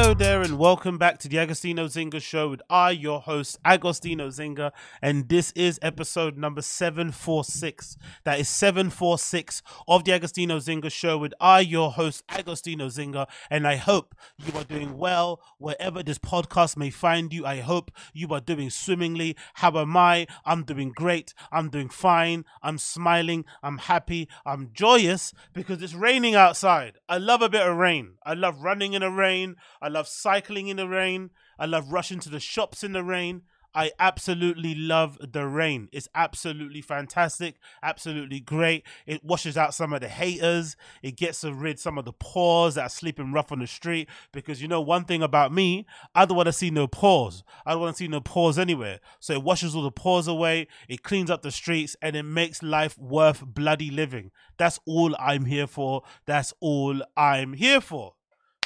Hello there, and welcome back to the Agostinho Zinga Show with I, your host, Agostinho Zinga, and this is episode number 746. That is 746 of the Agostinho Zinga Show with I, your host, Agostinho Zinga, and I hope you are doing well wherever this podcast may find you. I hope you are doing swimmingly. How am I? I'm doing great. I'm doing fine. I'm smiling. I'm happy. I'm joyous because it's raining outside. I love a bit of rain. I love running in the rain. I love cycling in the rain. I love rushing to the shops in the rain. I absolutely love the rain. It's absolutely fantastic, absolutely great. It washes out some of the haters. It gets rid some of the pores that are sleeping rough on the street. Because you know one thing about me, I don't want to see no pores. I don't want to see no pores anywhere. So it washes all the pores away. It cleans up the streets, and it makes life worth bloody living. That's all I'm here for. That's all I'm here for.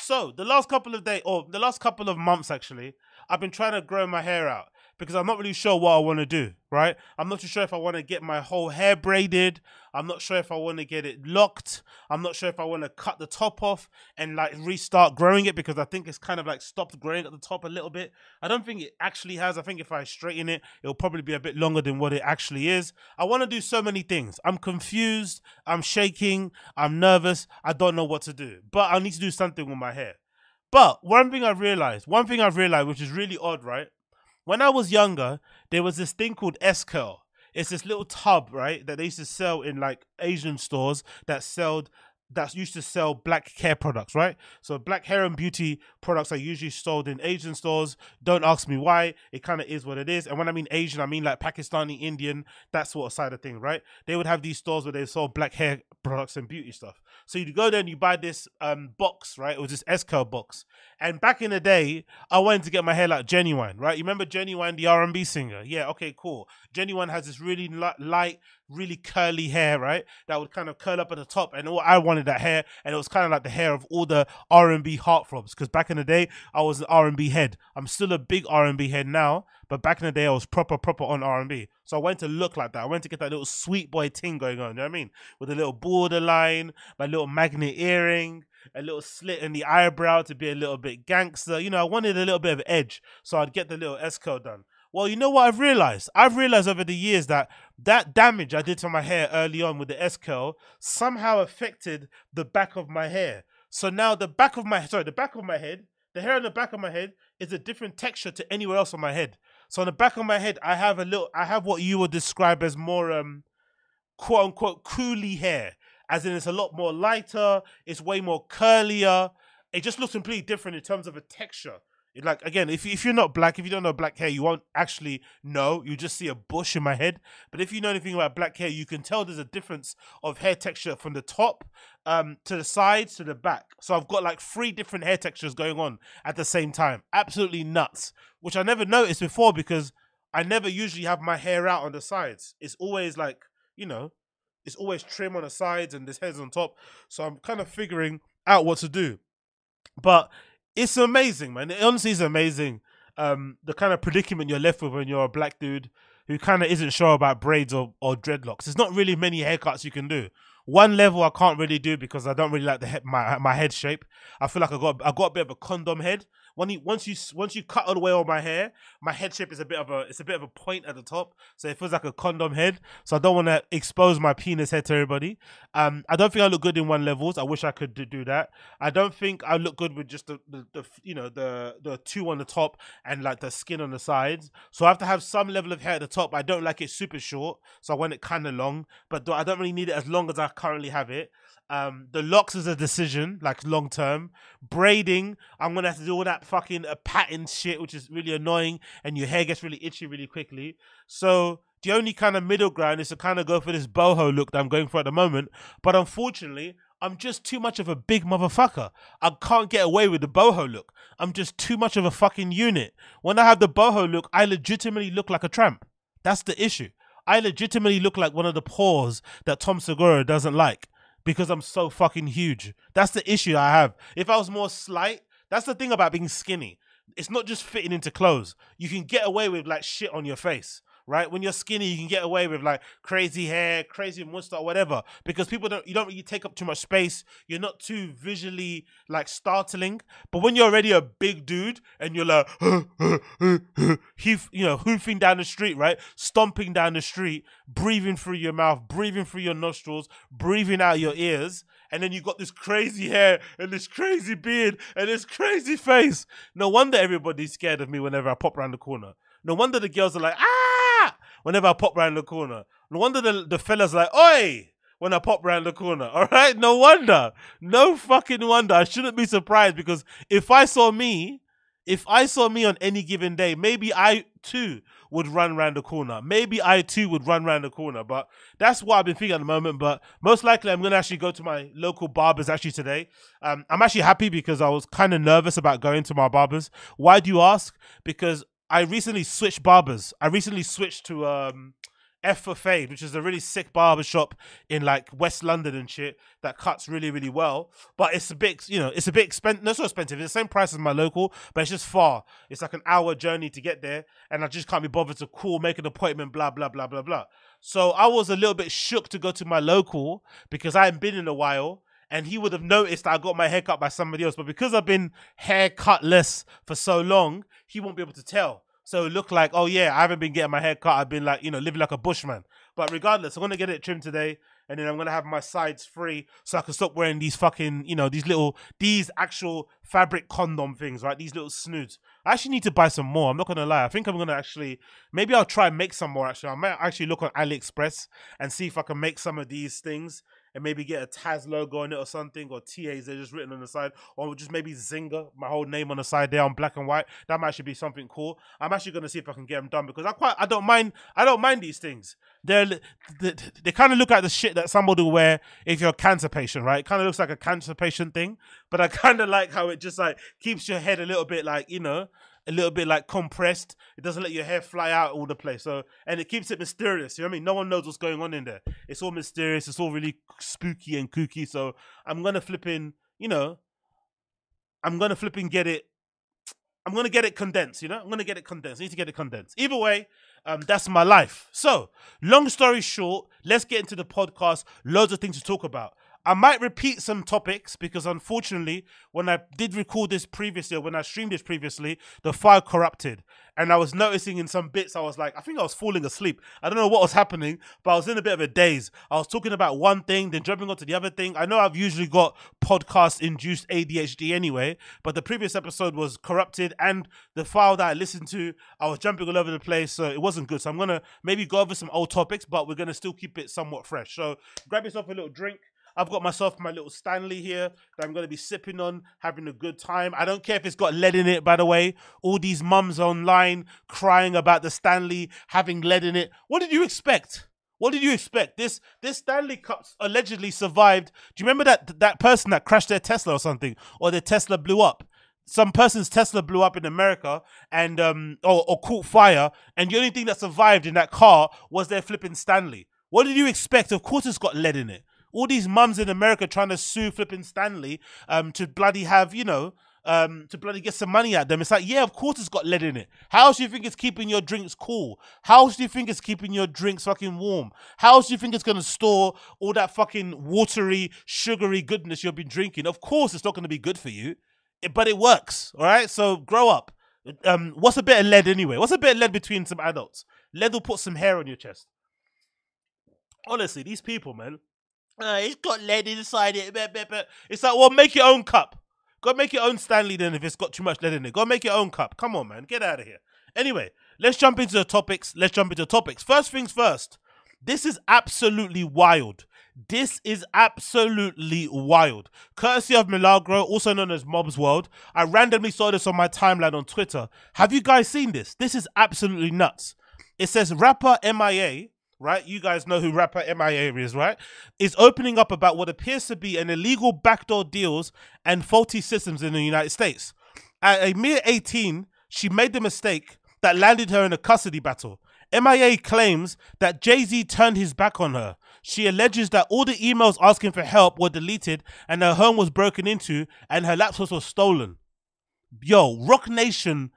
So the last couple of days, or the last couple of months, actually, I've been trying to grow my hair out because I'm not really sure what I want to do. Right? I'm not too sure if I want to get my whole hair braided. I'm not sure if I want to get it locked. I'm not sure if I want to cut the top off and like restart growing it because I think it's kind of like stopped growing at the top a little bit. I don't think it actually has. I think if I straighten it, it'll probably be a bit longer than what it actually is. I want to do so many things. I'm confused. I'm shaking. I'm nervous. I don't know what to do. But I need to do something with my hair. But one thing I've realized, one thing I've realized, which is really odd, right? When I was younger, there was this thing called S curl. It's this little tub, right, that they used to sell in like Asian stores that sold that used to sell black hair products, right? So black hair and beauty products are usually sold in Asian stores. Don't ask me why. It kind of is what it is. And when I mean Asian, I mean like Pakistani, Indian, that sort of side of thing, right? They would have these stores where they sold black hair products and beauty stuff. So you go there and you buy this um box, right? It was this S curl box. And back in the day, I wanted to get my hair like Ginuwine, right? You remember Ginuwine, the R&B singer? Yeah, okay, cool. Ginuwine has this really li- light, really curly hair, right? That would kind of curl up at the top, and all I wanted that hair, and it was kind of like the hair of all the R and B heartthrobs. Because back in the day, I was an R and B head. I'm still a big R and B head now, but back in the day, I was proper, proper on R and B. So I went to look like that. I went to get that little sweet boy thing going on. You know what I mean? With a little borderline, my little magnet earring. A little slit in the eyebrow to be a little bit gangster. You know, I wanted a little bit of edge, so I'd get the little S curl done. Well, you know what I've realized? I've realized over the years that that damage I did to my hair early on with the S curl somehow affected the back of my hair. So now the back of my sorry, the back of my head, the hair on the back of my head is a different texture to anywhere else on my head. So on the back of my head, I have a little, I have what you would describe as more um, quote unquote coolie hair, as in it's a lot more lighter, it's way more curlier. It just looks completely different in terms of a texture. Like again, if if you're not black, if you don't know black hair, you won't actually know. You just see a bush in my head. But if you know anything about black hair, you can tell there's a difference of hair texture from the top, um, to the sides to the back. So I've got like three different hair textures going on at the same time. Absolutely nuts, which I never noticed before because I never usually have my hair out on the sides. It's always like you know, it's always trim on the sides and this hair's on top. So I'm kind of figuring out what to do. But it's amazing, man. It honestly is amazing. Um, the kind of predicament you're left with when you're a black dude who kind of isn't sure about braids or, or dreadlocks. There's not really many haircuts you can do. One level I can't really do because I don't really like the head, my my head shape. I feel like I got I got a bit of a condom head. When you once you once you cut all the way on my hair, my head shape is a bit of a it's a bit of a point at the top, so it feels like a condom head. So I don't want to expose my penis head to everybody. Um, I don't think I look good in one levels. I wish I could do, do that. I don't think I look good with just the, the, the you know the the two on the top and like the skin on the sides. So I have to have some level of hair at the top. I don't like it super short, so I want it kind of long, but I don't really need it as long as I currently have it. Um, the locks is a decision, like long term. Braiding, I'm gonna have to do all that fucking uh, pattern shit, which is really annoying, and your hair gets really itchy really quickly. So the only kind of middle ground is to kind of go for this boho look that I'm going for at the moment. But unfortunately, I'm just too much of a big motherfucker. I can't get away with the boho look. I'm just too much of a fucking unit. When I have the boho look, I legitimately look like a tramp. That's the issue. I legitimately look like one of the paws that Tom Segura doesn't like because I'm so fucking huge. That's the issue I have. If I was more slight, that's the thing about being skinny. It's not just fitting into clothes. You can get away with like shit on your face right? When you're skinny, you can get away with like crazy hair, crazy mustache, whatever, because people don't you don't really take up too much space. You're not too visually like startling. But when you're already a big dude and you're like, you know, hoofing down the street, right? Stomping down the street, breathing through your mouth, breathing through your nostrils, breathing out your ears. And then you've got this crazy hair and this crazy beard and this crazy face. No wonder everybody's scared of me whenever I pop around the corner. No wonder the girls are like, ah, whenever I pop around the corner. No wonder the, the fellas like, oi, when I pop around the corner. All right, no wonder. No fucking wonder. I shouldn't be surprised because if I saw me, if I saw me on any given day, maybe I too would run around the corner. Maybe I too would run around the corner. But that's what I've been thinking at the moment. But most likely, I'm going to actually go to my local barbers actually today. Um, I'm actually happy because I was kind of nervous about going to my barbers. Why do you ask? Because I recently switched barbers. I recently switched to um F for Fade, which is a really sick barber shop in like West London and shit that cuts really, really well. But it's a bit, you know, it's a bit expensive. No, it's not so expensive. It's the same price as my local, but it's just far. It's like an hour journey to get there, and I just can't be bothered to call, make an appointment, blah blah blah blah blah. So I was a little bit shook to go to my local because I hadn't been in a while. And he would have noticed I got my hair cut by somebody else. But because I've been hair cutless for so long, he won't be able to tell. So it looked like, oh yeah, I haven't been getting my hair cut. I've been like, you know, living like a bushman. But regardless, I'm gonna get it trimmed today, and then I'm gonna have my sides free so I can stop wearing these fucking, you know, these little, these actual fabric condom things, right? These little snoods. I actually need to buy some more. I'm not gonna lie. I think I'm gonna actually, maybe I'll try and make some more. Actually, I might actually look on AliExpress and see if I can make some of these things and maybe get a Taz logo on it or something, or TAs they're just written on the side, or just maybe Zinga, my whole name on the side there on black and white. That might actually be something cool. I'm actually gonna see if I can get them done because I quite I don't mind I don't mind these things. They're they, they kind of look like the shit that somebody will wear if you're a cancer patient, right? It kind of looks like a cancer patient thing, but I kind of like how it just like keeps your head a little bit like you know a little bit like compressed. It doesn't let your hair fly out all the place. So and it keeps it mysterious. You know what I mean? No one knows what's going on in there. It's all mysterious. It's all really spooky and kooky. So I'm gonna flip in, you know, I'm gonna flip and get it. I'm gonna get it condensed, you know. I'm gonna get it condensed. I need to get it condensed. Either way, um, that's my life. So, long story short, let's get into the podcast. Loads of things to talk about. I might repeat some topics because unfortunately, when I did record this previously, when I streamed this previously, the file corrupted. And I was noticing in some bits, I was like, I think I was falling asleep. I don't know what was happening, but I was in a bit of a daze. I was talking about one thing, then jumping onto the other thing. I know I've usually got podcast induced ADHD anyway, but the previous episode was corrupted and the file that I listened to, I was jumping all over the place, so it wasn't good. So I'm gonna maybe go over some old topics, but we're gonna still keep it somewhat fresh. So grab yourself a little drink I've got myself my little Stanley here that I'm going to be sipping on, having a good time. I don't care if it's got lead in it, by the way. All these mums online crying about the Stanley having lead in it. What did you expect? What did you expect? This this Stanley Cup allegedly survived. Do you remember that that person that crashed their Tesla or something, or their Tesla blew up? Some person's Tesla blew up in America and um or, or caught fire, and the only thing that survived in that car was their flipping Stanley. What did you expect? Of course, it's got lead in it all these mums in America trying to sue flipping Stanley um, to bloody have, you know, um, to bloody get some money at them. It's like, yeah, of course it's got lead in it. How else do you think it's keeping your drinks cool? How else do you think it's keeping your drinks fucking warm? How else do you think it's gonna store all that fucking watery, sugary goodness you've been drinking? Of course it's not gonna be good for you, but it works. All right, so grow up. Um, what's a bit of lead anyway? What's a bit of lead between some adults? Lead will put some hair on your chest. Honestly, these people, man, uh, it's got lead inside it. It's like, well, make your own cup. Go make your own Stanley then if it's got too much lead in it. Go make your own cup. Come on, man. Get out of here. Anyway, let's jump into the topics. Let's jump into the topics. First things first. This is absolutely wild. This is absolutely wild. Courtesy of Milagro, also known as Mob's World, I randomly saw this on my timeline on Twitter. Have you guys seen this? This is absolutely nuts. It says rapper MIA, right? You guys know who rapper MIA is, right? Is opening up about what appears to be an illegal backdoor deals and faulty systems in the United States. At a mere 18, she made the mistake that landed her in a custody battle. MIA claims that Jay Z turned his back on her. She alleges that all the emails asking for help were deleted and her home was broken into and her laptops were stolen. Yo, Roc Nation,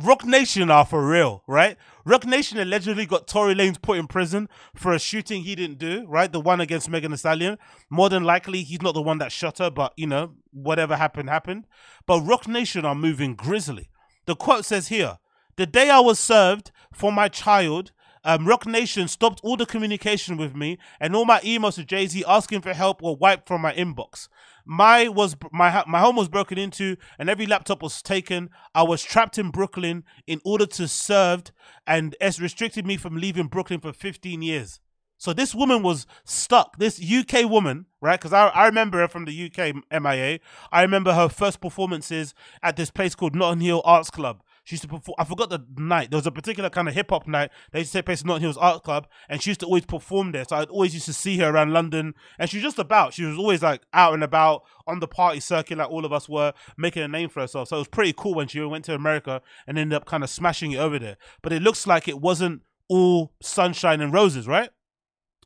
Roc Nation are for real, right? Roc Nation allegedly got Tory Lanez put in prison for a shooting he didn't do, right? The one against Megan Thee Stallion. More than likely, he's not the one that shot her, but you know, whatever happened, happened. But Roc Nation are moving grizzly. The quote says here, the day I was served for my child, um, Roc Nation stopped all the communication with me, and all my emails to Jay Z asking for help were wiped from my inbox. My was my my home was broken into, and every laptop was taken. I was trapped in Brooklyn in order to served, and it's restricted me from leaving Brooklyn for 15 years. So this woman was stuck. This UK woman, right? Because I, I remember her from the UK MIA. I remember her first performances at this place called Notting Hill Arts Club. She used to perform. I forgot the night. There was a particular kind of hip hop night. They used to take place in Notting Hill's Art Club, and she used to always perform there. So I always used to see her around London, and she was just about. She was always like out and about on the party circuit, like all of us were, making a name for herself. So it was pretty cool when she went to America and ended up kind of smashing it over there. But it looks like it wasn't all sunshine and roses, right?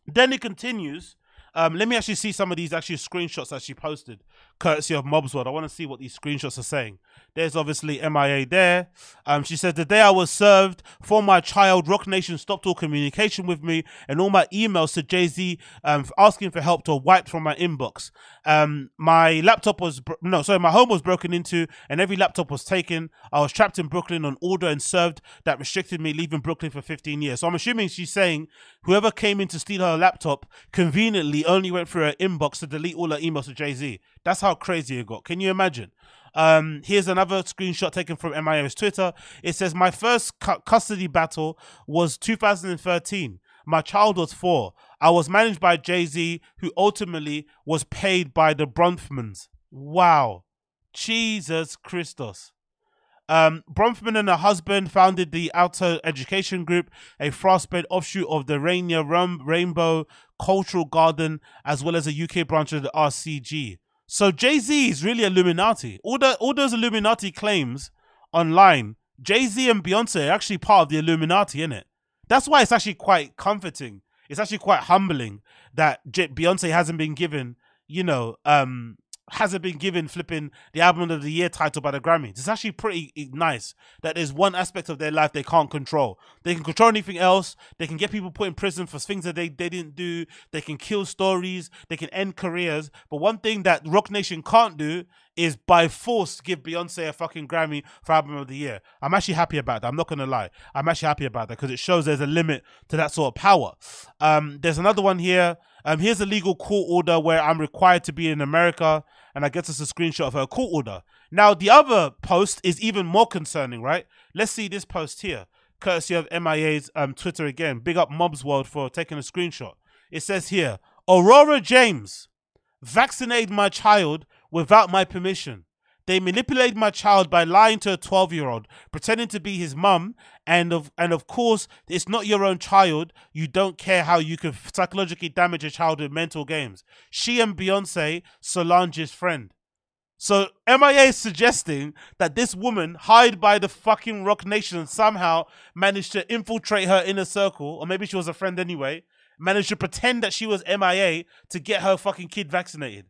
Then it continues. Um, let me actually see some of these actually screenshots that she posted, courtesy of Mob's World. I want to see what these screenshots are saying. There's obviously MIA there. Um, she said, The day I was served for my child, Roc Nation stopped all communication with me, and all my emails to Jay Z um, asking for help were wiped from my inbox. Um, my laptop was, no, sorry, my home was broken into, and every laptop was taken. I was trapped in Brooklyn on order and served that restricted me leaving Brooklyn for 15 years. So I'm assuming she's saying whoever came in to steal her laptop conveniently only went through her inbox to delete all her emails to Jay Z. That's how crazy it got. Can you imagine? Um, here's another screenshot taken from MIA's Twitter. It says, My first cu- custody battle was 2013. My child was four. I was managed by Jay Z, who ultimately was paid by the Bronfmans. Wow. Jesus Christos. Um, Bronfman and her husband founded the Outer Education Group, a frostbed offshoot of the Rainier Rainbow Cultural Garden, as well as a UK branch of the RCG. So Jay Z is really Illuminati. All the all those Illuminati claims online, Jay Z and Beyonce are actually part of the Illuminati, innit? That's why it's actually quite comforting. It's actually quite humbling that Beyonce hasn't been given, you know, um, hasn't been given flipping the album of the year title by the Grammys. It's actually pretty nice that there's one aspect of their life they can't control. They can control anything else. They can get people put in prison for things that they, they didn't do. They can kill stories. They can end careers. But one thing that Roc Nation can't do is by force give Beyonce a fucking Grammy for album of the year. I'm actually happy about that. I'm not gonna lie. I'm actually happy about that because it shows there's a limit to that sort of power. Um, there's another one here. Um, here's a legal court order where I'm required to be in America, and I get us a screenshot of her court order. Now the other post is even more concerning, right? Let's see this post here, courtesy of MIA's um, Twitter again. Big up Mobs World for taking a screenshot. It says here, Aurora James vaccinated my child without my permission. They manipulated my child by lying to a 12 year old, pretending to be his mum, and of and of course, it's not your own child. You don't care how you can psychologically damage a child with mental games. She and Beyonce, Solange's friend. So MIA is suggesting that this woman, hired by the fucking Roc Nation, somehow managed to infiltrate her inner circle, or maybe she was a friend anyway, managed to pretend that she was MIA to get her fucking kid vaccinated.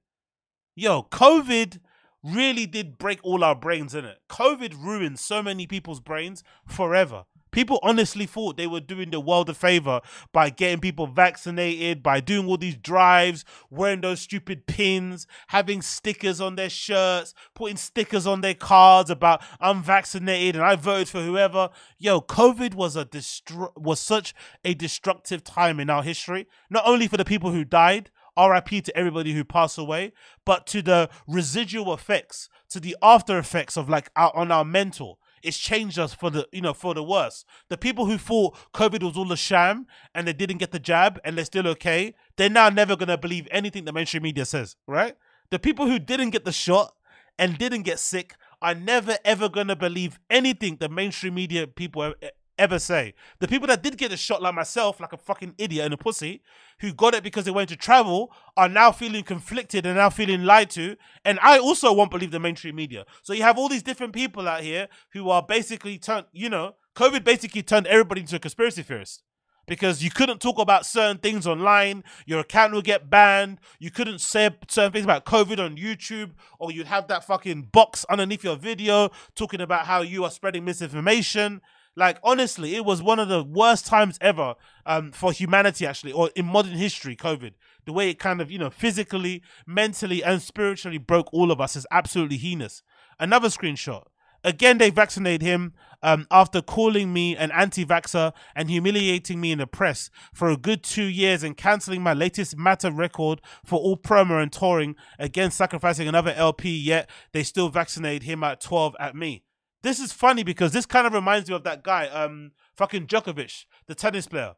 Yo, COVID really did break all our brains, in it. COVID ruined so many people's brains forever. People honestly thought they were doing the world a favor by getting people vaccinated, by doing all these drives, wearing those stupid pins, having stickers on their shirts, putting stickers on their cards about I'm vaccinated and I voted for whoever. Yo, COVID was a destru- was such a destructive time in our history, not only for the people who died, RIP to everybody who passed away, but to the residual effects, to the after effects of like our, on our mental. it's changed us for the you know for the worse. The people who thought COVID was all a sham and they didn't get the jab and they're still okay, they're now never gonna believe anything the mainstream media says, right? The people who didn't get the shot and didn't get sick are never ever gonna believe anything the mainstream media people ever say. The people that did get the shot, like myself, like a fucking idiot and a pussy, who got it because they went to travel, are now feeling conflicted and now feeling lied to. And I also won't believe the mainstream media. So you have all these different people out here who are basically turned, you know, COVID basically turned everybody into a conspiracy theorist. Because you couldn't talk about certain things online, your account would get banned. You couldn't say certain things about COVID on YouTube, or you'd have that fucking box underneath your video talking about how you are spreading misinformation. Like honestly, it was one of the worst times ever um, for humanity, actually, or in modern history. COVID, the way it kind of you know physically, mentally, and spiritually broke all of us is absolutely heinous. Another screenshot. Again, they vaccinated him um, after calling me an anti-vaxxer and humiliating me in the press for a good two years and cancelling my latest MATA record for all promo and touring. Again, sacrificing another LP. Yet they still vaccinated him at 12 at me. This is funny because this kind of reminds me of that guy, um, fucking Djokovic, the tennis player.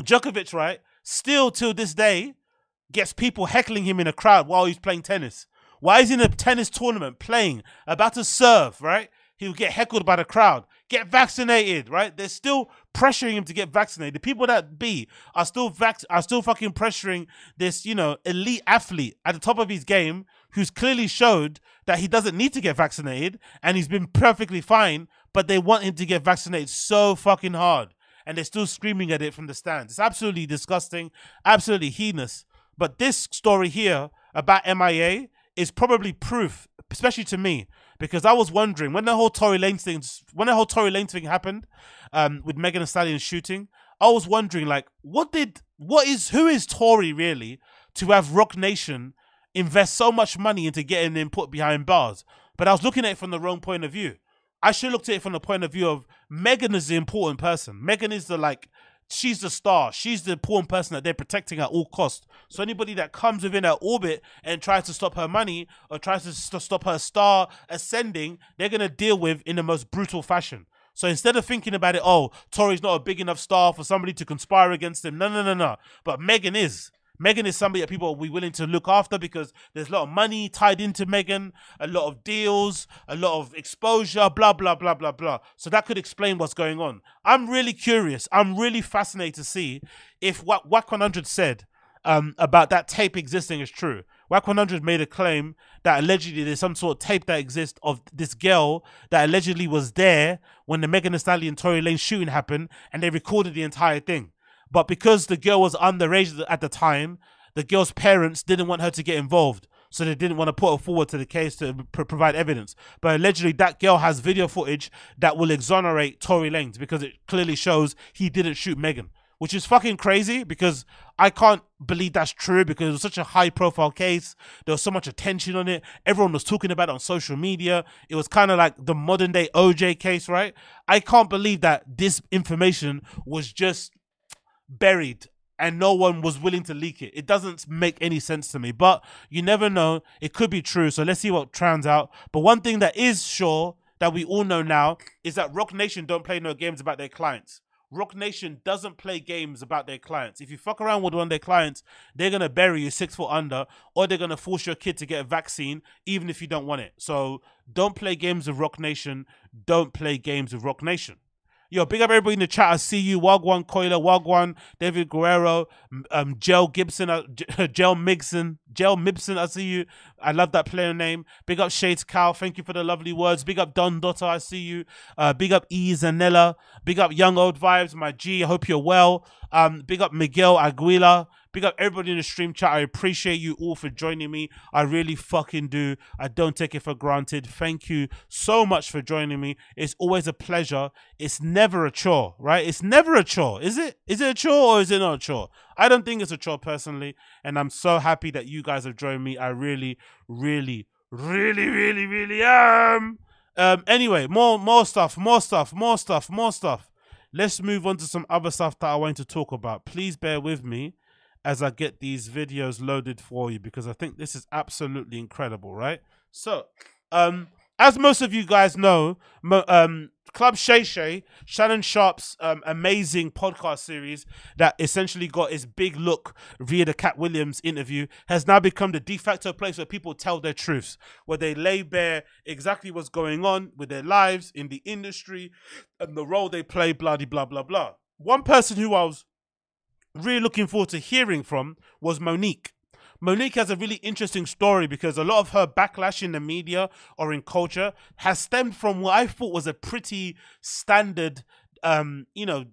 Djokovic, right? Still till this day, gets people heckling him in a crowd while he's playing tennis. Why is he in a tennis tournament playing, about to serve, right? He'll get heckled by the crowd. Get vaccinated, right? They're still pressuring him to get vaccinated. The people that be are still vac- are still fucking pressuring this, you know, elite athlete at the top of his game who's clearly showed that he doesn't need to get vaccinated and he's been perfectly fine, but they want him to get vaccinated so fucking hard. And they're still screaming at it from the stands. It's absolutely disgusting, absolutely heinous. But this story here about MIA is probably proof, especially to me, because I was wondering when the whole Tory Lane thing, when the whole Tory Lane thing happened, um, with Megan Thee Stallion shooting, I was wondering like, what did, what is, who is Tory really to have Roc Nation invest so much money into getting them put behind bars? But I was looking at it from the wrong point of view. I should have looked at it from the point of view of Megan is the important person. Megan is the like she's the star. She's the important person that they're protecting at all costs. So anybody that comes within her orbit and tries to stop her money or tries to st- stop her star ascending, they're gonna deal with in the most brutal fashion. So instead of thinking about it, oh, Tory's not a big enough star for somebody to conspire against him. No, no, no, no. But Megan is. Megan is somebody that people will be willing to look after because there's a lot of money tied into Megan, a lot of deals, a lot of exposure, blah, blah, blah, blah, blah. So that could explain what's going on. I'm really curious. I'm really fascinated to see if what Wack 100 said um, about that tape existing is true. Wack 100 made a claim that allegedly there's some sort of tape that exists of this girl that allegedly was there when the Megan Thee Stallion Tory Lane shooting happened and they recorded the entire thing. But because the girl was underage at the time, the girl's parents didn't want her to get involved. So they didn't want to put her forward to the case to pr- provide evidence. But allegedly, that girl has video footage that will exonerate Tory Lanez because it clearly shows he didn't shoot Megan, which is fucking crazy because I can't believe that's true because it was such a high profile case. There was so much attention on it. Everyone was talking about it on social media. It was kind of like the modern day OJ case, right? I can't believe that this information was just buried and no one was willing to leak it. It doesn't make any sense to me, but you never know. It could be true. So let's see what turns out. But one thing that is sure that we all know now is that Roc Nation don't play no games about their clients. Roc Nation doesn't play games about their clients. If you fuck around with one of their clients, they're gonna bury you six foot under, or they're gonna force your kid to get a vaccine, even if you don't want it. So don't play games with Roc Nation. Don't play games with Roc Nation. Yo, big up everybody in the chat. I see you. Wagwan Coiler, Wagwan, David Guerrero, um, Gel Gibson, uh, Gel Migson, Gel Mibson. I see you. I love that player name. Big up Shades Cal. Thank you for the lovely words. Big up Don Dotter. I see you. Uh, big up E Zanella. Big up Young Old Vibes. My G. I hope you're well. Um, big up Miguel Aguila. Big up everybody in the stream chat. I appreciate you all for joining me. I really fucking do. I don't take it for granted. Thank you so much for joining me. It's always a pleasure. It's never a chore, right? It's never a chore. Is it? Is it a chore or is it not a chore? I don't think it's a chore personally. And I'm so happy that you guys have joined me. I really, really, really, really, really am. Um, anyway, more more stuff, more stuff, more stuff, more stuff. Let's move on to some other stuff that I want to talk about. Please bear with me as I get these videos loaded for you because I think this is absolutely incredible, right? So, um, as most of you guys know, um, Club Shay Shay, Shannon Sharpe's um, amazing podcast series that essentially got its big look via the Katt Williams interview, has now become the de facto place where people tell their truths, where they lay bare exactly what's going on with their lives in the industry and the role they play, blah, blah, blah, blah. One person who I was really looking forward to hearing from was Mo'Nique. Mo'Nique has a really interesting story because a lot of her backlash in the media or in culture has stemmed from what I thought was a pretty standard, um, you know,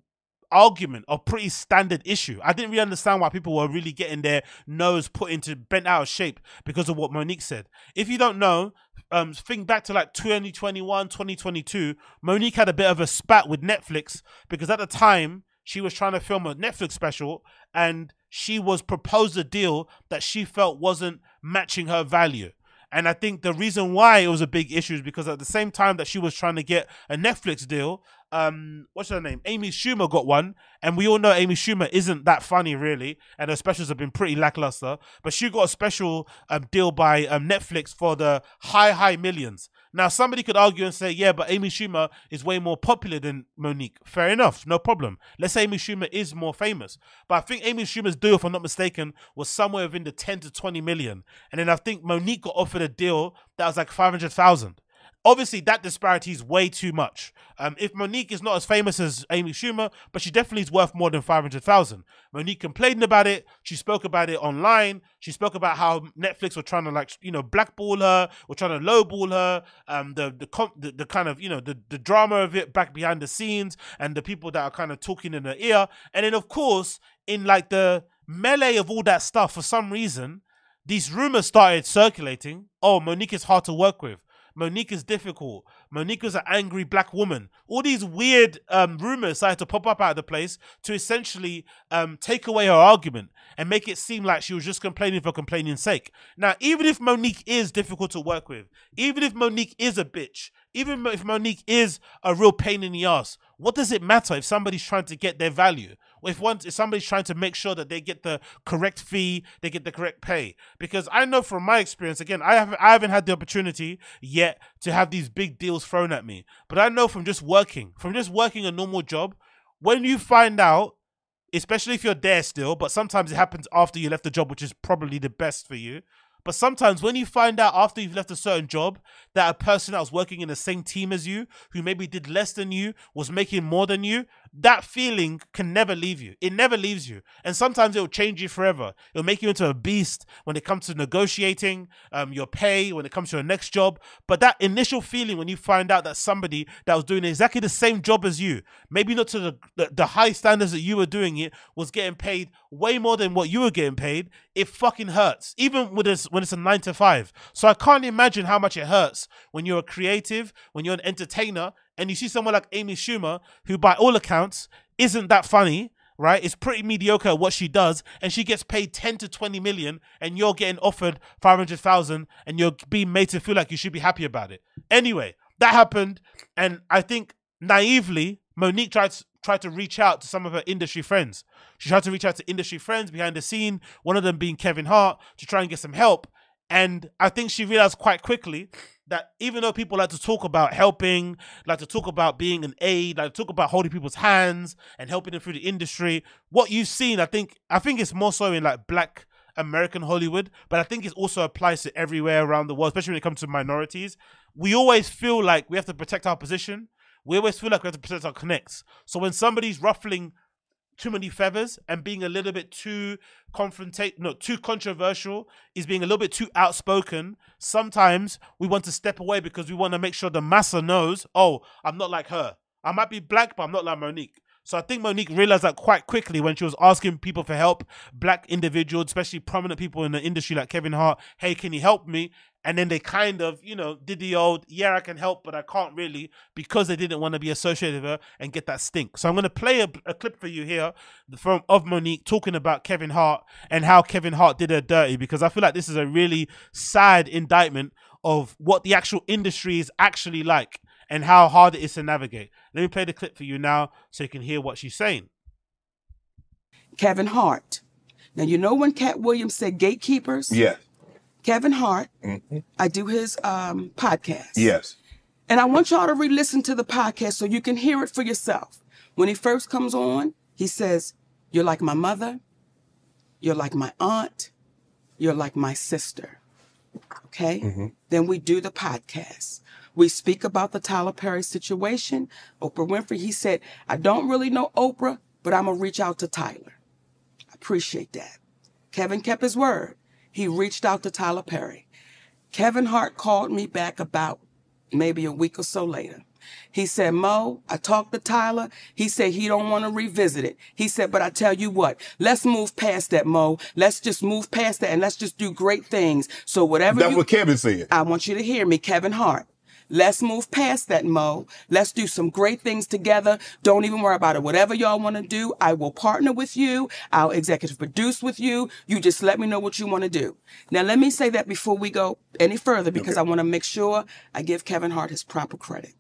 argument or pretty standard issue. I didn't really understand why people were really getting their nose put into bent out of shape because of what Mo'Nique said. If you don't know, um, think back to like 2021, 2022, Mo'Nique had a bit of a spat with Netflix because at the time she was trying to film a Netflix special and she was proposed a deal that she felt wasn't matching her value. And I think the reason why it was a big issue is because at the same time that she was trying to get a Netflix deal, um, what's her name? Amy Schumer got one, and we all know Amy Schumer isn't that funny really, and her specials have been pretty lackluster. But she got a special um, deal by um, Netflix for the high high millions. Now somebody could argue and say, yeah, but Amy Schumer is way more popular than Mo'Nique. Fair enough, no problem. Let's say Amy Schumer is more famous, but I think Amy Schumer's deal, if I'm not mistaken, was somewhere within the 10 to 20 million, and then I think Mo'Nique got offered a deal that was like 500,000 obviously that disparity is way too much. Um, if Mo'Nique is not as famous as Amy Schumer, but she definitely is worth more than five hundred thousand. Mo'Nique complained about it. She spoke about it online. She spoke about how Netflix were trying to like you know blackball her, were trying to lowball her. Um, the the, the the kind of you know the the drama of it back behind the scenes and the people that are kind of talking in her ear. And then of course in like the melee of all that stuff, for some reason. These rumors started circulating. Oh, Mo'Nique is hard to work with. Mo'Nique is difficult. Mo'Nique is an angry black woman. All these weird um, rumors started to pop up out of the place to essentially um, take away her argument and make it seem like she was just complaining for complaining's sake. Now, even if Mo'Nique is difficult to work with, even if Mo'Nique is a bitch, even if Mo'Nique is a real pain in the ass, what does it matter if somebody's trying to get their value? If one, if somebody's trying to make sure that they get the correct fee, they get the correct pay. Because I know from my experience, again, I haven't, I haven't had the opportunity yet to have these big deals thrown at me. But I know from just working, from just working a normal job, when you find out especially if you're there still, but sometimes it happens after you left the job, which is probably the best for you. But sometimes when you find out after you've left a certain job that a person that was working in the same team as you, who maybe did less than you, was making more than you, that feeling can never leave you. It never leaves you. And sometimes it'll change you forever. It'll make you into a beast when it comes to negotiating um, your pay, when it comes to your next job. But that initial feeling when you find out that somebody that was doing exactly the same job as you, maybe not to the, the, the high standards that you were doing it, was getting paid way more than what you were getting paid, it fucking hurts. Even with this, when it's a nine to five. So I can't imagine how much it hurts when you're a creative, when you're an entertainer, and you see someone like Amy Schumer, who by all accounts isn't that funny, right? It's pretty mediocre what she does, and she gets paid 10 to 20 million, and you're getting offered 500,000, and you're being made to feel like you should be happy about it. Anyway, that happened, and I think naively, Mo'Nique tried to, tried to reach out to some of her industry friends. She tried to reach out to industry friends behind the scene, one of them being Kevin Hart, to try and get some help. And I think she realized quite quickly that even though people like to talk about helping, like to talk about being an aid, like to talk about holding people's hands and helping them through the industry, what you've seen, I think, I think it's more so in like black American Hollywood, but I think it also applies to everywhere around the world, especially when it comes to minorities. We always feel like we have to protect our position. We always feel like we have to protect our connects. So when somebody's ruffling too many feathers and being a little bit too confrontate no too controversial is being a little bit too outspoken sometimes we want to step away because we want to make sure the massa knows oh i'm not like her i might be black but i'm not like monique so I think Mo'Nique realized that quite quickly when she was asking people for help, black individuals, especially prominent people in the industry like Kevin Hart, hey, can you help me? And then they kind of, you know, did the old, yeah, I can help, but I can't really because they didn't want to be associated with her and get that stink. So I'm going to play a, a clip for you here from of Mo'Nique talking about Kevin Hart and how Kevin Hart did her dirty because I feel like this is a really sad indictment of what the actual industry is actually like and how hard it is to navigate. Let me play the clip for you now so you can hear what she's saying. Kevin Hart. Now, you know when Katt Williams said gatekeepers? Yeah. Kevin Hart. mm-hmm. I do his um, podcast. Yes. And I want y'all to re listen to the podcast so you can hear it for yourself. When he first comes on, he says, You're like my mother. You're like my aunt. You're like my sister. Okay? Mm-hmm. Then we do the podcast. We speak about the Tyler Perry situation. Oprah Winfrey, he said, I don't really know Oprah, but I'm going to reach out to Tyler. I appreciate that. Kevin kept his word. He reached out to Tyler Perry. Kevin Hart called me back about maybe a week or so later. He said, Mo, I talked to Tyler. He said he don't want to revisit it. He said, but I tell you what, let's move past that, Mo. Let's just move past that and let's just do great things. So whatever That's you, what Kevin said. I want you to hear me, Kevin Hart. Let's move past that, Mo. Let's do some great things together. Don't even worry about it. Whatever y'all want to do, I will partner with you. I'll executive produce with you. You just let me know what you want to do. Now, let me say that before we go any further because I want to make sure I give Kevin Hart his proper credit.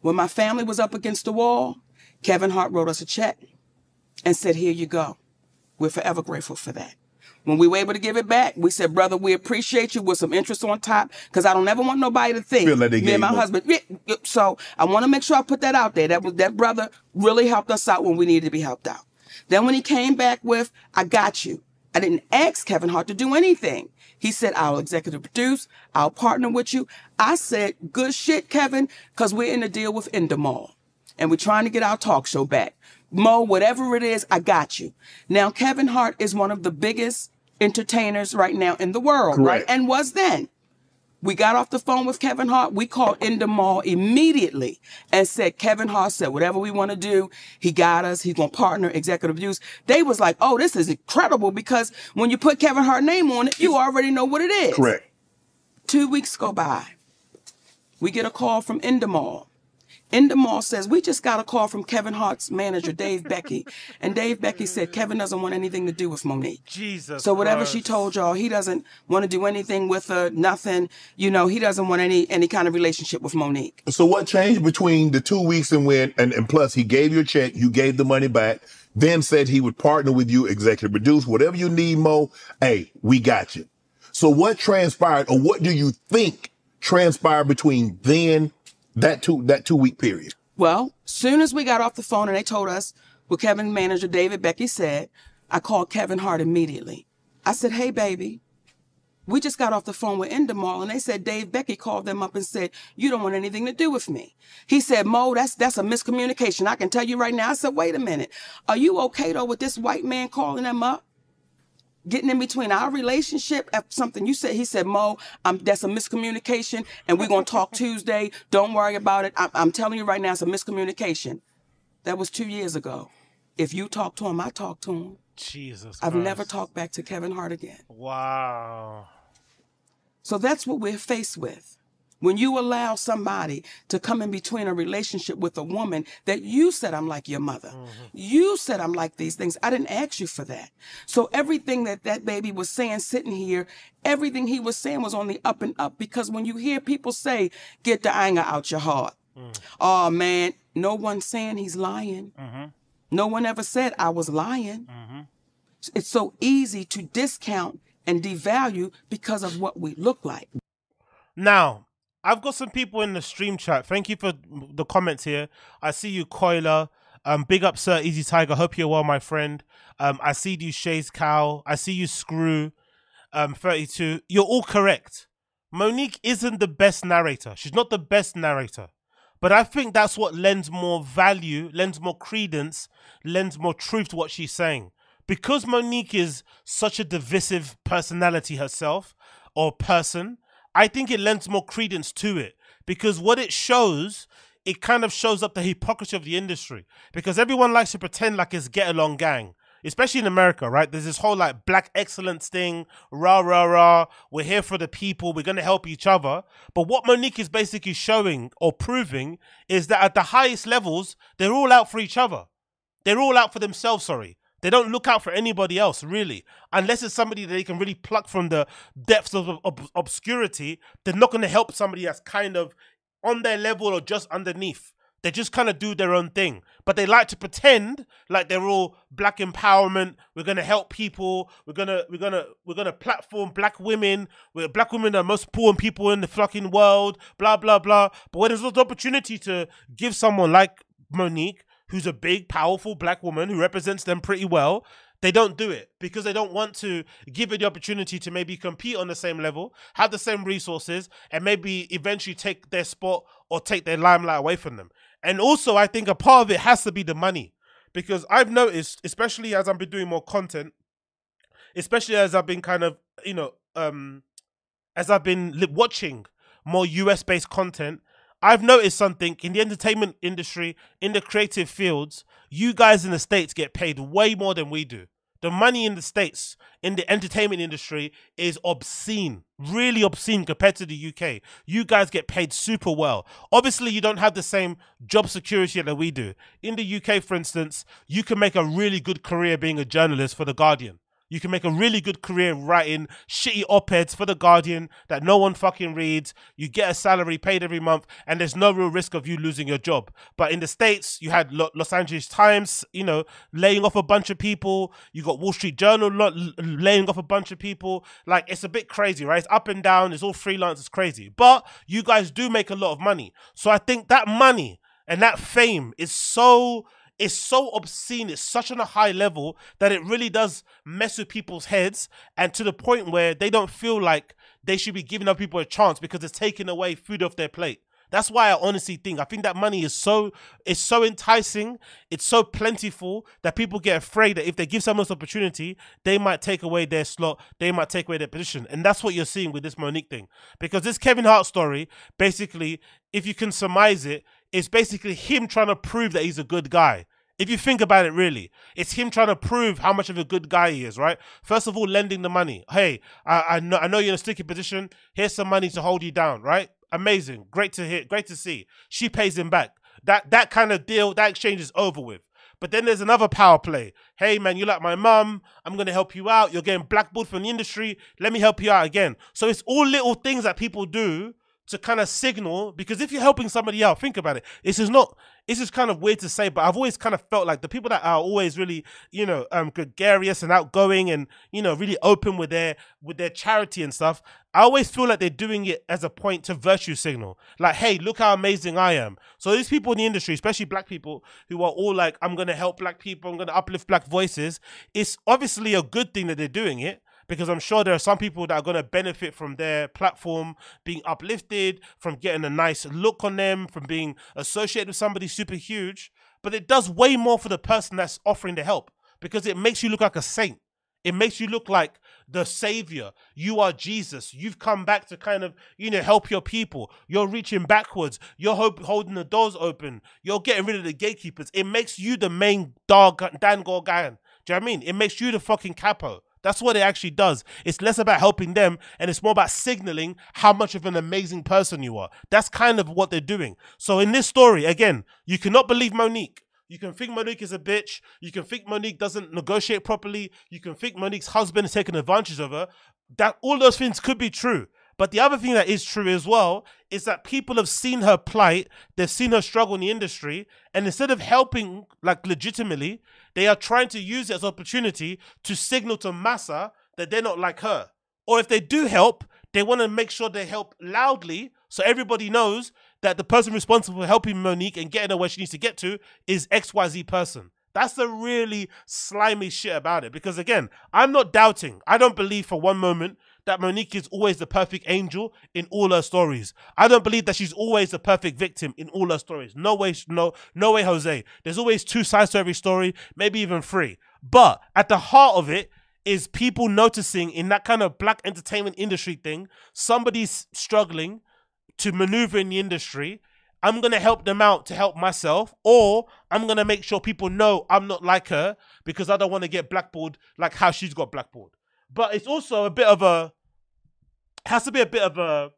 When my family was up against the wall, Kevin Hart wrote us a check and said, Here you go. We're forever grateful for that. When we were able to give it back, we said, brother, we appreciate you with some interest on top because I don't ever want nobody to think Feel like they me and my more. husband. So I want to make sure I put that out there. That was that brother really helped us out when we needed to be helped out. Then when he came back with, I got you. I didn't ask Kevin Hart to do anything. He said, I'll executive produce, I'll partner with you. I said, good shit, Kevin, because we're in a deal with Endemol and we're trying to get our talk show back. Mo, whatever it is, I got you. Now, Kevin Hart is one of the biggest entertainers right now in the world, right? And was then. We got off the phone with Kevin Hart. We called Endemol immediately and said, Kevin Hart said, whatever we want to do, he got us. He's going to partner executive use. They was like, oh, this is incredible because when you put Kevin Hart name on it, you already know what it is. Correct. Two weeks go by. We get a call from Endemol. Endemol says, We just got a call from Kevin Hart's manager, Dave Becky. And Dave Becky said, Kevin doesn't want anything to do with Mo'Nique. Jesus. So whatever she told y'all, he doesn't want to do anything with her, nothing. You know, he doesn't want any any kind of relationship with Mo'Nique. So what changed between the two weeks and when and, and plus he gave you a check, you gave the money back, then said he would partner with you, executive produce, whatever you need, Mo, hey, we got you. So what transpired or what do you think transpired between then that two that two week period? Well, soon as we got off the phone and they told us what Kevin's manager David Becky said, I called Kevin Hart immediately. I said, Hey baby, we just got off the phone with Endemol and they said Dave Becky called them up and said, You don't want anything to do with me. He said, Mo, that's that's a miscommunication. I can tell you right now. I said, wait a minute. Are you okay though with this white man calling them up? Getting in between our relationship at something you said, he said, Mo, um, that's a miscommunication and we're going to talk Tuesday. Don't worry about it. I- I'm telling you right now, it's a miscommunication. That was two years ago. If you talk to him, I talk to him. Jesus. I've never talked back to Kevin Hart again. Wow. So that's what we're faced with. When you allow somebody to come in between a relationship with a woman that you said, I'm like your mother. Mm-hmm. You said, I'm like these things. I didn't ask you for that. So everything that that baby was saying sitting here, everything he was saying was on the up and up because when you hear people say, get the anger out your heart. Mm. Oh man, no one's saying he's lying. Mm-hmm. No one ever said I was lying. Mm-hmm. It's so easy to discount and devalue because of what we look like. Now, I've got some people in the stream chat. Thank you for the comments here. I see you, Coiler. Um, big up, Sir Easy Tiger. Hope you're well, my friend. Um, I see you, Shay's Cow. I see you, Screw. Um, 32. You're all correct. Mo'Nique isn't the best narrator. She's not the best narrator. But I think that's what lends more value, lends more credence, lends more truth to what she's saying. Because Mo'Nique is such a divisive personality herself or person, I think it lends more credence to it. Because what it shows, it kind of shows up the hypocrisy of the industry. Because everyone likes to pretend like it's get along gang. Especially in America, right? There's this whole like black excellence thing, rah rah rah. We're here for the people. We're gonna help each other. But what Mo'Nique is basically showing or proving is that at the highest levels, they're all out for each other. They're all out for themselves, sorry. They don't look out for anybody else, really. Unless it's somebody that they can really pluck from the depths of ob- obscurity, they're not going to help somebody that's kind of on their level or just underneath. They just kind of do their own thing, but they like to pretend like they're all black empowerment. We're gonna help people. We're gonna we're gonna we're gonna platform black women. We're black women are the most important people in the fucking world. Blah blah blah. But when there's an opportunity to give someone like Mo'Nique, who's a big, powerful black woman who represents them pretty well, they don't do it because they don't want to give it the opportunity to maybe compete on the same level, have the same resources, and maybe eventually take their spot or take their limelight away from them. And also, I think a part of it has to be the money because I've noticed, especially as I've been doing more content, especially as I've been kind of, you know, um, as I've been watching more US based content, I've noticed something in the entertainment industry, in the creative fields, you guys in the States get paid way more than we do. The money in the States in the entertainment industry is obscene, really obscene compared to the UK. You guys get paid super well. Obviously, you don't have the same job security that we do. In the UK, for instance, you can make a really good career being a journalist for The Guardian. You can make a really good career writing shitty op-eds for the Guardian that no one fucking reads. You get a salary paid every month, and there's no real risk of you losing your job. But in the states, you had Lo- Los Angeles Times, you know, laying off a bunch of people. You got Wall Street Journal laying off a bunch of people. Like it's a bit crazy, right? It's up and down. It's all freelance. It's crazy. But you guys do make a lot of money, so I think that money and that fame is so it's so obscene it's such on a high level that it really does mess with people's heads and to the point where they don't feel like they should be giving other people a chance because it's taking away food off their plate that's why I honestly think I think that money is so it's so enticing, it's so plentiful that people get afraid that if they give someone this opportunity, they might take away their slot, they might take away their position. And that's what you're seeing with this Mo'Nique thing. Because this Kevin Hart story, basically, if you can surmise it, it's basically him trying to prove that he's a good guy. If you think about it, really, it's him trying to prove how much of a good guy he is, right? First of all, lending the money. Hey, I, I know I know you're in a sticky position. Here's some money to hold you down, right? Amazing, great to hear, great to see. She pays him back. That that kind of deal, that exchange is over with. But then there's another power play. Hey man, you're like my mum? I'm gonna help you out. You're getting blackballed from the industry. Let me help you out again. So it's all little things that people do to kind of signal because if you're helping somebody out, think about it. This is not. This is kind of weird to say, but I've always kind of felt like the people that are always really, you know, um, gregarious and outgoing and you know really open with their with their charity and stuff. I always feel like they're doing it as a point to virtue signal. Like, hey, look how amazing I am. So these people in the industry, especially black people, who are all like, I'm gonna help black people, I'm gonna uplift black voices. It's obviously a good thing that they're doing it because I'm sure there are some people that are going to benefit from their platform being uplifted, from getting a nice look on them, from being associated with somebody super huge. But it does way more for the person that's offering the help because it makes you look like a saint. It makes you look like the savior. You are Jesus. You've come back to kind of, you know, help your people. You're reaching backwards. You're holding the doors open. You're getting rid of the gatekeepers. It makes you the main dog, Don Gorgon. Do you know what I mean? It makes you the fucking capo. That's what it actually does. It's less about helping them and it's more about signaling how much of an amazing person you are. That's kind of what they're doing. So in this story, again, you cannot believe Mo'Nique. You can think Mo'Nique is a bitch. You can think Mo'Nique doesn't negotiate properly. You can think Mo'Nique's husband is taking advantage of her. That all those things could be true. But the other thing that is true as well is that people have seen her plight, they've seen her struggle in the industry, and instead of helping like legitimately, they are trying to use it as opportunity to signal to Massa that they're not like her. Or if they do help, they want to make sure they help loudly so everybody knows that the person responsible for helping Mo'Nique and getting her where she needs to get to is XYZ person. That's the really slimy shit about it. Because again, I'm not doubting. I don't believe for one moment that Mo'Nique is always the perfect angel in all her stories. I don't believe that she's always the perfect victim in all her stories. No way, no, no way, Jose. There's always two sides to every story, maybe even three. But at the heart of it is people noticing in that kind of black entertainment industry thing, somebody's struggling to maneuver in the industry. I'm gonna help them out to help myself, or I'm gonna make sure people know I'm not like her because I don't want to get blackballed like how she's got blackballed. But it's also a bit of a has to be a bit of a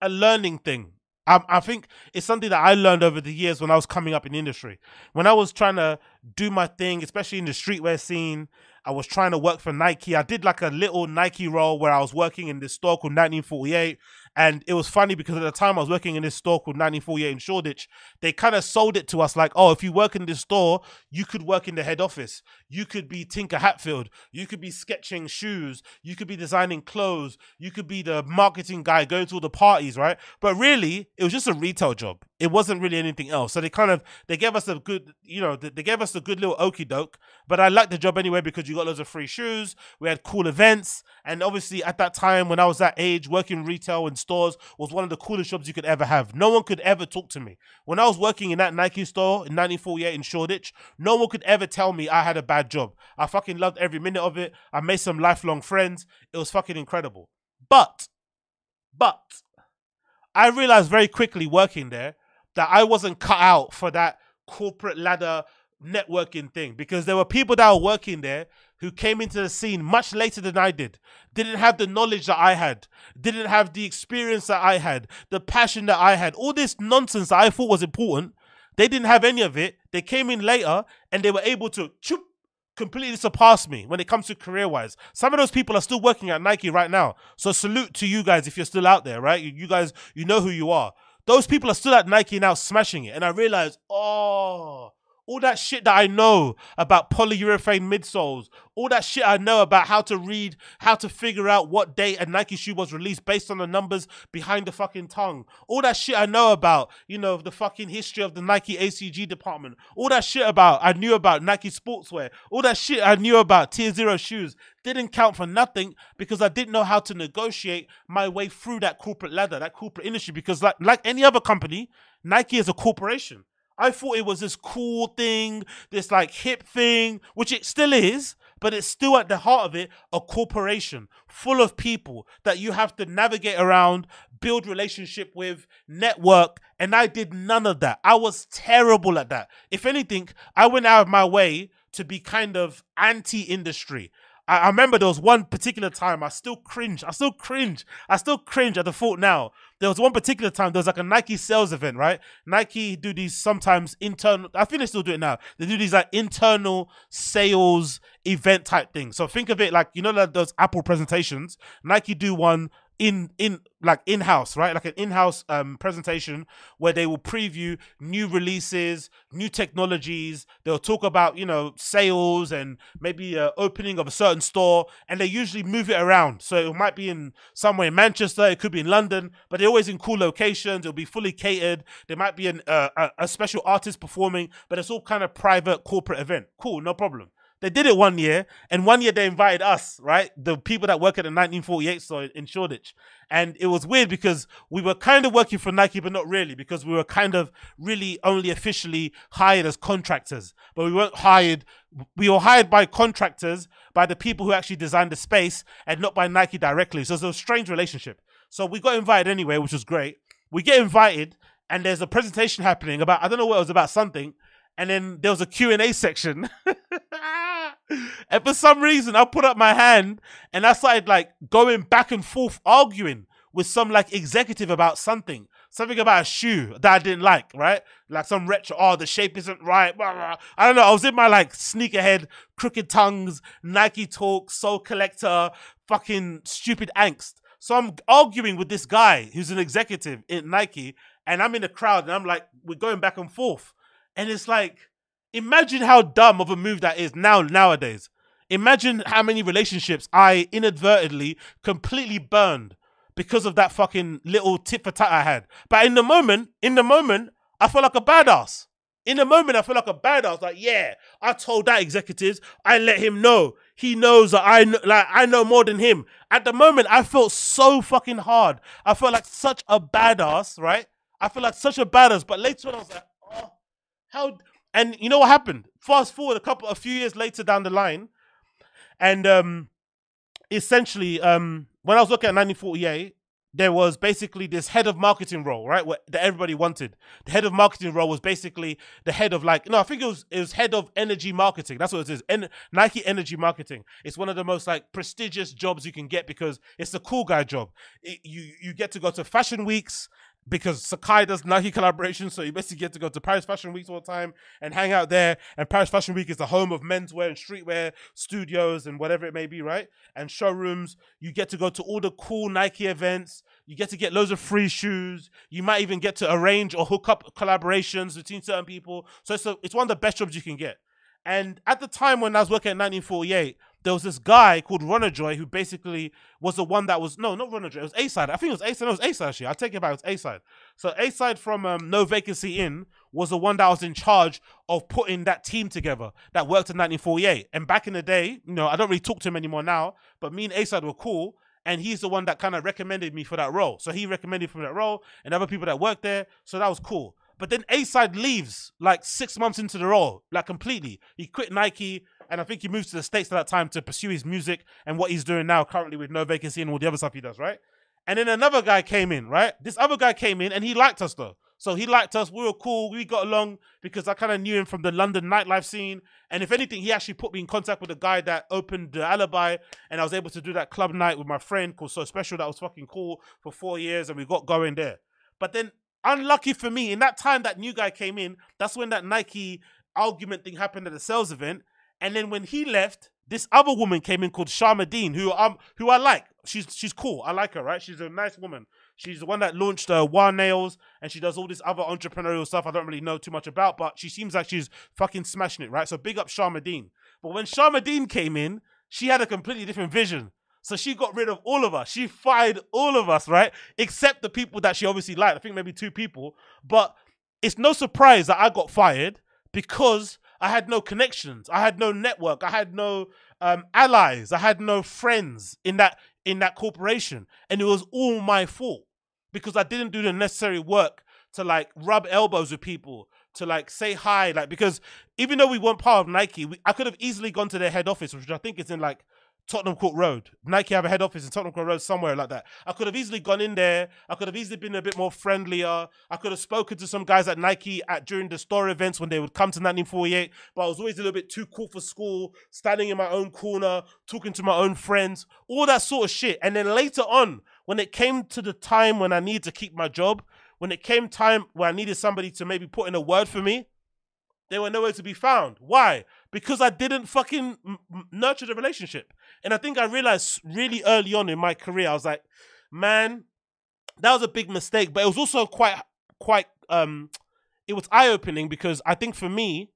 a learning thing. I, I think it's something that I learned over the years when I was coming up in industry. When I was trying to do my thing, especially in the streetwear scene. I was trying to work for Nike. I did like a little Nike role where I was working in this store called 1948. And it was funny because at the time I was working in this store called 1948 in Shoreditch. They kind of sold it to us like, oh, if you work in this store, you could work in the head office. You could be Tinker Hatfield. You could be sketching shoes. You could be designing clothes. You could be the marketing guy going to all the parties, right? But really, it was just a retail job. It wasn't really anything else. So they kind of they gave us a good, you know, they gave us a good little okey doke. But I liked the job anyway because you got loads of free shoes. We had cool events, and obviously at that time when I was that age, working retail and stores was one of the coolest jobs you could ever have. No one could ever talk to me. When I was working in that Nike store in 1948 in Shoreditch, no one could ever tell me I had a bad job. I fucking loved every minute of it. I made some lifelong friends. It was fucking incredible. But, but, I realized very quickly working there that I wasn't cut out for that corporate ladder networking thing because there were people that were working there who came into the scene much later than I did, didn't have the knowledge that I had, didn't have the experience that I had, the passion that I had, all this nonsense that I thought was important. They didn't have any of it. They came in later and they were able to choop, completely surpass me when it comes to career wise. Some of those people are still working at Nike right now. So salute to you guys if you're still out there, right? You, you guys, you know who you are. Those people are still at Nike now smashing it. And I realized, oh, all that shit that I know about polyurethane midsoles, all that shit I know about how to read, how to figure out what date a Nike shoe was released based on the numbers behind the fucking tongue, all that shit I know about, you know, the fucking history of the Nike ACG department, all that shit about I knew about Nike sportswear, all that shit I knew about Tier Zero shoes didn't count for nothing because I didn't know how to negotiate my way through that corporate ladder, that corporate industry. Because like like any other company, Nike is a corporation. I thought it was this cool thing, this like hip thing, which it still is, but it's still at the heart of it a corporation full of people that you have to navigate around, build relationship with, network, and I did none of that. I was terrible at that. If anything, I went out of my way to be kind of anti-industry. I, remember there was one particular time I still cringe. I still cringe. I still cringe at the thought now. There was one particular time there was like a Nike sales event, right? Nike do these sometimes internal. I think they still do it now. They do these like internal sales event type things. So think of it like you know like those Apple presentations. Nike do one in in like in house, right? Like an in house um, presentation where they will preview new releases, new technologies. They'll talk about you know sales and maybe uh, opening of a certain store, and they usually move it around. So it might be in somewhere in Manchester, it could be in London, but they're always in cool locations. It'll be fully catered. There might be an, uh, a, a special artist performing, but it's all kind of private corporate event. Cool, no problem. They did it one year, and one year they invited us, right? The people that work at the 1948 store in Shoreditch. And it was weird because we were kind of working for Nike, but not really, because we were kind of really only officially hired as contractors. But we weren't hired, we were hired by contractors, by the people who actually designed the space, and not by Nike directly. So it was a strange relationship. So we got invited anyway, which was great. We get invited, and there's a presentation happening about, I don't know what it was about, something and then there was a Q&A section. and for some reason, I put up my hand and I started like going back and forth arguing with some like executive about something. Something about a shoe that I didn't like, right? Like some retro, oh, the shape isn't right. Blah, blah. I don't know. I was in my like sneakerhead, crooked tongues, Nike talk, Sole Collector, fucking stupid angst. So I'm arguing with this guy who's an executive in Nike, and I'm in the crowd, and I'm like, we're going back and forth. And it's like, imagine how dumb of a move that is now nowadays. Imagine how many relationships I inadvertently completely burned because of that fucking little tit for tat I had. But in the moment, in the moment, I felt like a badass. In the moment, I felt like a badass. Like, yeah, I told that executives, I let him know. He knows that I know, like I know more than him. At the moment, I felt so fucking hard. I felt like such a badass, right? I feel like such a badass. But later on, I was like, how and you know what happened? Fast forward a couple a few years later down the line, and um essentially um when I was looking at 1948, there was basically this head of marketing role, right? What that everybody wanted. The head of marketing role was basically the head of like no, I think it was it was head of energy marketing. That's what it is. En- Nike Energy Marketing. It's one of the most like prestigious jobs you can get because it's a cool guy job. It, you you get to go to fashion weeks because Sacai does Nike collaborations, so you basically get to go to Paris Fashion Week all the time and hang out there. And Paris Fashion Week is the home of menswear and streetwear studios and whatever it may be, right? And showrooms. You get to go to all the cool Nike events. You get to get loads of free shoes. You might even get to arrange or hook up collaborations between certain people. So it's a, it's one of the best jobs you can get. And at the time when I was working at 1948, there was this guy called Runner Joy who basically was the one that was no, not Runner Joy. It was Acyde. I think it was Acyde. No, it was Acyde actually. I take it back. It was Acyde. So Acyde from um, No Vacancy Inn was the one that was in charge of putting that team together that worked in 1948. And back in the day, you know, I don't really talk to him anymore now, but me and Acyde were cool. And he's the one that kind of recommended me for that role. So he recommended for that role, and other people that worked there. So that was cool. But then Acyde leaves like six months into the role, like completely. He quit Nike, and I think he moved to the States at that time to pursue his music and what he's doing now currently with no vacancy and all the other stuff he does, right? And then another guy came in, right? This other guy came in and he liked us though. So he liked us. We were cool. We got along because I kind of knew him from the London nightlife scene. And if anything, he actually put me in contact with the guy that opened the Alibi. And I was able to do that club night with my friend called So Special. That was fucking cool for four years. And we got going there. But then, unlucky for me, in that time that new guy came in, that's when that Nike argument thing happened at the sales event. And then when he left, this other woman came in called Sharmadean, who um who I like. She's she's cool. I like her, right? She's a nice woman. She's the one that launched uh, WAH Nails, and she does all this other entrepreneurial stuff I don't really know too much about, but she seems like she's fucking smashing it, right? So big up Sharmadean. But when Sharmadean came in, she had a completely different vision. So she got rid of all of us. She fired all of us, right? Except the people that she obviously liked. I think maybe two people. But it's no surprise that I got fired because I had no connections. I had no network. I had no um, allies. I had no friends in that in that corporation, and it was all my fault because I didn't do the necessary work to like rub elbows with people, to like say hi, like because even though we weren't part of Nike, we, I could have easily gone to their head office, which I think is in like Tottenham Court Road. Nike have a head office in Tottenham Court Road somewhere like that. I could have easily gone in there. I could have easily been a bit more friendlier. I could have spoken to some guys at Nike at during the store events when they would come to 1948. But I was always a little bit too cool for school, standing in my own corner, talking to my own friends, all that sort of shit. And then later on, when it came to the time when I needed to keep my job, when it came time where I needed somebody to maybe put in a word for me, they were nowhere to be found. Why? Because I didn't fucking nurture the relationship. And I think I realized really early on in my career, I was like, man, that was a big mistake. But it was also quite, quite, um, it was eye opening because I think for me,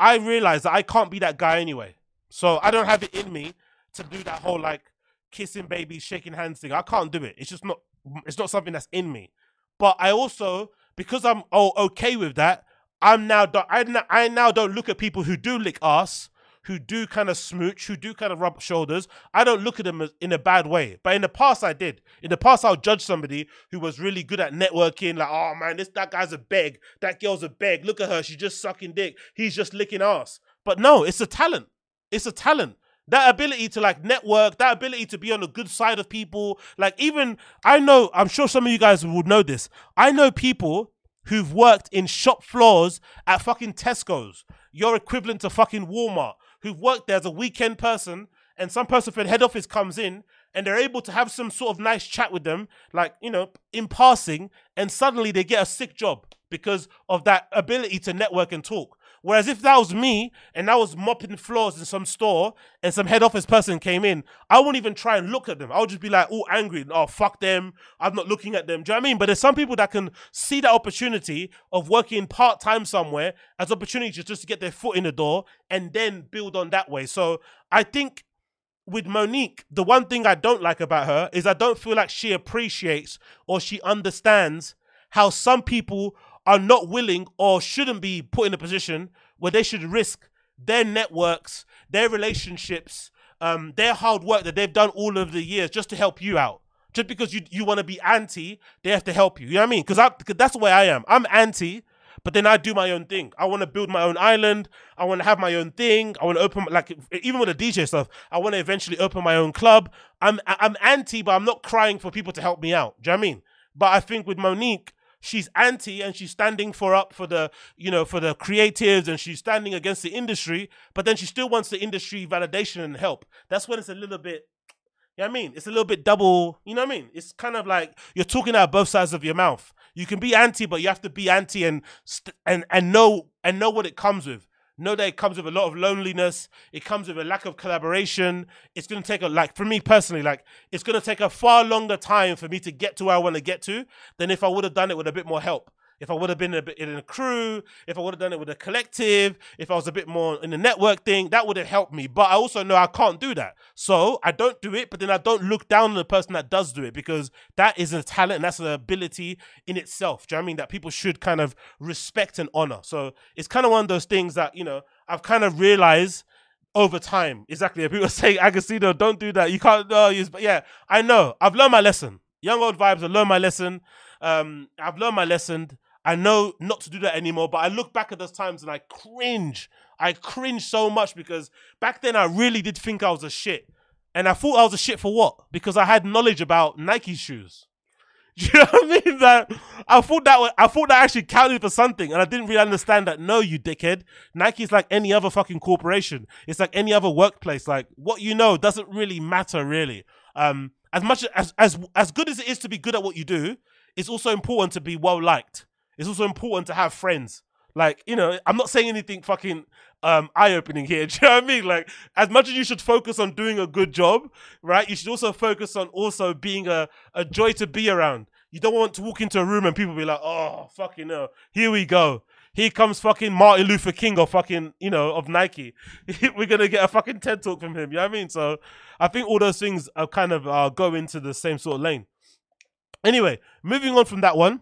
I realized that I can't be that guy anyway. So I don't have it in me to do that whole like kissing babies, shaking hands thing. I can't do it. It's just not, it's not something that's in me. But I also, because I'm oh, okay with that, I'm now, I, I now don't look at people who do lick ass who do kind of smooch, who do kind of rub shoulders, I don't look at them in a bad way. But in the past, I did. In the past, I'll judge somebody who was really good at networking, like, oh man, this that guy's a beg, that girl's a beg. Look at her, she's just sucking dick. He's just licking ass. But no, it's a talent. It's a talent that ability to like network that ability to be on the good side of people like even i know i'm sure some of you guys would know this i know people who've worked in shop floors at fucking tesco's your equivalent to fucking walmart who've worked there as a weekend person, and some person from head office comes in and they're able to have some sort of nice chat with them, like, you know, in passing, and suddenly they get a sick job because of that ability to network and talk. Whereas if that was me and I was mopping floors in some store and some head office person came in, I wouldn't even try and look at them. I would just be like, oh, angry. Oh, fuck them. I'm not looking at them. Do you know what I mean? But there's some people that can see that opportunity of working part time somewhere as opportunity just to get their foot in the door and then build on that way. So I think with Mo'Nique, the one thing I don't like about her is I don't feel like she appreciates or she understands how some people are not willing or shouldn't be put in a position where they should risk their networks, their relationships, um, their hard work that they've done all of the years just to help you out. Just because you you want to be anti, they have to help you. You know what I mean? Because that's the way I am. I'm anti, but then I do my own thing. I want to build my own island. I want to have my own thing. I want to open like even with the DJ stuff. I want to eventually open my own club. I'm I'm anti, but I'm not crying for people to help me out. Do you know what I mean? But I think with Mo'Nique, she's anti and she's standing for up for the you know for the creatives and she's standing against the industry but then she still wants the industry validation and help that's when it's a little bit You know what I mean? It's a little bit double, you know what I mean? It's kind of like you're talking out both sides of your mouth. You can be anti, but you have to be anti and and and know and know what it comes with. Know that it comes with a lot of loneliness. It comes with a lack of collaboration. It's gonna take a like for me personally, like it's gonna take a far longer time for me to get to where I want to get to than if I would have done it with a bit more help. If I would have been in a bit in a crew, if I would have done it with a collective, if I was a bit more in the network thing, that would have helped me. But I also know I can't do that. So I don't do it, but then I don't look down on the person that does do it because that is a talent and that's an ability in itself. Do you know I mean? That people should kind of respect and honor. So it's kind of one of those things that, you know, I've kind of realized over time. Exactly. People say, Agostinho, don't do that. You can't use, but yeah, I know. I've learned my lesson. Young old vibes, I learned my lesson. Um, I've learned my lesson. I know not to do that anymore, but I look back at those times and I cringe. I cringe so much because back then I really did think I was a shit. And I thought I was a shit for what? Because I had knowledge about Nike shoes. Do you know what I mean? That I thought that wa- I thought that actually counted for something, and I didn't really understand that. No, you dickhead. Nike's like any other fucking corporation. It's like any other workplace. Like what you know doesn't really matter, really. Um, as much as as as good as it is to be good at what you do, it's also important to be well liked. It's also important to have friends. Like, you know, I'm not saying anything fucking um eye opening here. Do you know what I mean? Like, as much as you should focus on doing a good job, right? You should also focus on also being a, a joy to be around. You don't want to walk into a room and people be like, oh, fucking no, here we go. Here comes fucking Martin Luther King of fucking, you know, of Nike. We're gonna get a fucking TED talk from him. You know what I mean? So I think all those things are kind of uh, go into the same sort of lane. Anyway, moving on from that one,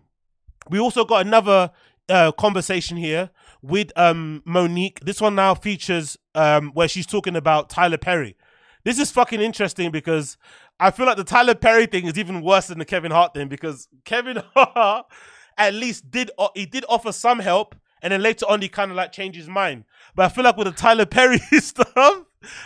we also got another uh, conversation here with um, Mo'Nique. This one now features um, where she's talking about Tyler Perry. This is fucking interesting because I feel like the Tyler Perry thing is even worse than the Kevin Hart thing because Kevin Hart at least did he did offer some help and then later on he kind of like changed his mind. But I feel like with the Tyler Perry stuff,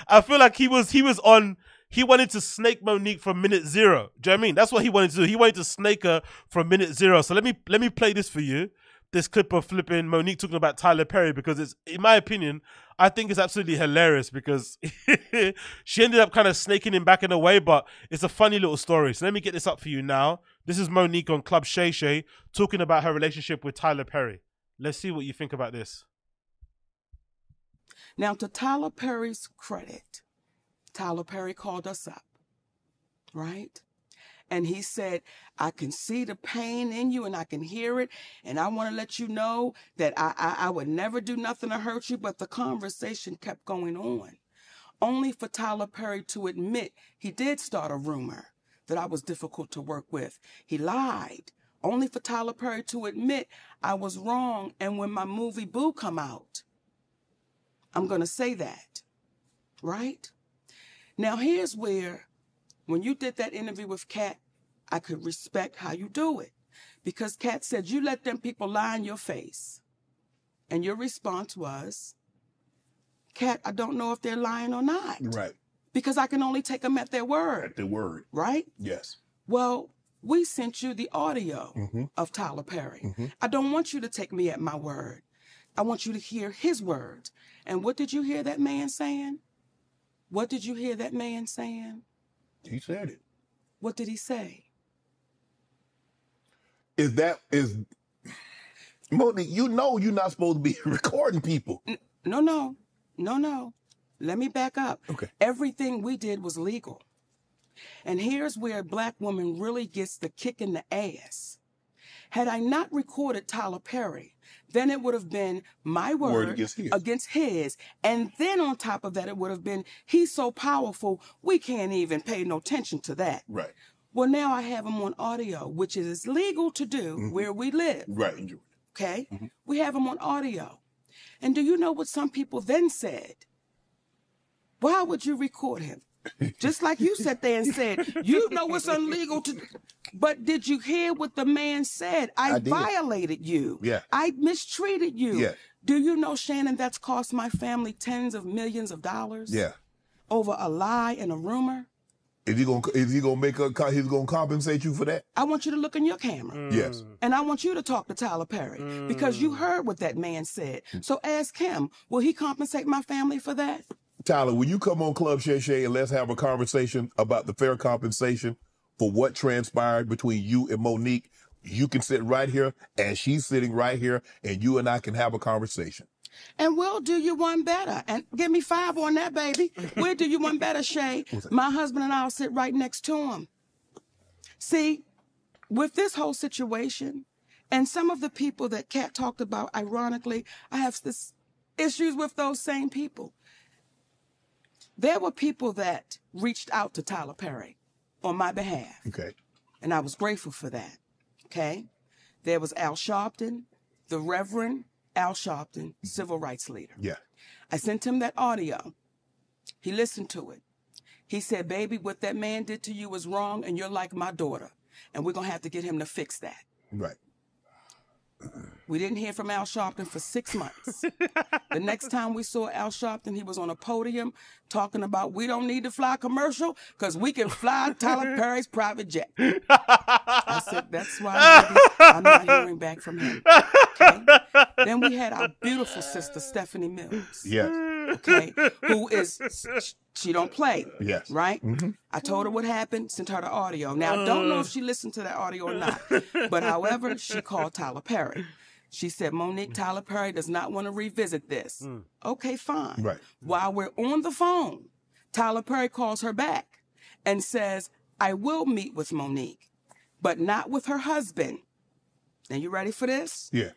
I feel like he was he was on he wanted to snake Mo'Nique from minute zero. Do you know what I mean? That's what he wanted to do. He wanted to snake her from minute zero. So let me let me play this for you. This clip of flipping Mo'Nique talking about Tyler Perry because it's in my opinion, I think it's absolutely hilarious because she ended up kind of snaking him back in a way, but it's a funny little story. So let me get this up for you now. This is Mo'Nique on Club Shay Shay talking about her relationship with Tyler Perry. Let's see what you think about this. Now, to Tyler Perry's credit, Tyler Perry called us up, right? And he said, I can see the pain in you and I can hear it. And I want to let you know that I, I, I would never do nothing to hurt you. But the conversation kept going on. Only for Tyler Perry to admit he did start a rumor that I was difficult to work with. He lied. Only for Tyler Perry to admit I was wrong. And when my movie Boo come out, I'm going to say that. Right? Now, here's where, when you did that interview with Katt, I could respect how you do it. Because Katt said, you let them people lie in your face. And your response was, Katt, I don't know if they're lying or not. Right. Because I can only take them at their word. At their word. Right? Yes. Well, we sent you the audio Mhm. of Tyler Perry. Mhm. I don't want you to take me at my word. I want you to hear his words. And what did you hear that man saying? What did you hear that man saying? He said it. What did he say? Is that is Mo'Nique, you know you're not supposed to be recording people. No, no, no, no. Let me back up. Okay. Everything we did was legal. And here's where a black woman really gets the kick in the ass. Had I not recorded Tyler Perry, then it would have been my word, against his. against his. And then on top of that, it would have been, he's so powerful, we can't even pay no attention to that. Right. Well, now I have him on audio, which is legal to do Mhm. where we live. Right. Okay? Mhm. We have him on audio. And do you know what some people then said? Why would you record him? Just like you sat there and said, you know it's illegal to. But did you hear what the man said? I, I violated you. Yeah. I mistreated you. Yeah. Do you know, Shannon, that's cost my family tens of millions of dollars Yeah. over a lie and a rumor? Is he gonna is he gonna make a he's gonna compensate you for that? I want you to look in your camera. Mm. Yes. And I want you to talk to Tyler Perry because you mm. heard what that man said. So ask him, will he compensate my family for that? Tyler, will you come on Club Shay Shay and let's have a conversation about the fair compensation for what transpired between you and Mo'Nique? You can sit right here, and she's sitting right here, and you and I can have a conversation. And we'll do you one better. And give me five on that, baby. We'll do you one better, Shay. My husband and I'll sit right next to him. See, with this whole situation, and some of the people that Katt talked about, ironically, I have this issues with those same people. There were people that reached out to Tyler Perry on my behalf, Okay. and I was grateful for that. Okay? There was Al Sharpton, the Reverend Al Sharpton, mm-hmm. civil rights leader. Yeah. I sent him that audio. He listened to it. He said, Baby, what that man did to you was wrong, and you're like my daughter. And we're going to have to get him to fix that. Right. We didn't hear from Al Sharpton for six months. the next time we saw Al Sharpton, he was on a podium talking about we don't need to fly commercial because we can fly Tyler Perry's private jet. I said, that's why I'm not hearing back from him. Okay? Then we had our beautiful sister, Stephanie Mills. Yes. okay, who is she don't play. Yes. Right? Mm-hmm. I told her what happened, sent her the audio. Now I don't know if she listened to that audio or not. But however, she called Tyler Perry. She said, Mo'Nique mm. Tyler Perry does not want to revisit this. Mm. Okay, fine. Right. Mm. While we're on the phone, Tyler Perry calls her back and says, I will meet with Mo'Nique, but not with her husband. Now you ready for this? Yeah.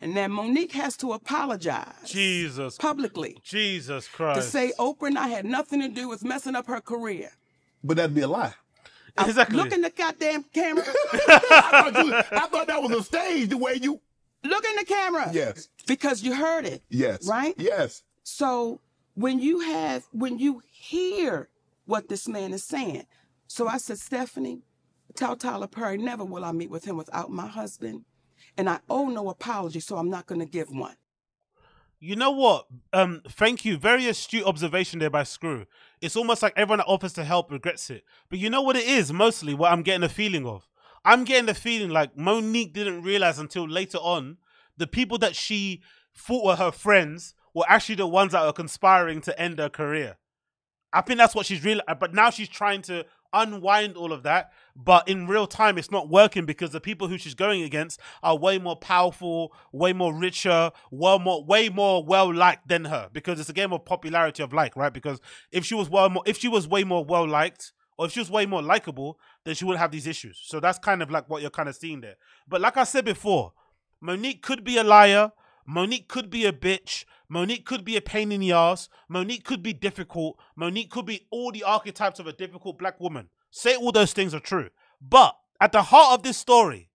And then Mo'Nique has to apologize Jesus. publicly Jesus Christ. to say Oprah and I had nothing to do with messing up her career. But that'd be a lie. exactly. Look in the goddamn camera. I, thought you- I thought that was a stage the way you. Look in the camera. Yes. Because you heard it. Yes. Right? Yes. So when you have, when you hear what this man is saying, so I said, Stephanie, tell Tyler Perry, never will I meet with him without my husband. And I owe no apology, so I'm not going to give one. You know what? Um, thank you. Very astute observation there by Screw. It's almost like everyone that offers to help regrets it. But you know what it is? Mostly what I'm getting a feeling of. I'm getting the feeling like Mo'Nique didn't realize until later on the people that she thought were her friends were actually the ones that were conspiring to end her career. I think that's what she's real. Uh, but now she's trying to unwind all of that. But in real time, it's not working because the people who she's going against are way more powerful, way more richer, well more, way more well liked than her. Because it's a game of popularity of like, right? Because if she was well more, if she was way more well liked, or if she was way more likable, then she wouldn't have these issues. So that's kind of like what you're kind of seeing there. But like I said before, Mo'Nique could be a liar. Mo'Nique could be a bitch. Mo'Nique could be a pain in the ass. Mo'Nique could be difficult. Mo'Nique could be all the archetypes of a difficult black woman. Say all those things are true. But at the heart of this story,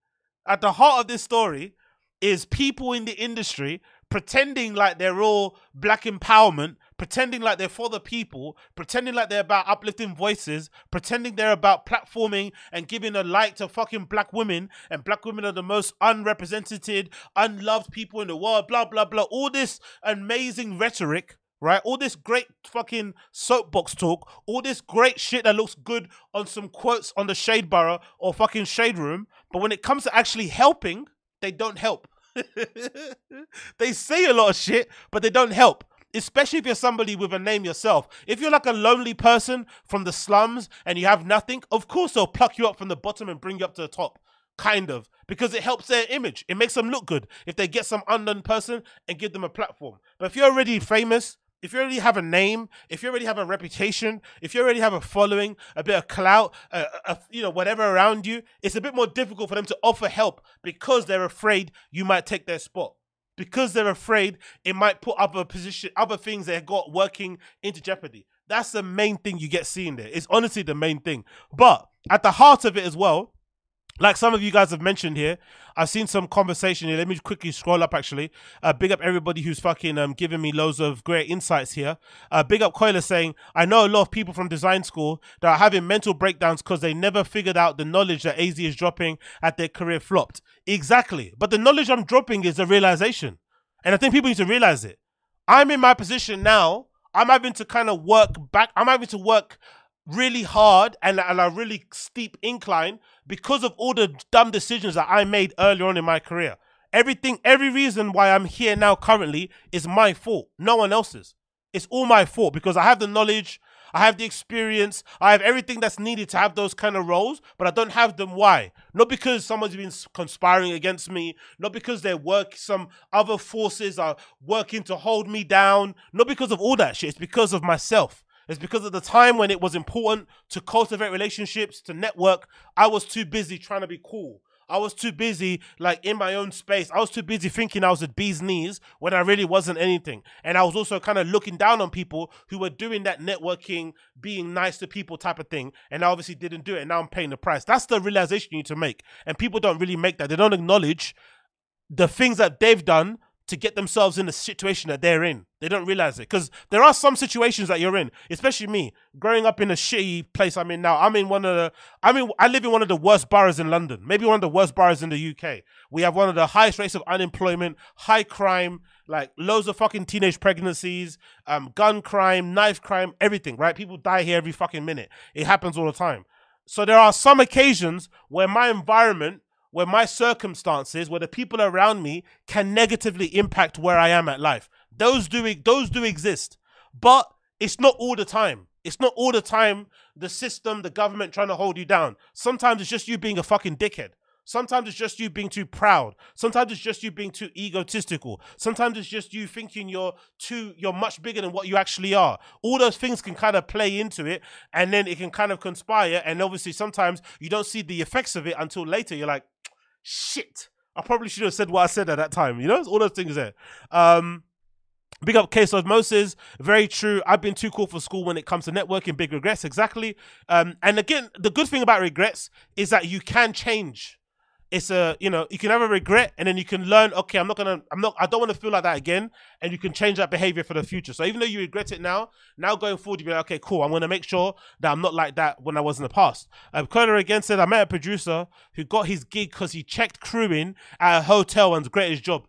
at the heart of this story is people in the industry pretending like they're all black empowerment, pretending like they're for the people, pretending like they're about uplifting voices, pretending they're about platforming and giving a light to fucking black women, and black women are the most unrepresented, unloved people in the world, blah, blah, blah. All this amazing rhetoric. Right, all this great fucking soapbox talk, all this great shit that looks good on some quotes on the Shade Borough or fucking Shade Room, but when it comes to actually helping, they don't help. they say a lot of shit, but they don't help. Especially if you're somebody with a name yourself. If you're like a lonely person from the slums and you have nothing, of course they'll pluck you up from the bottom and bring you up to the top. Kind of. Because it helps their image. It makes them look good if they get some unknown person and give them a platform. But if you're already famous, if you already have a name, if you already have a reputation, if you already have a following, a bit of clout, you know, whatever around you, it's a bit more difficult for them to offer help because they're afraid you might take their spot. Because they're afraid it might put other position, other things they got working into jeopardy. That's the main thing you get seen there. It's honestly the main thing. But at the heart of it as well, like some of you guys have mentioned here, I've seen some conversation here. Let me quickly scroll up actually. Uh, big up everybody who's fucking um, giving me loads of great insights here. Uh, big up Coiler saying, I know a lot of people from design school that are having mental breakdowns because they never figured out the knowledge that AZ is dropping at their career flopped. Exactly. But the knowledge I'm dropping is a realization. And I think people need to realize it. I'm in my position now. I'm having to kind of work back. I'm having to work really hard and, and a really steep incline because of all the dumb decisions that I made earlier on in my career. Everything, every reason why I'm here now currently is my fault, no one else's. It's all my fault because I have the knowledge, I have the experience, I have everything that's needed to have those kind of roles, but I don't have them. Why? Not because someone's been conspiring against me, not because they work, some other forces are working to hold me down, not because of all that shit. It's because of myself. It's because at the time when it was important to cultivate relationships, to network. I was too busy trying to be cool. I was too busy, like in my own space. I was too busy thinking I was at bee's knees when I really wasn't anything. And I was also kind of looking down on people who were doing that networking, being nice to people type of thing. And I obviously didn't do it. And now I'm paying the price. That's the realization you need to make. And people don't really make that. They don't acknowledge the things that they've done to get themselves in the situation that they're in. They don't realize it because there are some situations that you're in, especially me, growing up in a shitty place I'm in now. I'm in one of the, I mean, I live in one of the worst boroughs in London, maybe one of the worst boroughs in the UK. We have one of the highest rates of unemployment, high crime, like loads of fucking teenage pregnancies, um, gun crime, knife crime, everything. Right? People die here every fucking minute. It happens all the time. So there are some occasions where my environment where my circumstances, where the people around me can negatively impact where I am at life. Those do those do exist, but it's not all the time. It's not all the time the system, the government trying to hold you down. Sometimes it's just you being a fucking dickhead. Sometimes it's just you being too proud. Sometimes it's just you being too egotistical. Sometimes it's just you thinking you're too you're much bigger than what you actually are. All those things can kind of play into it and then it can kind of conspire and obviously sometimes you don't see the effects of it until later. You're like, "Shit. I probably should have said what I said at that time." You know? All those things there. Um Big up case osmosis, very true. I've been too cool for school when it comes to networking. Big regrets, exactly. Um, and again, the good thing about regrets is that you can change it's a you know you can have a regret and then you can learn okay i'm not gonna i'm not i don't want to feel like that again and you can change that behavior for the future. So even though you regret it now now going forward you be like okay cool i'm gonna make sure that i'm not like that when i was in the past. Um Kerner again said i met a producer who got his gig because he checked crewing at a hotel and's greatest job.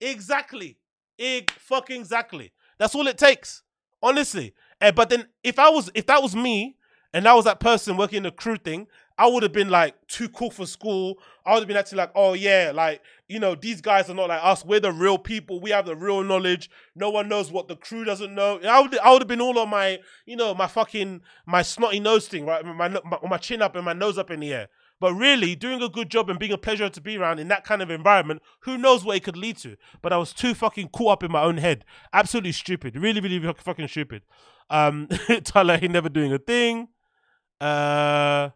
Exactly. Ig fucking exactly. That's all it takes honestly. Eh, but then if i was if that was me and I was that person working the crew thing, I would have been like too cool for school. I would have been actually like, oh yeah, like you know, these guys are not like us. We're the real people. We have the real knowledge. No one knows what the crew doesn't know. I would, I would have been all on my, you know, my fucking my snotty nose thing, right? My, my my chin up and my nose up in the air. But really, doing a good job and being a pleasure to be around in that kind of environment, who knows what it could lead to? But I was too fucking caught up in my own head. Absolutely stupid. Really, really fucking stupid. Um, Tyler, he never doing a thing. Uh,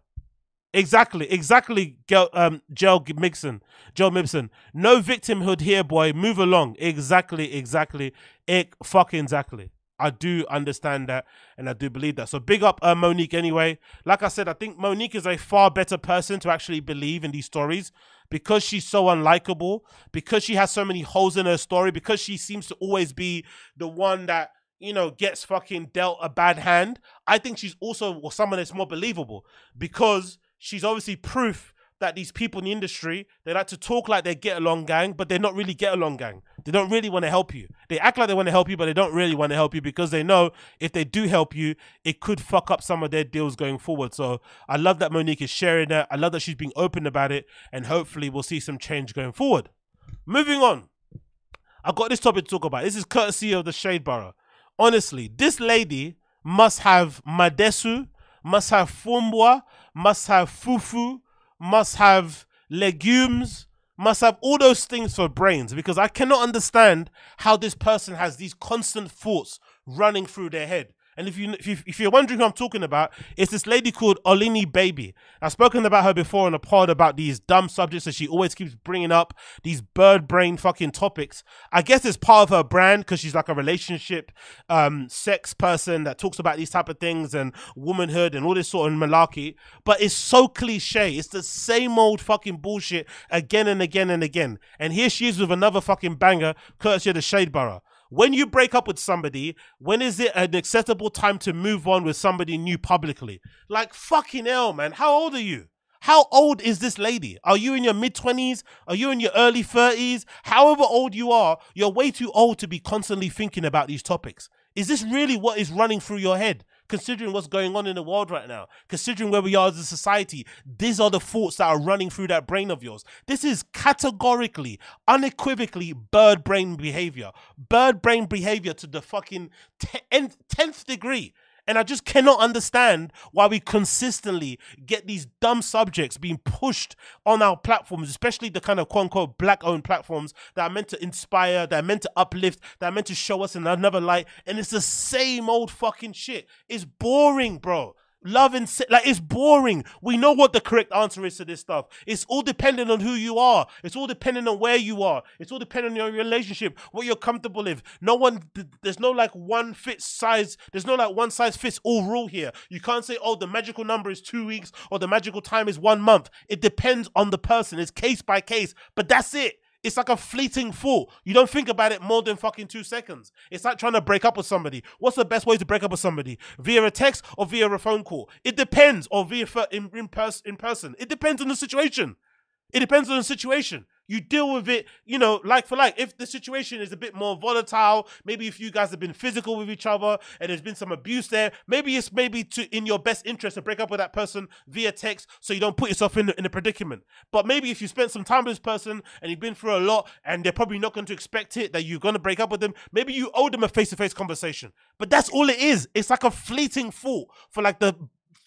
exactly, exactly. Gel, um, Joe Mixon, Joe Mibson. No victimhood here, boy. Move along. Exactly, exactly. Ick, fucking exactly. I do understand that, and I do believe that. So big up uh, Mo'Nique anyway. Like I said, I think Mo'Nique is a far better person to actually believe in these stories because she's so unlikable, because she has so many holes in her story, because she seems to always be the one that you know, gets fucking dealt a bad hand, I think she's also someone that's more believable because she's obviously proof that these people in the industry they like to talk like they get along gang, but they're not really get along gang. They don't really want to help you. They act like they want to help you, but they don't really want to help you because they know if they do help you, it could fuck up some of their deals going forward. So I love that Mo'Nique is sharing that. I love that she's being open about it, and hopefully we'll see some change going forward. Moving on. I've got this topic to talk about. This is courtesy of the Shade Borough honestly, this lady must have madesu, must have fumbwa, must have fufu, must have legumes, must have all those things for brains because I cannot understand how this person has these constant thoughts running through their head. And if you if, you, you're wondering who I'm talking about, it's this lady called Olini Baby. I've spoken about her before in a pod about these dumb subjects that she always keeps bringing up, these bird brain fucking topics. I guess it's part of her brand because she's like a relationship, um, sex person that talks about these type of things and womanhood and all this sort of malarkey. But it's so cliche. It's the same old fucking bullshit again and again and again. And here she is with another fucking banger, courtesy of the Shade Borough when you break up with somebody, when is it an acceptable time to move on with somebody new publicly? Like fucking hell, man. How old are you? How old is this lady? Are you in your mid 20s? Are you in your early 30s? However old you are, you're way too old to be constantly thinking about these topics. Is this really what is running through your head? Considering what's going on in the world right now, considering where we are as a society, these are the thoughts that are running through that brain of yours. This is categorically, unequivocally bird brain behavior. Bird brain behavior to the fucking 10th degree. And I just cannot understand why we consistently get these dumb subjects being pushed on our platforms, especially the kind of quote unquote black owned platforms that are meant to inspire, that are meant to uplift, that are meant to show us in another light. And it's the same old fucking shit. It's boring, bro. Love and se- like it's boring. We know what the correct answer is to this stuff. It's all dependent on who you are. It's all dependent on where you are. It's all dependent on your relationship, what you're comfortable with. No one, there's no like one fit size. There's no like one size fits all rule here. You can't say, oh, the magical number is two weeks or the magical time is one month. It depends on the person. It's case by case. But that's it. It's like a fleeting thought. You don't think about it more than fucking two seconds. It's like trying to break up with somebody. What's the best way to break up with somebody? Via a text or via a phone call? It depends. Or via in, in, pers- in person. It depends on the situation. It depends on the situation you deal with it, you know, like for like. If the situation is a bit more volatile, maybe if you guys have been physical with each other and there's been some abuse there, maybe it's maybe to in your best interest to break up with that person via text so you don't put yourself in, in a predicament. But maybe if you spent some time with this person and you've been through a lot and they're probably not going to expect it that you're going to break up with them, maybe you owe them a face to face conversation. But that's all it is. It's like a fleeting thought for like the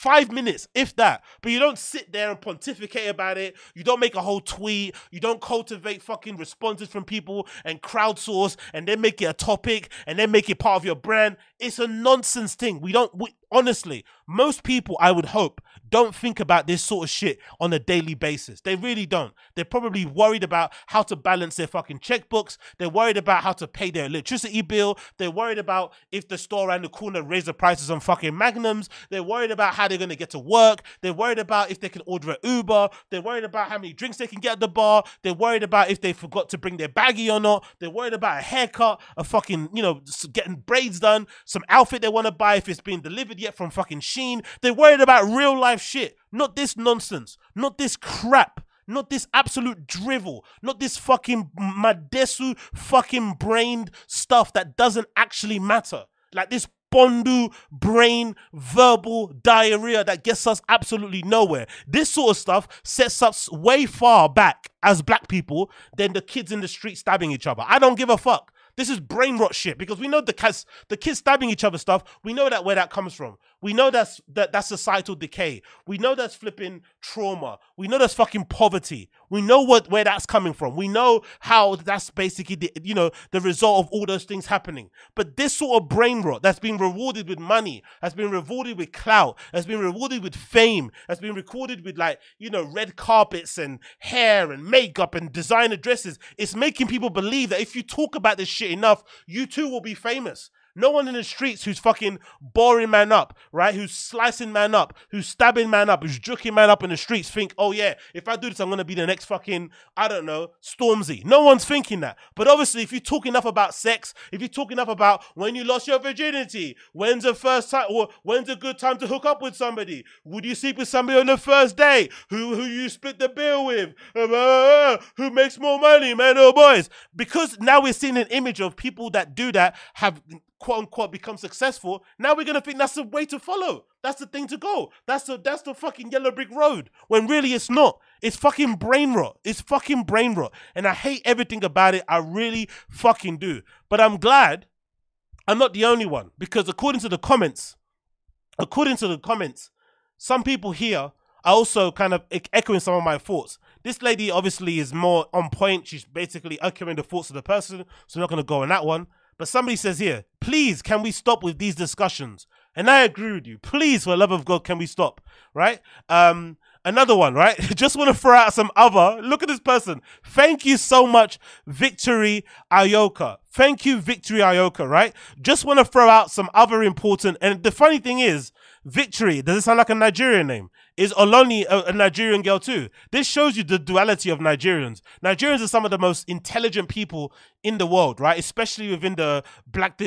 five minutes, if that. But you don't sit there and pontificate about it. You don't make a whole tweet. You don't cultivate fucking responses from people and crowdsource and then make it a topic and then make it part of your brand. It's a nonsense thing. We don't, we, honestly, most people, I would hope, don't think about this sort of shit on a daily basis. They really don't. They're probably worried about how to balance their fucking checkbooks. They're worried about how to pay their electricity bill. They're worried about if the store around the corner raise the prices on fucking magnums. They're worried about how they're going to get to work. They're worried about if they can order an Uber. They're worried about how many drinks they can get at the bar. They're worried about if they forgot to bring their baggie or not. They're worried about a haircut, a fucking, you know, getting braids done, some outfit they want to buy if it's being delivered yet from fucking Shein. They're worried about real life shit, not this nonsense, not this crap. Not this absolute drivel, not this fucking Madesu fucking brained stuff that doesn't actually matter. Like this Bondu brain verbal diarrhea that gets us absolutely nowhere. This sort of stuff sets us way far back as black people than the kids in the street stabbing each other. I don't give a fuck. This is brain rot shit because we know the kids, the kids stabbing each other stuff. We know that where that comes from. We know that's that that's societal decay. We know that's flipping trauma. We know that's fucking poverty. We know what where that's coming from. We know how that's basically the you know the result of all those things happening. But this sort of brain rot that's been rewarded with money, has been rewarded with clout, has been rewarded with fame, has been recorded with like you know red carpets and hair and makeup and designer dresses. It's making people believe that if you talk about this shit enough, you too will be famous. No one in the streets who's fucking boring man up, right? Who's slicing man up, who's stabbing man up, who's juking man up in the streets think, oh yeah, if I do this, I'm gonna be the next fucking, I don't know, Stormzy. No one's thinking that. But obviously, if you talk enough about sex, if you talk enough about when you lost your virginity, when's the first time, or when's a good time to hook up with somebody? Would you sleep with somebody on the first day? Who who you split the bill with? Uh, uh, uh, uh, who makes more money, man or boys? Because now we're seeing an image of people that do that have quote unquote become successful, now we're gonna think that's the way to follow. That's the thing to go. That's the that's the fucking yellow brick road. When really it's not. It's fucking brain rot. It's fucking brain rot. And I hate everything about it. I really fucking do. But I'm glad I'm not the only one. Because according to the comments, according to the comments, some people here are also kind of echoing some of my thoughts. This lady obviously is more on point. She's basically echoing the thoughts of the person, so I'm not to go on that one. But somebody says here, please, can we stop with these discussions? And I agree with you. Please, for the love of God, can we stop? Right? Um, another one, right? Just want to throw out some other. Look at this person. Thank you so much, Victory Ayoka. Thank you, Victory Ayoka, right? Just want to throw out some other important. And the funny thing is, Victory, does it sound like a Nigerian name? Is Oloni a, a Nigerian girl too? This shows you the duality of Nigerians. Nigerians are some of the most intelligent people in the world, right? Especially within the black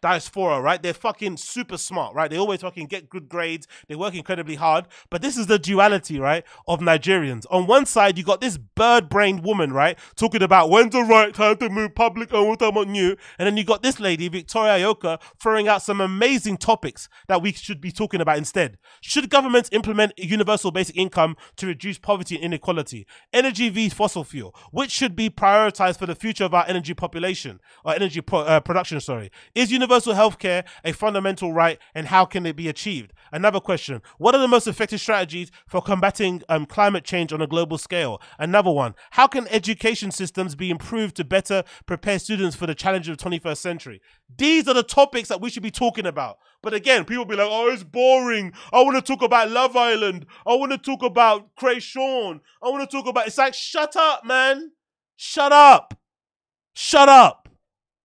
diaspora, right? They're fucking super smart, right? They always fucking get good grades. They work incredibly hard. But this is the duality, right, of Nigerians. On one side, you got this bird-brained woman, right, talking about when's the right time to move public and what want new. And then you got this lady, Victoria Ayoka, throwing out some amazing topics that we should be talking about instead. Should governments implement universal basic income to reduce poverty and inequality? Energy v fossil fuel, which should be prioritized for the future of our energy population or energy pro- uh, production. Sorry, is universal healthcare a fundamental right, and how can it be achieved? Another question: What are the most effective strategies for combating um, climate change on a global scale? Another one: How can education systems be improved to better prepare students for the challenges of the 21st century? These are the topics that we should be talking about. But again, people be like, "Oh, it's boring. I want to talk about Love Island. I want to talk about Cray Sean. I want to talk about." It's like, shut up, man. Shut up. Shut up.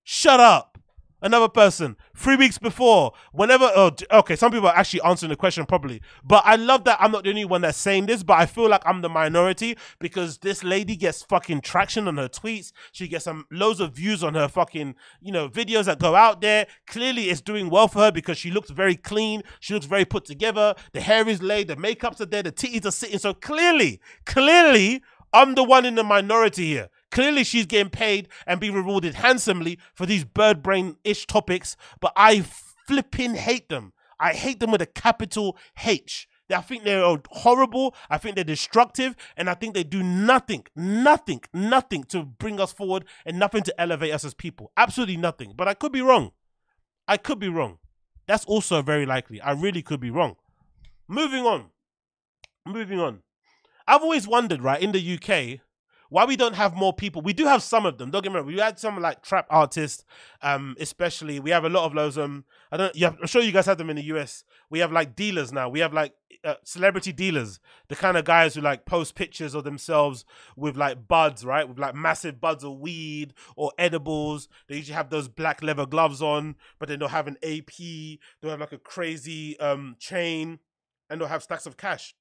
Shut up. Another person, three weeks before, whenever, oh, okay, some people are actually answering the question properly. But I love that I'm not the only one that's saying this, but I feel like I'm the minority because this lady gets fucking traction on her tweets. She gets some loads of views on her fucking, you know, videos that go out there. Clearly, it's doing well for her because she looks very clean. She looks very put together. The hair is laid, the makeup's are there, the titties are sitting. So clearly, clearly, I'm the one in the minority here. Clearly, she's getting paid and being rewarded handsomely for these bird brain ish topics, but I flipping hate them. I hate them with a capital H. I think they're horrible. I think they're destructive. And I think they do nothing, nothing, nothing to bring us forward and nothing to elevate us as people. Absolutely nothing. But I could be wrong. I could be wrong. That's also very likely. I really could be wrong. Moving on. Moving on. I've always wondered, right, in the UK, why we don't have more people. We do have some of them. Don't get me wrong. We had some like trap artists, um, especially. We have a lot of those. Um, I don't. Yeah, I'm sure you guys have them in the US. We have like dealers now. We have like uh, celebrity dealers, the kind of guys who like post pictures of themselves with like buds, right? With like massive buds of weed or edibles. They usually have those black leather gloves on, but then they'll have an AP. They'll have like a crazy um chain, and they'll have stacks of cash.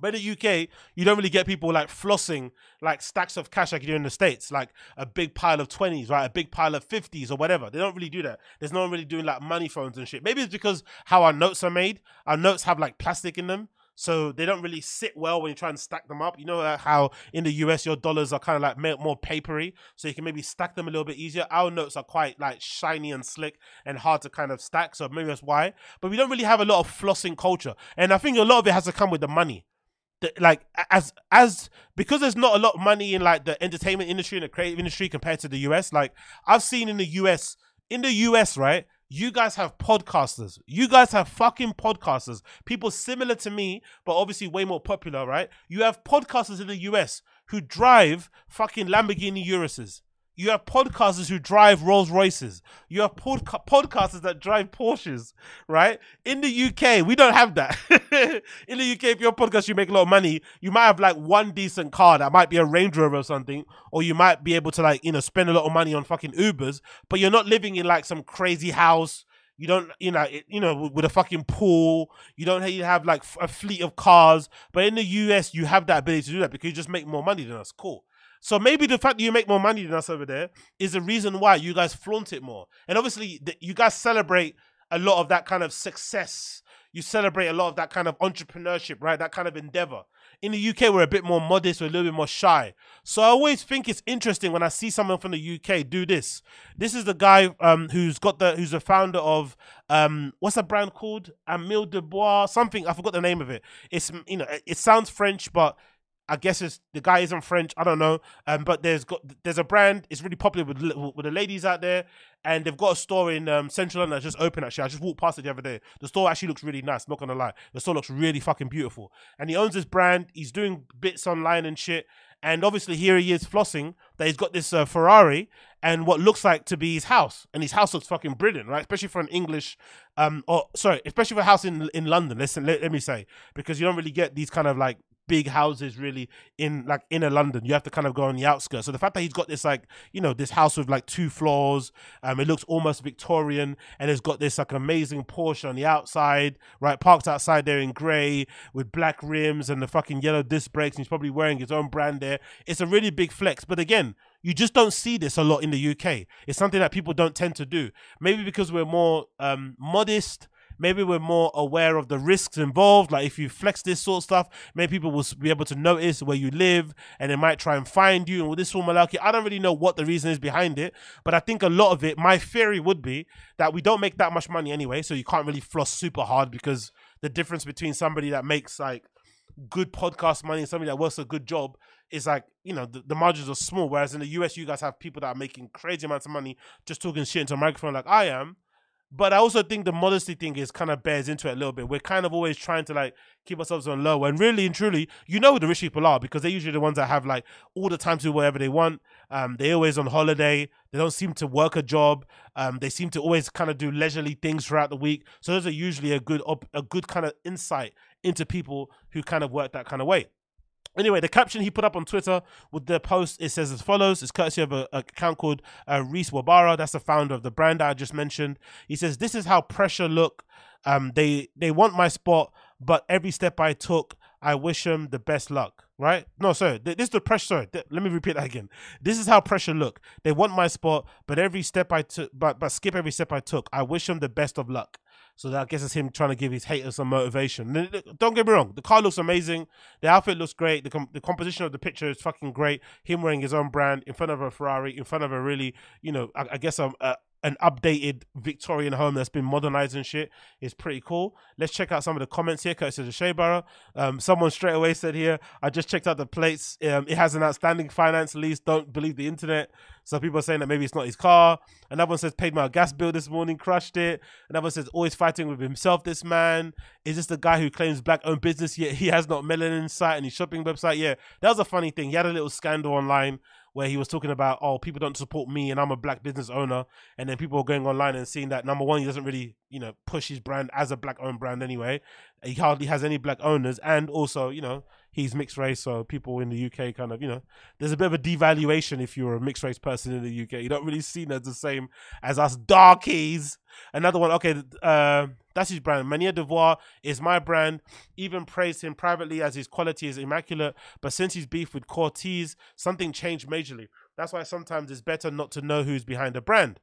But in the UK, you don't really get people like flossing like stacks of cash like you do in the States, like a big pile of 20s, right? A big pile of 50s or whatever. They don't really do that. There's no one really doing like money phones and shit. Maybe it's because how our notes are made. Our notes have like plastic in them. So they don't really sit well when you try and stack them up. You know uh, how in the US your dollars are kind of like more papery, so you can maybe stack them a little bit easier. Our notes are quite like shiny and slick and hard to kind of stack, so maybe that's why. But we don't really have a lot of flossing culture, and I think a lot of it has to come with the money like as as because there's not a lot of money in like the entertainment industry and the creative industry compared to the US. Like I've seen in the US, in the US, right? You guys have podcasters. You guys have fucking podcasters. People similar to me, but obviously way more popular, right? You have podcasters in the US who drive fucking Lamborghini Uruses. You have podcasters who drive Rolls Royces. You have podca- podcasters that drive Porsches, right? In the UK, we don't have that. in the UK, if you're a podcast, you make a lot of money. You might have like one decent car that might be a Range Rover or something, or you might be able to like you know spend a lot of money on fucking Ubers, but you're not living in like some crazy house. You don't, you know, it, you know, with, with a fucking pool. You don't you have like a fleet of cars. But in the US, you have that ability to do that because you just make more money than us. Cool. So maybe the fact that you make more money than us over there is the reason why you guys flaunt it more. And obviously, th- you guys celebrate a lot of that kind of success. You celebrate a lot of that kind of entrepreneurship, right? That kind of endeavor. In the UK, we're a bit more modest, we're a little bit more shy. So I always think it's interesting when I see someone from the UK do this. This is the guy um, who's got the who's the founder of um, what's that brand called? Emile Dubois, something. I forgot the name of it. It's you know, it sounds French, but I guess it's the guy isn't French. I don't know. Um, but there's got there's a brand. It's really popular with with the ladies out there, and they've got a store in um, Central London that's just open. Actually, I just walked past it the other day. The store actually looks really nice. Not gonna lie, the store looks really fucking beautiful. And he owns this brand. He's doing bits online and shit. And obviously, here he is flossing that he's got this uh, Ferrari and what looks like to be his house. And his house looks fucking brilliant, right? Especially for an English, um, or sorry, especially for a house in in London. Listen, let, let me say, because you don't really get these kind of like big houses really in like inner London. You have to kind of go on the outskirts. So the fact that he's got this like you know this house with like two floors, um, it looks almost Victorian, and it's got this like amazing Porsche on the outside, right, parked outside there in grey with black rims and the fucking yellow disc brakes. And he's probably wearing his own brand there. It's a really big flex, but again. You just don't see this a lot in the UK. It's something that people don't tend to do. Maybe because we're more um, modest, maybe we're more aware of the risks involved. Like if you flex this sort of stuff, maybe people will be able to notice where you live and they might try and find you and with this all malarkey. I don't really know what the reason is behind it, but I think a lot of it, my theory would be that we don't make that much money anyway, so you can't really floss super hard because the difference between somebody that makes like good podcast money and somebody that works a good job is like you know the, the, margins are small whereas in the us you guys have people that are making crazy amounts of money just talking shit into a microphone like i am but I also think the modesty thing is kind of bears into it a little bit. We're kind of always trying to like keep ourselves on low, and really and truly, you know who the rich people are because they're usually the ones that have like all the time to do whatever they want. Um, they're always on holiday. They don't seem to work a job. Um, they seem to always kind of do leisurely things throughout the week. So those are usually a good a good kind of insight into people who kind of work that kind of way. Anyway, the caption he put up on Twitter with the post it says as follows: "It's courtesy of a, a account called uh, Reese Wabara. That's the founder of the brand I just mentioned. He says this is how pressure look. Um, they they want my spot, but every step I took, I wish them the best luck. Right? No, sorry. This is the pressure. Sorry, let me repeat that again. This is how pressure look. They want my spot, but every step I took, but but skip every step I took. I wish them the best of luck. So that I guess it's him trying to give his haters some motivation. Don't get me wrong, the car looks amazing. The outfit looks great. The, com- the composition of the picture is fucking great. Him wearing his own brand in front of a Ferrari, in front of a really, you know, I, I guess a, a, an updated Victorian home that's been modernized and shit is pretty cool. Let's check out some of the comments here. Curtis of Shea Barrow. Um, someone straight away said here, I just checked out the plates. Um, it has an outstanding finance lease. Don't believe the internet. So people are saying that maybe it's not his car. Another one says, paid my gas bill this morning, crushed it. Another one says, always fighting with himself, this man. Is this the guy who claims black owned business yet he has not melanin site and his shopping website? Yeah, that was a funny thing. He had a little scandal online where he was talking about, oh, people don't support me and I'm a black business owner. And then people are going online and seeing that number one, he doesn't really, you know, push his brand as a black owned brand anyway. He hardly has any black owners. And also, you know, he's mixed race. So people in the UK kind of, you know, there's a bit of a devaluation if you're a mixed race person in the UK. You don't really see as the same as us darkies. Another one, okay, uh, that's his brand. Manière De Voir is my brand. Even praised him privately as his quality is immaculate. But since he's beef with Corteiz, something changed majorly. That's why sometimes it's better not to know who's behind a brand.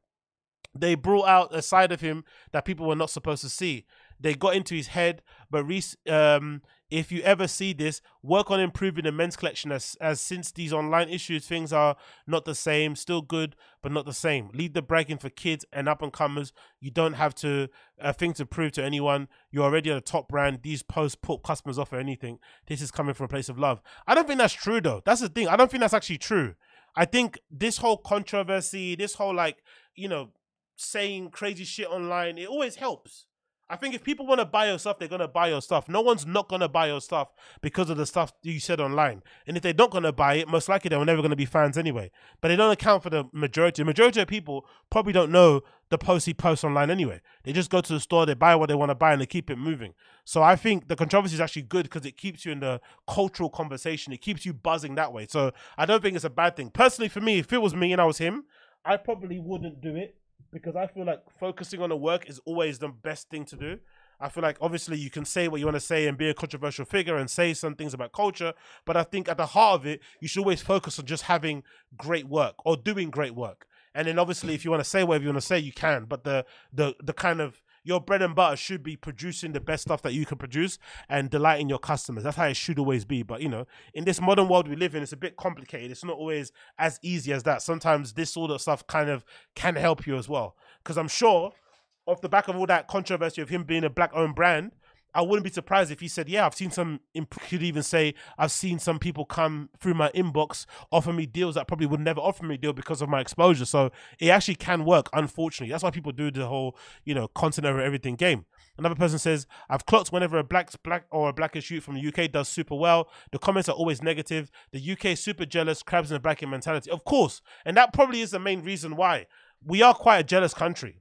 They brought out a side of him that people were not supposed to see. They got into his head, but Reese um, if you ever see this, work on improving the men's collection as, as since these online issues, things are not the same, still good, but not the same. Lead the bragging for kids and up and comers. You don't have to a thing to prove to anyone. You're already a top brand. These posts put customers off or anything. This is coming from a place of love. I don't think that's true though. That's the thing. I don't think that's actually true. I think this whole controversy, this whole like, you know, saying crazy shit online, it always helps I think if people want to buy your stuff, they're gonna buy your stuff. No one's not gonna buy your stuff because of the stuff you said online. And if they're not gonna buy it, most likely they're never gonna be fans anyway. But they don't account for the majority. The majority of people probably don't know the posts he posts online anyway. They just go to the store, they buy what they want to buy, and they keep it moving. So I think the controversy is actually good because it keeps you in the cultural conversation. It keeps you buzzing that way. So I don't think it's a bad thing. Personally, for me, if it was me and I was him, I probably wouldn't do it because I feel like focusing on the work is always the best thing to do. I feel like obviously you can say what you want to say and be a controversial figure and say some things about culture, but I think at the heart of it, you should always focus on just having great work or doing great work. And then obviously, if you want to say whatever you want to say, you can. But the the the kind of your bread and butter should be producing the best stuff that you can produce and delighting your customers. That's how it should always be. But you know, in this modern world we live in, it's a bit complicated. It's not always as easy as that. Sometimes this sort of stuff kind of can help you as well. Because I'm sure off the back of all that controversy of him being a black owned brand, I wouldn't be surprised if he said, "Yeah, I've seen some." Could even say, "I've seen some people come through my inbox offer me deals that probably would never offer me a deal because of my exposure." So it actually can work. Unfortunately, that's why people do the whole, you know, content over everything game. Another person says, "I've clocked whenever a black black or a blackish shoot from the UK does super well. The comments are always negative. The UK super jealous, crabs in the bracket mentality. Of course, and that probably is the main reason why we are quite a jealous country."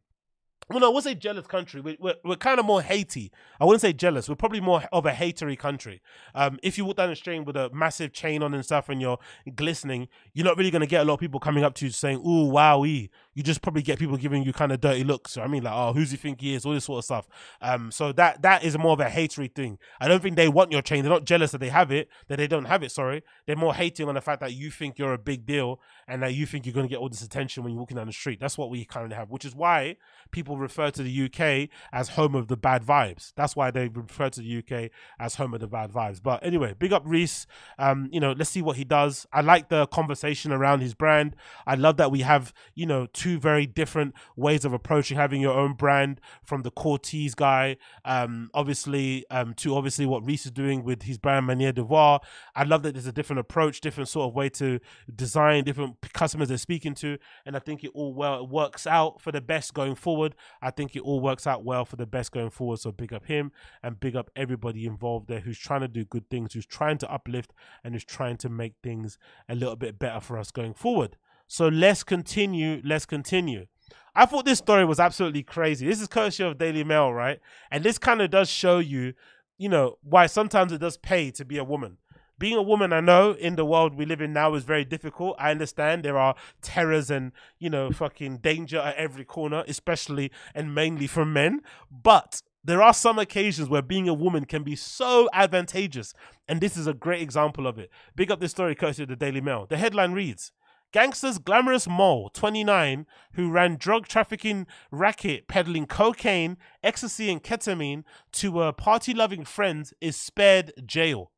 Well, no, I would say jealous country. We, we're, we're kind of more Haiti. I wouldn't say jealous. We're probably more of a hatery country. Um, if you walk down the street with a massive chain on and stuff and you're glistening, you're not really going to get a lot of people coming up to you saying, ooh, wowee. You just probably get people giving you kind of dirty looks. I mean, like, oh, who's he think he is? All this sort of stuff. Um, so that that is more of a hatery thing. I don't think they want your chain. They're not jealous that they have it, that they don't have it, sorry. They're more hating on the fact that you think you're a big deal and that you think you're going to get all this attention when you're walking down the street. That's what we kind of have, which is why people refer to the UK as home of the bad vibes. That's why they refer to the UK as home of the bad vibes. But anyway, big up Reese. Um, you know, let's see what he does. I like the conversation around his brand. I love that we have, you know, two very different ways of approaching having your own brand from the Corteiz guy, um, obviously, um, to obviously what Reese is doing with his brand Manière De Voir. I love that there's a different approach, different sort of way to design, different customers they're speaking to. And I think it all well it works out for the best going forward. I think it all works out well for the best going forward. So big up him and big up everybody involved there who's trying to do good things, who's trying to uplift and who's trying to make things a little bit better for us going forward. So let's continue. Let's continue. I thought this story was absolutely crazy. This is courtesy of Daily Mail, right? And this kind of does show you, you know, why sometimes it does pay to be a woman being a woman, I know in the world we live in now is very difficult. I understand there are terrors and, you know, fucking danger at every corner, especially and mainly from men. But there are some occasions where being a woman can be so advantageous. And this is a great example of it. Big up this story courtesy of the Daily Mail. The headline reads Gangster's glamorous mole, 29, who ran drug trafficking racket peddling cocaine, ecstasy, and ketamine to a party loving friends, is spared jail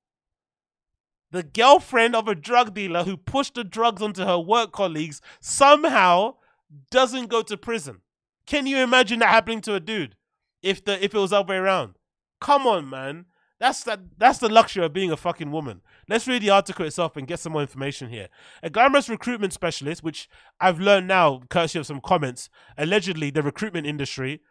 the girlfriend of a drug dealer who pushed the drugs onto her work colleagues somehow doesn't go to prison. Can you imagine that happening to a dude if the if it was the other way around? Come on, man. That's that that's the luxury of being a fucking woman. Let's read the article itself and get some more information here. A glamorous recruitment specialist, which I've learned now, courtesy of some comments, allegedly the recruitment industry,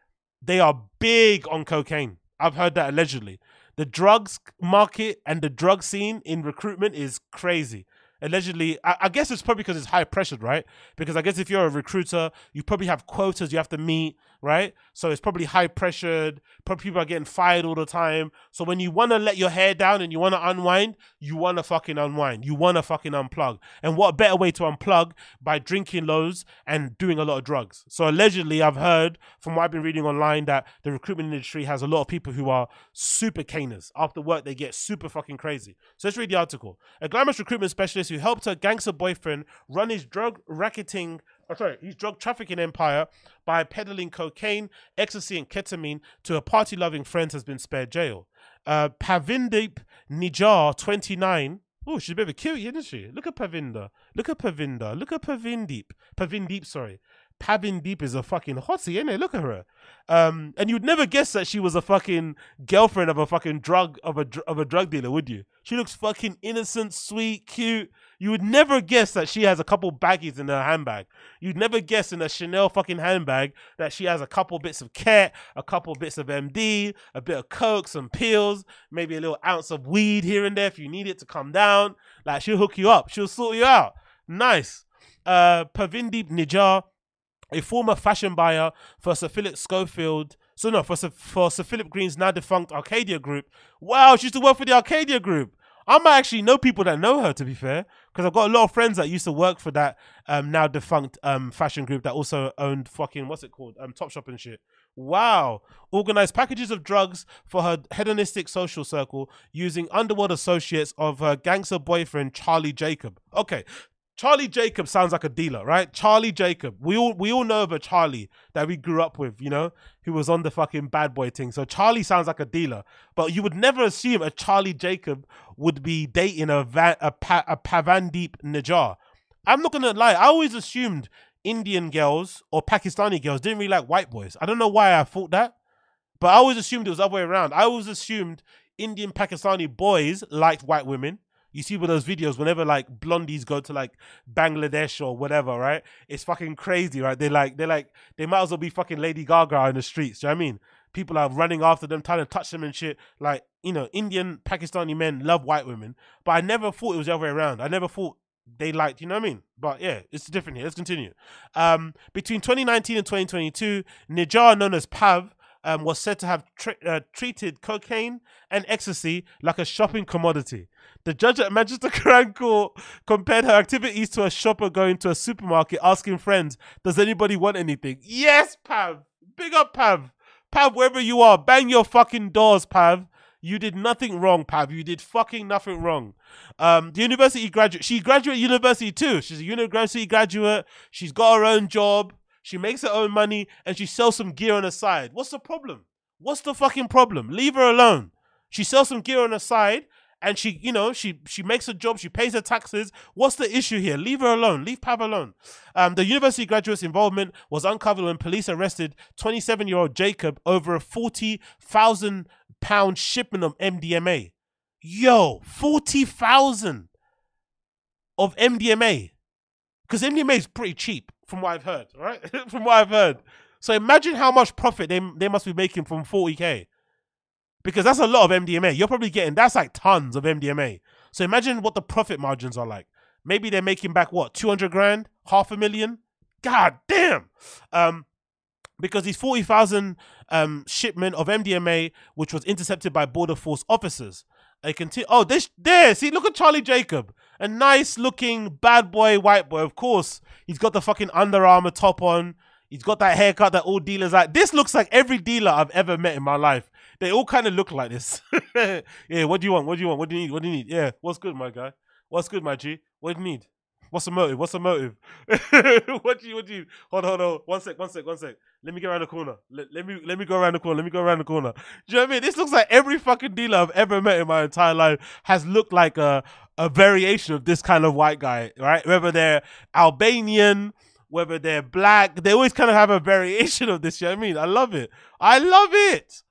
they are big on cocaine. I've heard that allegedly the drugs market and the drug scene in recruitment is crazy allegedly I, I, guess it's probably because it's high pressured right? Because i guess if you're a recruiter you probably have quotas you have to meet right? So it's probably high pressured probably people are getting fired all the time. So when you want to let your hair down and you want to unwind you want to fucking unwind. You want to fucking unplug. And what better way to unplug by drinking loads and doing a lot of drugs? So allegedly i've heard from what i've been reading online that the recruitment industry has a lot of people who are super caners. After work they get super fucking crazy. So let's read the article. A glamorous recruitment specialist who helped her gangster boyfriend run his drug racketing oh, sorry, his drug trafficking empire by peddling cocaine, ecstasy, and ketamine to her party loving friends has been spared jail. Uh, Pavindeep Nijar, 29. Oh, she's a bit of a cutie, isn't she? Look at Pavinda. Look at Pavinda. Look at Pavindeep. Pavindeep, sorry. Pavindeep is a fucking hottie, isn't it? Look at her. Um, and you'd never guess that she was a fucking girlfriend of a fucking drug of a of a drug dealer, would you? She looks fucking innocent, sweet, cute. You would never guess that she has a couple baggies in her handbag. You'd never guess in a Chanel fucking handbag that she has a couple bits of cat, a couple bits of MD, a bit of coke, some pills, maybe a little ounce of weed here and there if you need it to come down. Like she'll hook you up, she'll sort you out. Nice. Uh, Pavindeep Nijar a former fashion buyer for Sir Philip Schofield. So no, for Sir, for Sir Philip Green's now defunct Arcadia Group. Wow, she used to work for the Arcadia Group. I might actually know people that know her, to be fair, because I've got a lot of friends that used to work for that um, now defunct um, fashion group that also owned fucking what's it called um, Topshop and shit. Wow, organized packages of drugs for her hedonistic social circle using underworld associates of her gangster boyfriend Charlie Jacob. Okay, Charlie Jacob sounds like a dealer, right? Charlie Jacob. We all we all know of a Charlie that we grew up with, you know, who was on the fucking bad boy thing. So Charlie sounds like a dealer, but you would never assume a Charlie Jacob would be dating a Va- a, pa- a Pavandeep Najar. I'm not gonna lie. I always assumed Indian girls or Pakistani girls didn't really like white boys. I don't know why I thought that, but I always assumed it was the other way around. I always assumed Indian Pakistani boys liked white women you see with those videos, whenever like blondies go to like Bangladesh or whatever, right? It's fucking crazy, right? They like they like they might as well be fucking Lady Gaga in the streets. Do you know what I mean? People are running after them, trying to touch them and shit. Like, you know, Indian, Pakistani men love white women. But I never thought it was the other way around. I never thought they liked, you know what I mean? But yeah, it's different here. Let's continue. Um, between 2019 and 2022, Nijar, known as Pav, um, was said to have uh, treated cocaine and ecstasy like a shopping commodity. The judge at Manchester Crown Court compared her activities to a shopper going to a supermarket asking friends, Does anybody want anything? Yes, Pav. Big up, Pav. Pav, wherever you are, bang your fucking doors, Pav. You did nothing wrong, Pav. You did fucking nothing wrong. Um, the university graduate, she graduated university too. She's a university graduate. She's got her own job. She makes her own money and she sells some gear on the side. What's the problem? What's the fucking problem? Leave her alone. She sells some gear on the side and she, you know, she she makes a job, she pays her taxes. What's the issue here? Leave her alone. Leave Pav alone. Um, the university graduate's involvement was uncovered when police arrested 27-year-old Jacob over a 40,000 pound shipment of MDMA. Yo, 40,000 of MDMA. Because MDMA is pretty cheap, from what I've heard, right? from what I've heard. So imagine how much profit they, they must be making from 40k. Because that's a lot of MDMA. You're probably getting, that's like tons of MDMA. So imagine what the profit margins are like. Maybe they're making back what, 200 grand? Half a million? God damn. Um, because these 40,000 um, shipment of MDMA, which was intercepted by Border Force officers. They continue. Oh, this there. See, look at Charlie Jacob, a nice looking bad boy, white boy. Of course, he's got the fucking Under Armour top on. He's got that haircut that all dealers like. This looks like every dealer I've ever met in my life. They all kind of look like this. yeah. What do you want? What do you want? What do you need? What do you need? Yeah. What's good, my guy? What's good, my G? What do you need? What's the motive? What's the motive? what do you what do you hold on, hold on. One sec, one sec, one sec. Let me get around the corner. Let, let me let me go around the corner. Let me go around the corner. Do you know what I mean? This looks like every fucking dealer I've ever met in my entire life has looked like a a variation of this kind of white guy, right? Whether they're Albanian, whether they're black, they always kind of have a variation of this. You know what I mean? I love it. I love it.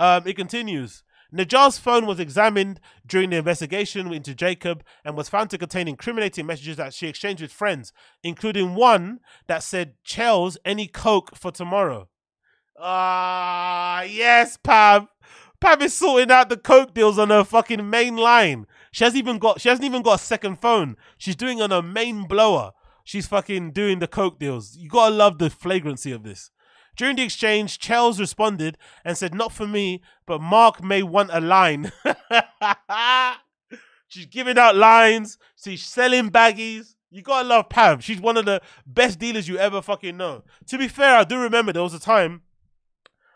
Um, it continues. Najar's phone was examined during the investigation into Jacob and was found to contain incriminating messages that she exchanged with friends, including one that said, Chels, any coke for tomorrow. Ah, yes, Pav. Pav is sorting out the coke deals on her fucking main line. She hasn't even got she hasn't even got a second phone. She's doing on her main blower. She's fucking doing the coke deals. You gotta love the flagrancy of this. During the exchange, Chels responded and said, Not for me, but Mark may want a line. She's giving out lines. She's selling baggies. You gotta love Pav. She's one of the best dealers you ever fucking know. To be fair, I do remember there was a time,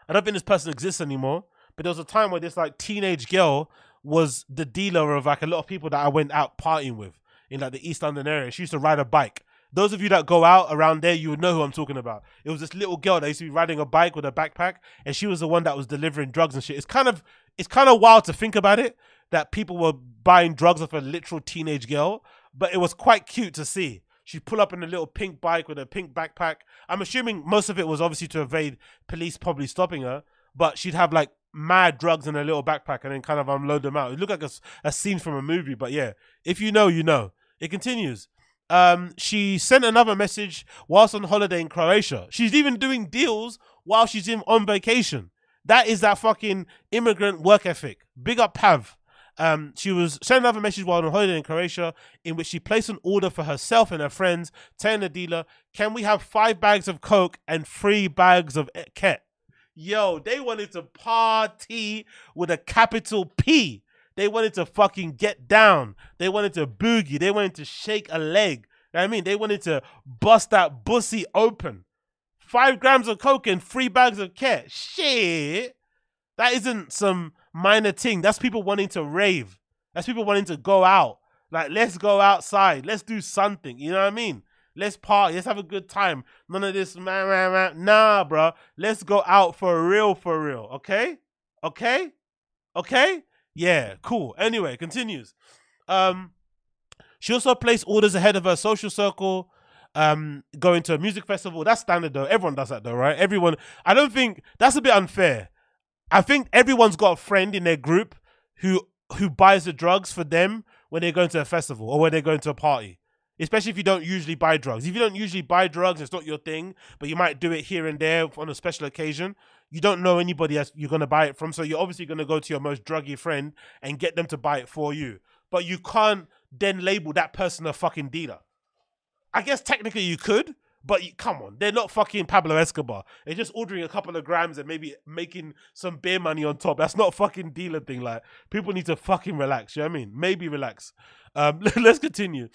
I don't think this person exists anymore, but there was a time where this like teenage girl was the dealer of like a lot of people that I went out partying with in like the East London area. She used to ride a bike. Those of you that go out around there, you would know who I'm talking about. It was this little girl that used to be riding a bike with a backpack, and she was the one that was delivering drugs and shit. It's kind of it's kind of wild to think about it that people were buying drugs off a literal teenage girl, but it was quite cute to see. She'd pull up in a little pink bike with a pink backpack. I'm assuming most of it was obviously to evade police probably stopping her, but she'd have like mad drugs in a little backpack and then kind of unload them out. It looked like a, a scene from a movie, but yeah, if you know, you know. It continues. Um, she sent another message whilst on holiday in Croatia. She's even doing deals while she's in on vacation. That is that fucking immigrant work ethic. Big up Pav. Um, she was sent another message while on holiday in Croatia, in which she placed an order for herself and her friends, telling the dealer, "Can we have five bags of coke and three bags of ket?" Yo, they wanted to party with a capital P. They wanted to fucking get down. They wanted to boogie. They wanted to shake a leg. You know I mean, they wanted to bust that bussy open. Five grams of coke and three bags of ket. Shit. That isn't some minor thing. That's people wanting to rave. That's people wanting to go out. Like, let's go outside. Let's do something. You know what I mean? Let's party. Let's have a good time. None of this, man, man, man. Nah, bro. Let's go out for real, for real. Okay? Okay? Okay? Yeah, cool. Anyway, continues. Um, she also placed orders ahead of her social circle, um, going to a music festival. That's standard though. Everyone does that though, right? Everyone. I don't think that's a bit unfair. I think everyone's got a friend in their group who who buys the drugs for them when they're going to a festival or when they're going to a party. Especially if you don't usually buy drugs. If you don't usually buy drugs, it's not your thing, but you might do it here and there on a special occasion. You don't know anybody else you're gonna buy it from, so you're obviously gonna go to your most druggy friend and get them to buy it for you. But you can't then label that person a fucking dealer. I guess technically you could, but you, come on, they're not fucking Pablo Escobar. They're just ordering a couple of grams and maybe making some beer money on top. That's not a fucking dealer thing. Like people need to fucking relax. You know what I mean? Maybe relax. Um, let's continue.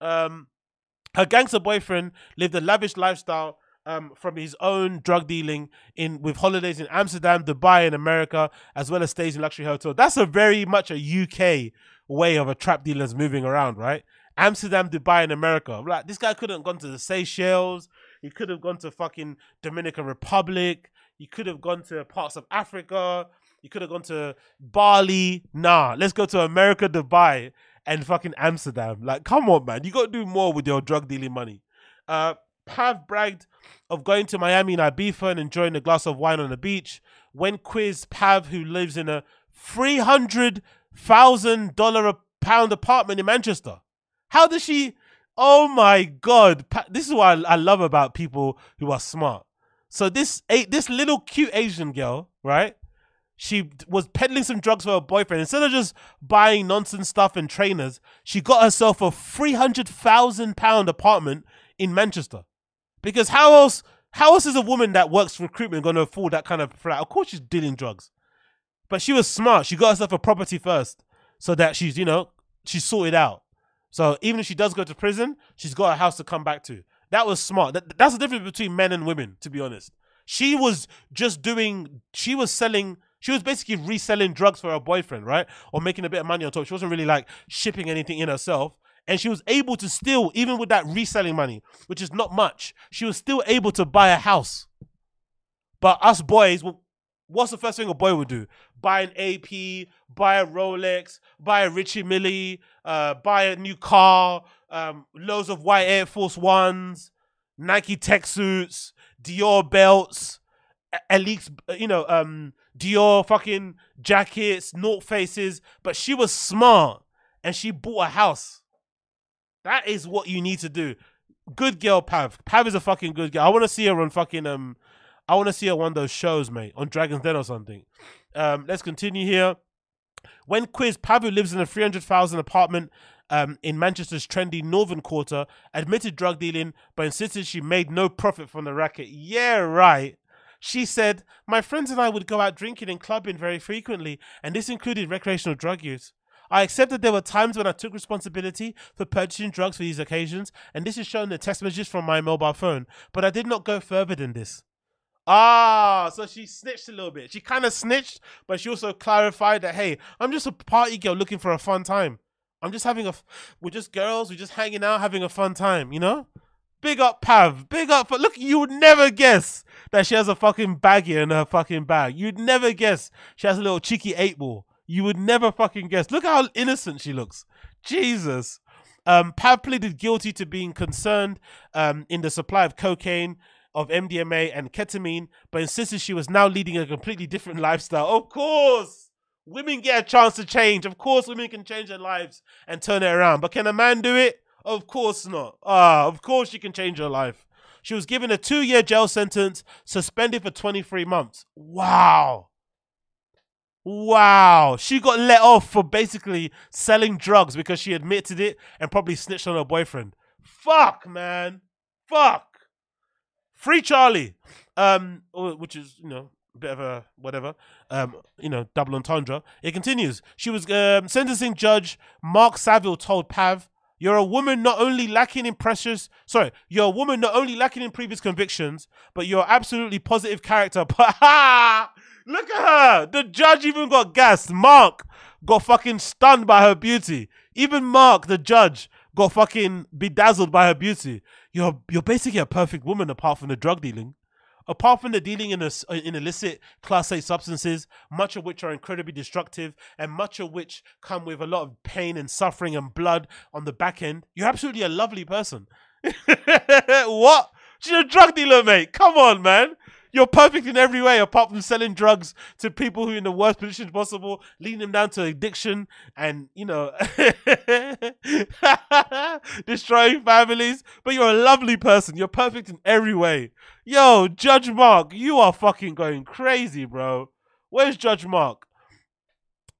Um, her gangster boyfriend lived a lavish lifestyle um, from his own drug dealing in with holidays in Amsterdam, Dubai, and America, as well as stays in luxury hotels. That's a very much a UK way of a trap dealer's moving around, right? Amsterdam, Dubai, and America. Like this guy could have gone to the Seychelles. He could have gone to fucking Dominican Republic. He could have gone to parts of Africa. He could have gone to Bali. Nah, let's go to America, Dubai, and fucking Amsterdam. Like, come on, man. You got to do more with your drug dealing money. Uh, Pav bragged of going to Miami and Ibiza and enjoying a glass of wine on the beach. When quizzed, Pav, who lives in a three hundred thousand dollar a pound apartment in Manchester, how does she? Oh my god! This is what I, love about people who are smart. So this this little cute Asian girl, right? She was peddling some drugs for her boyfriend. Instead of just buying nonsense stuff and trainers, she got herself a three hundred thousand pound apartment in Manchester. Because how else? How else is a woman that works recruitment going to afford that kind of flat? Of course, she's dealing drugs, but she was smart. She got herself a property first, so that she's you know she's sorted out. So even if she does go to prison, she's got a house to come back to. That was smart. That, that's the difference between men and women, to be honest. She was just doing. She was selling. She was basically reselling drugs for her boyfriend, right? Or making a bit of money on top. She wasn't really like shipping anything in herself. And she was able to still, even with that reselling money, which is not much, she was still able to buy a house. But us boys, what's the first thing a boy would do? Buy an AP, buy a Rolex, buy a Richie Millie, uh, buy a new car, um, loads of white Air Force Ones, Nike tech suits, Dior belts, Elite, you know, um, Dior fucking jackets, North faces. But she was smart and she bought a house. That is what you need to do. Good girl, Pav. Pav is a fucking good girl. I want to see her on fucking um. I want to see her on one of those shows, mate, on Dragon's Den or something. Um, let's continue here. When quizzed, Pav, who lives in a 300,000 apartment um, in Manchester's trendy Northern Quarter, admitted drug dealing, but insisted she made no profit from the racket. Yeah, right. She said, My friends and I would go out drinking and clubbing very frequently, and this included recreational drug use. I accept that there were times when I took responsibility for purchasing drugs for these occasions, and this is shown in the text messages from my mobile phone, but I did not go further than this. Ah, so she snitched a little bit. She kind of snitched, but she also clarified that, hey, I'm just a party girl looking for a fun time. I'm just having a, we're just girls, we're just hanging out, having a fun time, you know? Big up Pav, big up. For, look, you would never guess that she has a fucking baggie in her fucking bag. You'd never guess she has a little cheeky eight ball. You would never fucking guess. Look how innocent she looks. Jesus. Um, Pav pleaded guilty to being concerned um, in the supply of cocaine, of MDMA, and ketamine, but insisted she was now leading a completely different lifestyle. Of course, women get a chance to change. Of course, women can change their lives and turn it around. But can a man do it? Of course not. Ah, of course she can change her life. She was given a two year jail sentence, suspended for 23 months. Wow. Wow. She got let off for basically selling drugs because she admitted it and probably snitched on her boyfriend. Fuck, man. Fuck. Free Charlie. Um, which is, you know, a bit of a whatever. Um, you know, double entendre. It continues. She was um, sentencing judge Mark Saville told Pav, "You're a woman not only lacking in precious, sorry, you're a woman not only lacking in previous convictions, but you're absolutely positive character." But ha! Look at her. The judge even got gassed. Mark got fucking stunned by her beauty. Even Mark, the judge, got fucking bedazzled by her beauty. You're you're basically a perfect woman apart from the drug dealing. Apart from the dealing in, a, in illicit Class A substances, much of which are incredibly destructive and much of which come with a lot of pain and suffering and blood on the back end, you're absolutely a lovely person. what? She's a drug dealer, mate. Come on, man. You're perfect in every way apart from selling drugs to people who are in the worst position possible, leading them down to addiction and, you know, destroying families. But you're a lovely person. You're perfect in every way. Yo, Judge Mark, you are fucking going crazy, bro. Where's Judge Mark?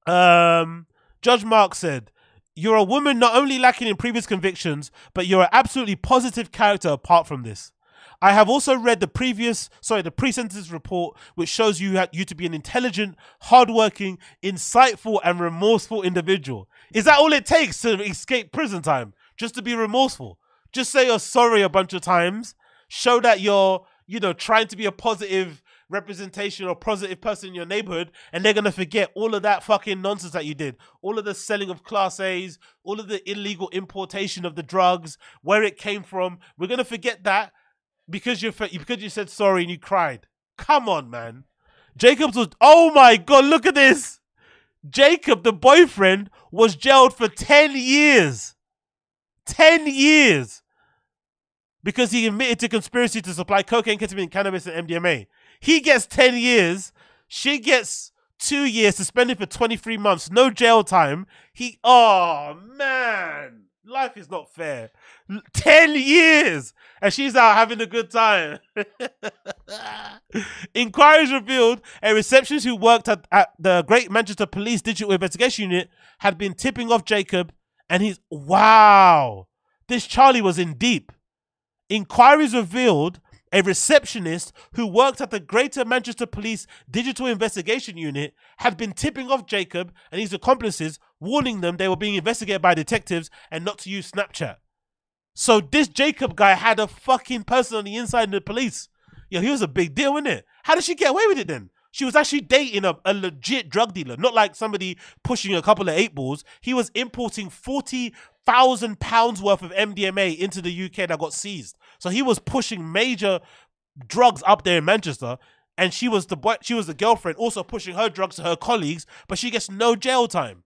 Um, Judge Mark said, You're a woman not only lacking in previous convictions, but you're an absolutely positive character apart from this. I have also read the previous, sorry, the pre-sentence report, which shows you you to be an intelligent, hardworking, insightful, and remorseful individual. Is that all it takes to escape prison time? Just to be remorseful? Just say you're sorry a bunch of times. Show that you're, you know, trying to be a positive representation or positive person in your neighborhood, and they're gonna forget all of that fucking nonsense that you did, all of the selling of class A's, all of the illegal importation of the drugs, where it came from. We're gonna forget that because you because you said sorry and you cried. Come on, man. Jacobs was. Oh my god! Look at this. Jacob, the boyfriend, was jailed for ten years. Ten years because he admitted to conspiracy to supply cocaine, ketamine, cannabis, and MDMA. He gets 10 years. She gets two years suspended for 23 months, no jail time. He, oh man, life is not fair. 10 years, and she's out having a good time. Inquiries revealed a receptionist who worked at, at the Great Manchester Police Digital Investigation Unit had been tipping off Jacob, and he's, wow, this Charlie was in deep. Inquiries revealed a receptionist who worked at the Greater Manchester Police Digital Investigation Unit had been tipping off Jacob and his accomplices, warning them they were being investigated by detectives and not to use Snapchat. So this Jacob guy had a fucking person on the inside of the police. Yo, he was a big deal, wasn't it? How did she get away with it then? She was actually dating a, a legit drug dealer, not like somebody pushing a couple of eight balls. He was importing 40,000 pounds worth of MDMA into the UK that got seized. So he was pushing major drugs up there in Manchester. And she was the boy, she was the girlfriend, also pushing her drugs to her colleagues, but she gets no jail time.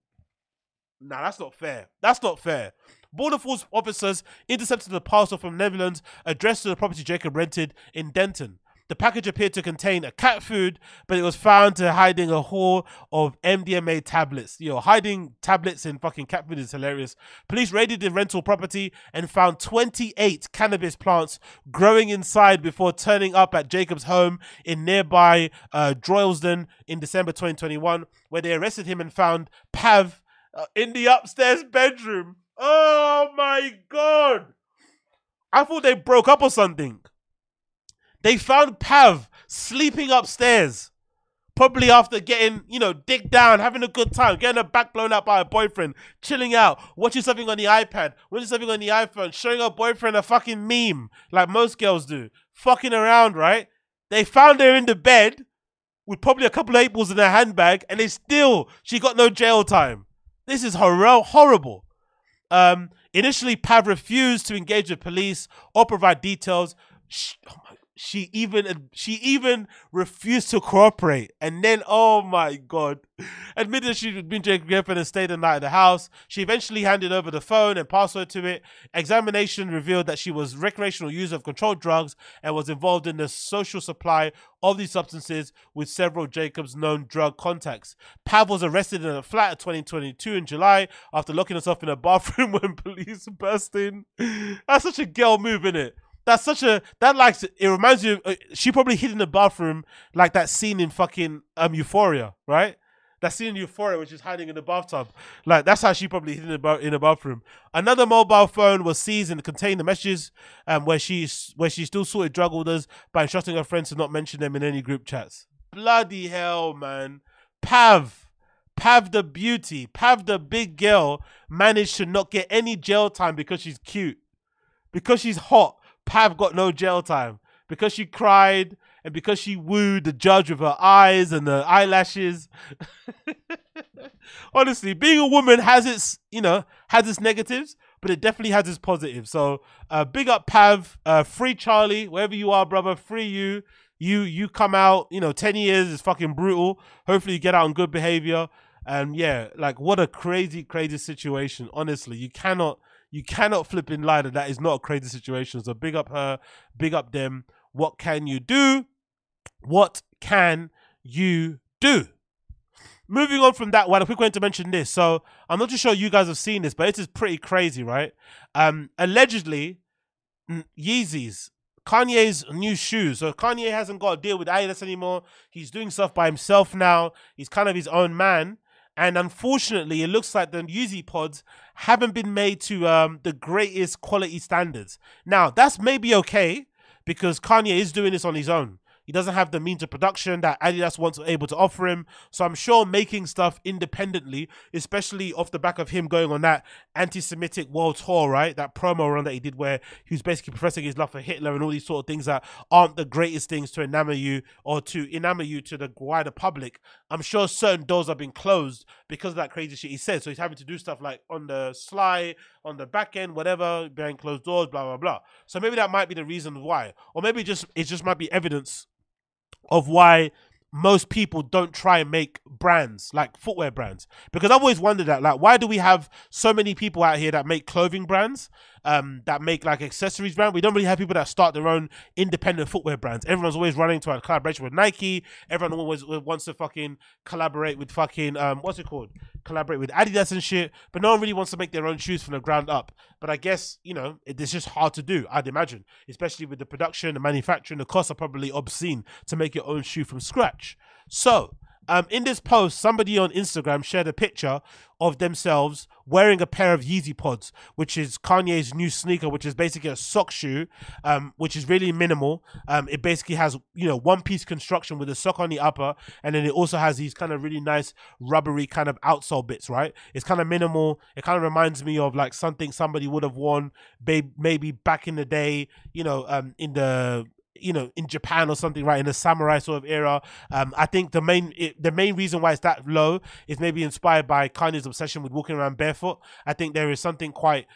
Nah, that's not fair. That's not fair. Border Force officers intercepted a parcel from Netherlands addressed to the property Jacob rented in Denton. The package appeared to contain a cat food, but it was found to hiding a haul of MDMA tablets. Know, hiding tablets in fucking cat food is hilarious. Police raided the rental property and found 28 cannabis plants growing inside before turning up at Jacob's home in nearby uh, Droylsden in December 2021, where they arrested him and found Pav uh, in the upstairs bedroom. Oh my god! I thought they broke up or something. They found Pav sleeping upstairs. Probably after getting, you know, dick down, having a good time, getting her back blown out by a boyfriend, chilling out, watching something on the iPad, watching something on the iPhone, showing her boyfriend a fucking meme, like most girls do. Fucking around, right? They found her in the bed with probably a couple of balls in her handbag, and they still, she got no jail time. This is hor- horrible. Um, initially, Pav refused to engage with police or provide details. She, oh she even uh, she even refused to cooperate and then oh my god admitted she'd been Jacob Griffin and stayed the night at the house she eventually handed over the phone and password to it examination revealed that she was recreational user of controlled drugs and was involved in the social supply of these substances with several Jacob's known drug contacts. Pav was arrested in a flat in 2022 in July after locking herself in a bathroom when police burst in. That's such a girl move, isn't it? That's such a that likes it reminds you uh, she probably hid in the bathroom like that scene in fucking um Euphoria, right? That scene in Euphoria, which is hiding in the bathtub. Like that's how she probably hid in the in the bathroom. Another mobile phone was seized and contained the messages um, where she where she still sorted drug orders by instructing her friends to not mention them in any group chats. Bloody hell, man! Pav, Pav the beauty, Pav the big girl managed to not get any jail time because she's cute, because she's hot Pav got no jail time because she cried and because she wooed the judge with her eyes and the eyelashes. Honestly, being a woman has its, you know, has its negatives, but it definitely has its positives. So, uh, big up Pav, uh, free Charlie, wherever you are, brother, free you. You you come out, you know, 10 years is fucking brutal. Hopefully you get out on good behavior. And yeah, like what a crazy, crazy situation. Honestly, you cannot you cannot flip in lie that that is not a crazy situation. So big up her, big up them. What can you do? What can you do? Moving on from that one, a quick way to mention this. So I'm not too sure you guys have seen this, but it is pretty crazy, right? Um, allegedly, Yeezys, Kanye's new shoes. So Kanye hasn't got a deal with Adidas anymore. He's doing stuff by himself now. He's kind of his own man. And unfortunately, it looks like the Yeezy pods haven't been made to um, the greatest quality standards. Now, that's maybe okay because Kanye is doing this on his own. He doesn't have the means of production that Adidas wants to able to offer him. So I'm sure making stuff independently, especially off the back of him going on that anti-Semitic world tour, right? That promo run that he did where he was basically professing his love for Hitler and all these sort of things that aren't the greatest things to enamor you or to enamor you to the wider public. I'm sure certain doors have been closed because of that crazy shit he said. So he's having to do stuff like on the sly, on the back end, whatever, behind closed doors, blah blah blah. So maybe that might be the reason why, or maybe just it just might be evidence of why most people don't try and make brands like footwear brands. Because I've always wondered that like why do we have so many people out here that make clothing brands um that make like accessories brand. We don't really have people that start their own independent footwear brands. Everyone's always running to a collaboration with Nike. Everyone always wants to fucking collaborate with fucking um what's it called? Collaborate with Adidas and shit. But no one really wants to make their own shoes from the ground up. But I guess you know it, it's just hard to do I'd imagine. Especially with the production the manufacturing the costs are probably obscene to make your own shoe from scratch. So, um, in this post, somebody on Instagram shared a picture of themselves wearing a pair of Yeezy Pods, which is Kanye's new sneaker, which is basically a sock shoe, um, which is really minimal. Um, it basically has, you know, one piece construction with a sock on the upper, and then it also has these kind of really nice rubbery kind of outsole bits, right? It's kind of minimal. It kind of reminds me of like something somebody would have worn maybe back in the day, you know, um, in the you know in Japan or something, right? In the samurai sort of era. Um, I think the main it, the main reason why it's that low is maybe inspired by Kanye's obsession with walking around barefoot. I think there is something quite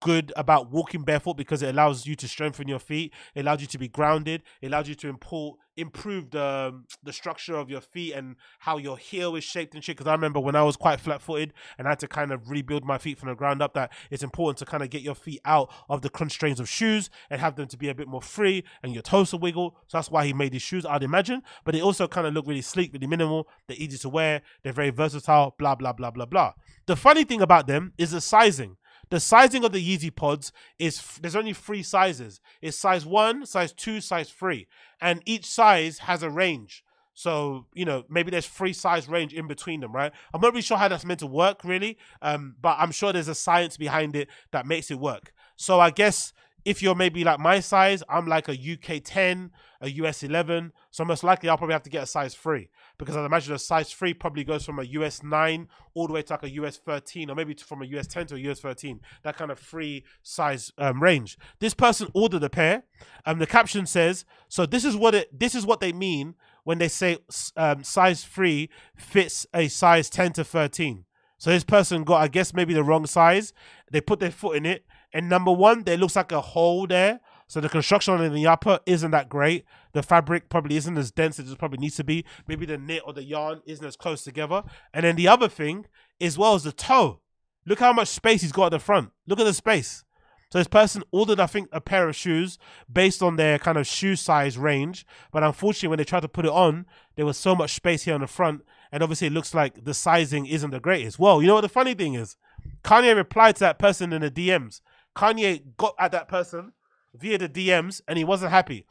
good about walking barefoot because it allows you to strengthen your feet. It allows you to be grounded. It allows you to improve improve the um, the structure of your feet and how your heel is shaped and shit. Because I remember when I was quite flat footed and I had to kind of rebuild my feet from the ground up, that it's important to kind of get your feet out of the constraints of shoes and have them to be a bit more free and your toes to wiggle. So that's why he made these shoes, I'd imagine. But they also kind of look really sleek, really minimal. They're easy to wear. They're very versatile. Blah blah blah blah blah. The funny thing about them is the sizing. The sizing of the Yeezy pods is there's only three sizes. It's size one, size two, size three, and each size has a range. So you know maybe there's three size range in between them, right? I'm not really sure how that's meant to work really, um, but I'm sure there's a science behind it that makes it work. So I guess if you're maybe like my size, I'm like a UK 10, a US 11. So most likely I'll probably have to get a size 3 because I'd imagine a size 3 probably goes from a US 9 all the way to like a US 13 or maybe from a US 10 to a US 13. That kind of free size um, range. This person ordered a pair. Um, the caption says, so this is what it this is what they mean when they say um, size 3 fits a size 10 to 13. So this person got, I guess, maybe the wrong size. They put their foot in it, and number one, there looks like a hole there. So the construction on the upper isn't that great. The fabric probably isn't as dense as it probably needs to be. Maybe the knit or the yarn isn't as close together. And then the other thing, as well as the toe. Look how much space he's got at the front. Look at the space. So this person ordered, I think, a pair of shoes based on their kind of shoe size range. But unfortunately, when they tried to put it on, there was so much space here on the front. And obviously, it looks like the sizing isn't the greatest. Well, you know what the funny thing is? Kanye replied to that person in the DMs. Kanye got at that person via the DMs and he wasn't happy.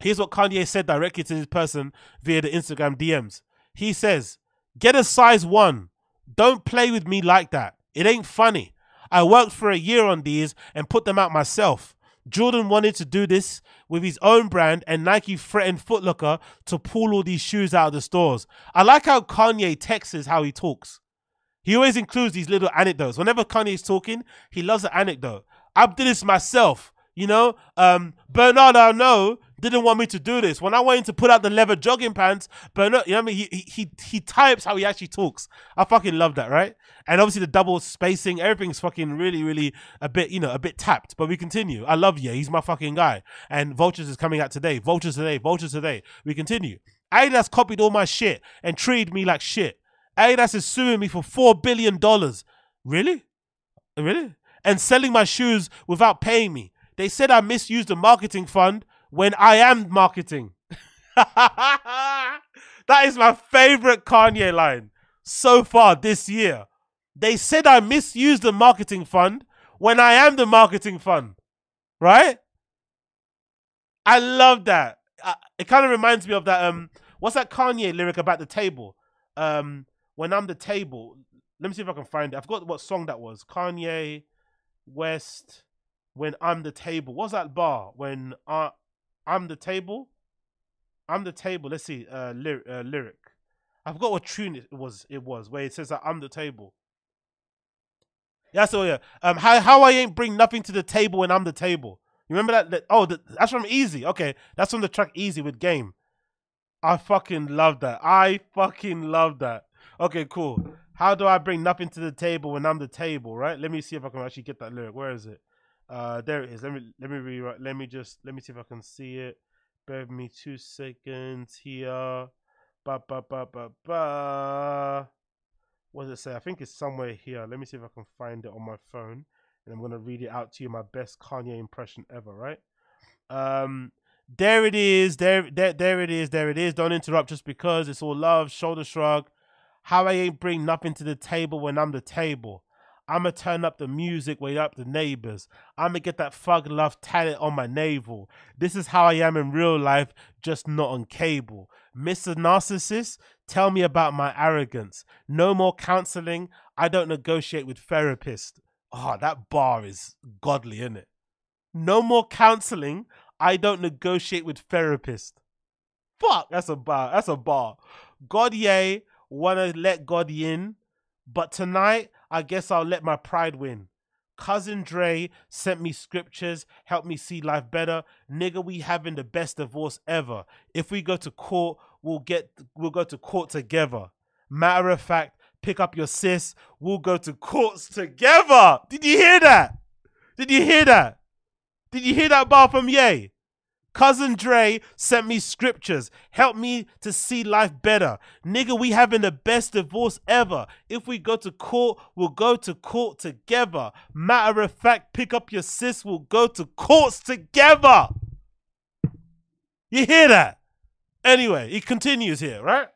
Here's what Kanye said directly to this person via the Instagram DMs. He says, Get a size one. Don't play with me like that. It ain't funny. I worked for a year on these and put them out myself. Jordan wanted to do this with his own brand, and Nike threatened Footlocker to pull all these shoes out of the stores. I like how Kanye texts how he talks. He always includes these little anecdotes. Whenever Kanye's talking, he loves an anecdote. I did this myself. You know, um, Bernard Arnault didn't want me to do this. When I went to put out the leather jogging pants, Bernard, you know I mean? He, he, he types how he actually talks. I fucking love that, right? And obviously the double spacing, everything's fucking really, really a bit, you know, a bit tapped. But we continue. I love you. He's my fucking guy. And Vultures is coming out today. Vultures today. Vultures today. We continue. Adidas copied all my shit and treated me like shit. Adidas is suing me for four billion dollars. Really? Really? And selling my shoes without paying me. They said I misused the marketing fund when I am marketing. that is my favorite Kanye line so far this year. They said I misused the marketing fund when I am the marketing fund. Right? I love that. it kind of reminds me of that um what's that Kanye lyric about the table? Um when I'm the table. Let me see if I can find it. I forgot what song that was. Kanye West. When I'm the table. What's that bar? When uh, I'm the table. I'm the table. Let's see. Uh, lyric. Uh, lyric. I forgot what tune it was. It was where it says that I'm the table. Yeah, so yeah. Um, how how I ain't bring nothing to the table when I'm the table. You remember that? that oh, the, that's from Easy. Okay, that's from the track Easy with Game. I fucking love that. I fucking love that. Okay, cool. How do I bring nothing to the table when I'm the table? Right. Let me see if I can actually get that lyric. Where is it? Uh, there it is. Let me let me rewrite. Let me just let me see if I can see it. Bear with me two seconds here. Ba ba ba ba ba. What does it say? I think it's somewhere here. Let me see if I can find it on my phone, and I'm gonna read it out to you. My best Kanye impression ever. Right. Um. There it is. There, there, there it is. There it is. Don't interrupt just because it's all love. Shoulder shrug. How I ain't bring nothing to the table when I'm the table. I'ma turn up the music, wake up the neighbors. I'ma get that thug love talent on my navel. This is how I am in real life, just not on cable. Mr. Narcissist, tell me about my arrogance. No more counseling. I don't negotiate with therapists. Oh, that bar is godly, isn't it? No more counseling. I don't negotiate with therapists. Fuck, that's a bar. That's a bar. God, yay, wanna let God in, but tonight I guess I'll let my pride win. Cousin Dre sent me scriptures, helped me see life better. Nigga, we having the best divorce ever. If we go to court, we'll get we'll go to court together. Matter of fact, pick up your sis, we'll go to courts together. Did you hear that? Did you hear that? Did you hear that bar from Ye? Cousin Dre sent me scriptures, helped me to see life better. Nigga, we having the best divorce ever. If we go to court, we'll go to court together. Matter of fact, pick up your sis, we'll go to courts together. You hear that? Anyway, he continues here, right?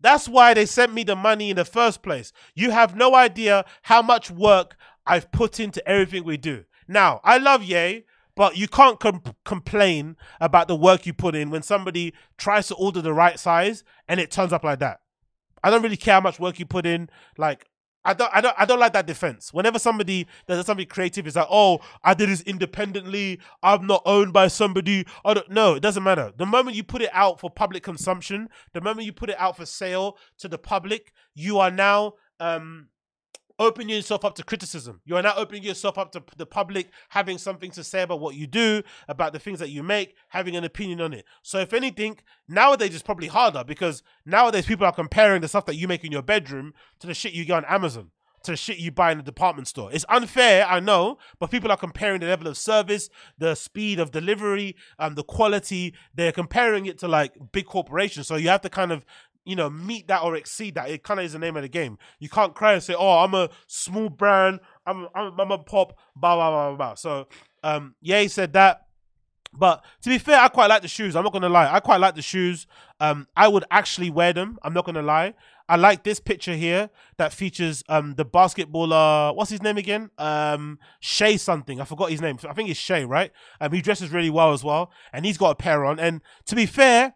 That's why they sent me the money in the first place. You have no idea how much work I've put into everything we do. Now, I love Ye, but you can't com- complain about the work you put in when somebody tries to order the right size and it turns up like that. I don't really care how much work you put in. Like, I don't, I don't, I don't like that defense. Whenever somebody does something creative, is like, oh, I did this independently. I'm not owned by somebody. I don't. No, it doesn't matter. The moment you put it out for public consumption, the moment you put it out for sale to the public, you are now um opening yourself up to criticism. You are now opening yourself up to the public having something to say about what you do, about the things that you make, having an opinion on it. So, if anything, nowadays it's probably harder because nowadays people are comparing the stuff that you make in your bedroom to the shit you get on Amazon. To the shit you buy in the department store. It's unfair, I know, but people are comparing the level of service, the speed of delivery, um, the quality. They're comparing it to like big corporations. So you have to kind of you know, meet that or exceed that. It kind of is the name of the game. You can't cry and say, "Oh, I'm a small brand. I'm I'm, I'm a pop." Blah blah blah blah. So, um, yeah, he said that. But to be fair, I quite like the shoes. I'm not gonna lie. I quite like the shoes. Um, I would actually wear them. I'm not gonna lie. I like this picture here that features um the basketballer. What's his name again? Um, Shay something. I forgot his name. I think it's Shay, right? Um, he dresses really well as well, and he's got a pair on. And to be fair,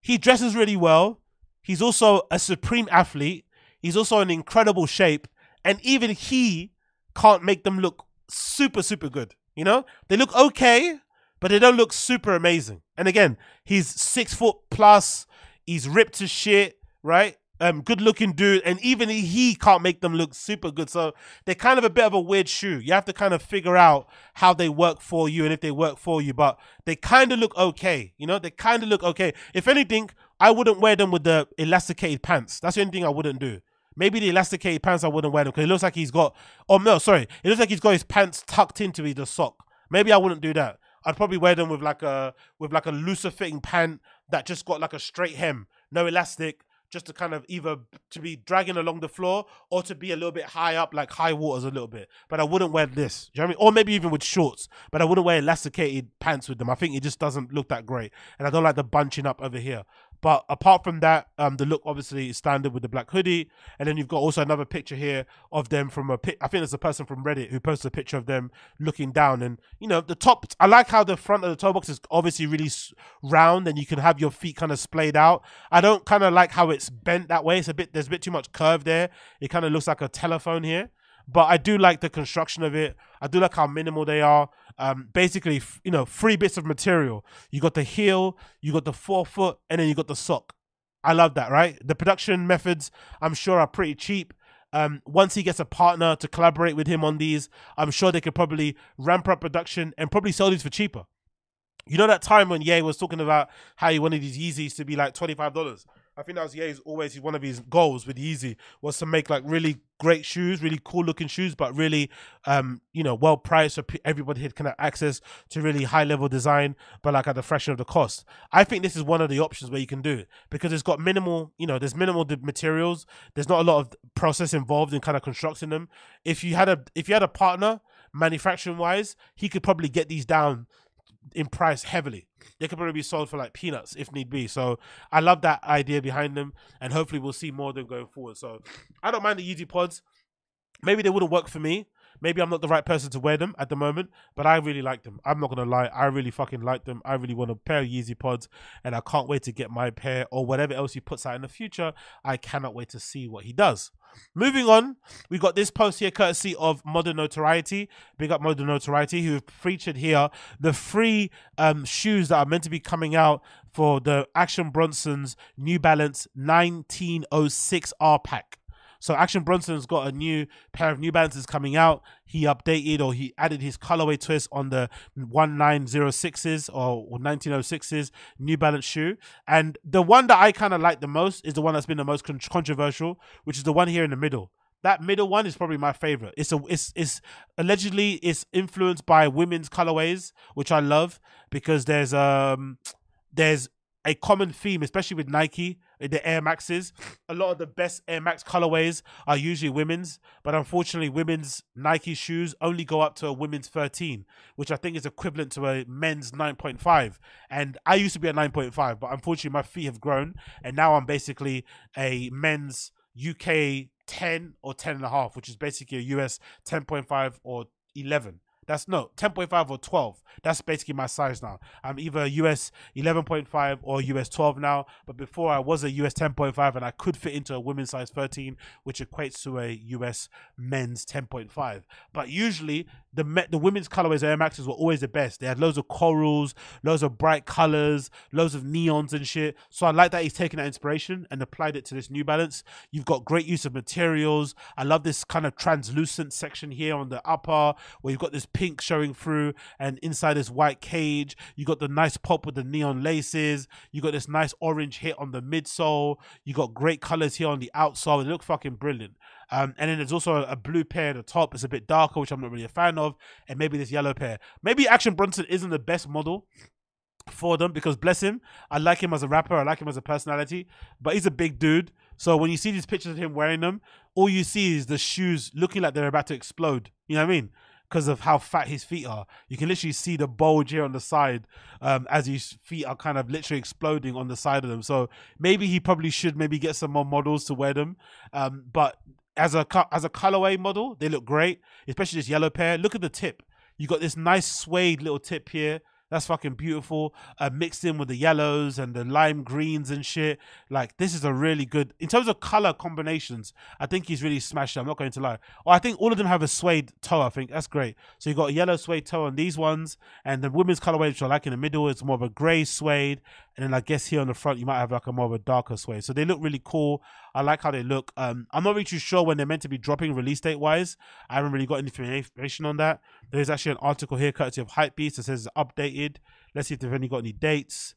he dresses really well. He's also a supreme athlete. He's also in incredible shape, and even he can't make them look super super good. You know, they look okay, but they don't look super amazing. And again, he's six foot plus. He's ripped to shit, right? Um, good looking dude, and even he can't make them look super good. So they're kind of a bit of a weird shoe. You have to kind of figure out how they work for you and if they work for you. But they kind of look okay. You know, they kind of look okay. If anything, I wouldn't wear them with the elasticated pants. That's the only thing I wouldn't do. Maybe the elasticated pants I wouldn't wear them because it looks like he's got. Oh no, sorry, it looks like he's got his pants tucked into the sock. Maybe I wouldn't do that. I'd probably wear them with like a with like a looser fitting pant that just got like a straight hem, no elastic, just to kind of either to be dragging along the floor or to be a little bit high up, like high waters a little bit. But I wouldn't wear this. Do you know what I mean? Or maybe even with shorts. But I wouldn't wear elasticated pants with them. I think it just doesn't look that great. And I don't like the bunching up over here. But apart from that, um, the look obviously is standard with the black hoodie, and then you've got also another picture here of them from a. pi- I think there's a person from Reddit who posted a picture of them looking down, and you know the top. I like how the front of the toe box is obviously really round, and you can have your feet kind of splayed out. I don't kind of like how it's bent that way. It's a bit. There's a bit too much curve there. It kind of looks like a telephone here but I do like the construction of it. I do like how minimal they are. Um, basically, you know, three bits of material. You got the heel, you got the forefoot, and then you got the sock. I love that, right? The production methods, I'm sure, are pretty cheap. Um, once he gets a partner to collaborate with him on these, I'm sure they could probably ramp up production and probably sell these for cheaper. You know that time when Ye was talking about how he wanted his Yeezys to be like twenty five dollars. I think that was Ye's always one of his goals with Yeezy was to make like really great shoes, really cool looking shoes, but really, um, you know, well priced so everybody had kind of access to really high level design, but like at the fraction of the cost. I think this is one of the options where you can do it because it's got minimal, you know, there's minimal materials. There's not a lot of process involved in kind of constructing them. If you had a if you had a partner manufacturing wise, he could probably get these down in price heavily. They could probably be sold for like peanuts if need be. So I love that idea behind them, and hopefully we'll see more of them going forward. So I don't mind the Yeezy pods. Maybe they wouldn't work for me. Maybe I'm not the right person to wear them at the moment, but I really like them. I'm not gonna lie, I really fucking like them. I really want a pair of Yeezy pods, and I can't wait to get my pair or whatever else he puts out in the future. I cannot wait to see what he does. Moving on, we got this post here courtesy of Modern Notoriety. Big up Modern Notoriety, who featured here the free um, shoes that are meant to be coming out for the Action Bronson's New Balance 1906 R pack. So Action Bronson's got a new pair of New Balances coming out. He updated or he added his colorway twist on the 1906s or 1906s New Balance shoe. And the one that I kind of like the most is the one that's been the most con- controversial, which is the one here in the middle. That middle one is probably my favorite. It's a it's it's allegedly it's influenced by women's colorways, which I love because there's um there's a common theme, especially with Nike, the Air Maxes. A lot of the best Air Max colorways are usually women's, but unfortunately, women's Nike shoes only go up to a women's 13, which I think is equivalent to a men's 9.5. And I used to be a 9.5, but unfortunately, my feet have grown, and now I'm basically a men's UK 10 or 10 and a half, which is basically a US 10.5 or 11. That's no 10.5 or 12. That's basically my size now. I'm either US 11.5 or US 12 now. But before I was a US 10.5 and I could fit into a women's size 13, which equates to a US men's 10.5. But usually the me- the women's colorways Air Maxes were always the best. They had loads of corals, loads of bright colors, loads of neons and shit. So I like that he's taken that inspiration and applied it to this New Balance. You've got great use of materials. I love this kind of translucent section here on the upper where you've got this pink showing through and inside this white cage. You got the nice pop with the neon laces. You got this nice orange hit on the midsole. You got great colors here on the outsole. They look fucking brilliant. Um, and then there's also a, a blue pair at the top. It's a bit darker, which I'm not really a fan of. And maybe this yellow pair. Maybe Action Bronson isn't the best model for them because bless him, I like him as a rapper, I like him as a personality, but he's a big dude. So when you see these pictures of him wearing them, all you see is the shoes looking like they're about to explode. You know what I mean? Because of how fat his feet are, you can literally see the bulge here on the side um, as his feet are kind of literally exploding on the side of them. So maybe he probably should maybe get some more models to wear them. Um, but as a as a colorway model, they look great, especially this yellow pair. Look at the tip. You got this nice suede little tip here. That's fucking beautiful. Uh, mixed in with the yellows and the lime greens and shit. Like this is a really good in terms of color combinations. I think he's really smashed. It, I'm not going to lie. I think all of them have a suede toe. I think that's great. So you got a yellow suede toe on these ones, and the women's colorway, which I like in the middle, is more of a grey suede. And then I guess here on the front, you might have like a more of a darker suede. So they look really cool. I like how they look. Um, I'm not really too sure when they're meant to be dropping release date wise. I haven't really got any information on that. There's actually an article here, courtesy of Hypebeast, that says it's updated. Let's see if they've only got any dates.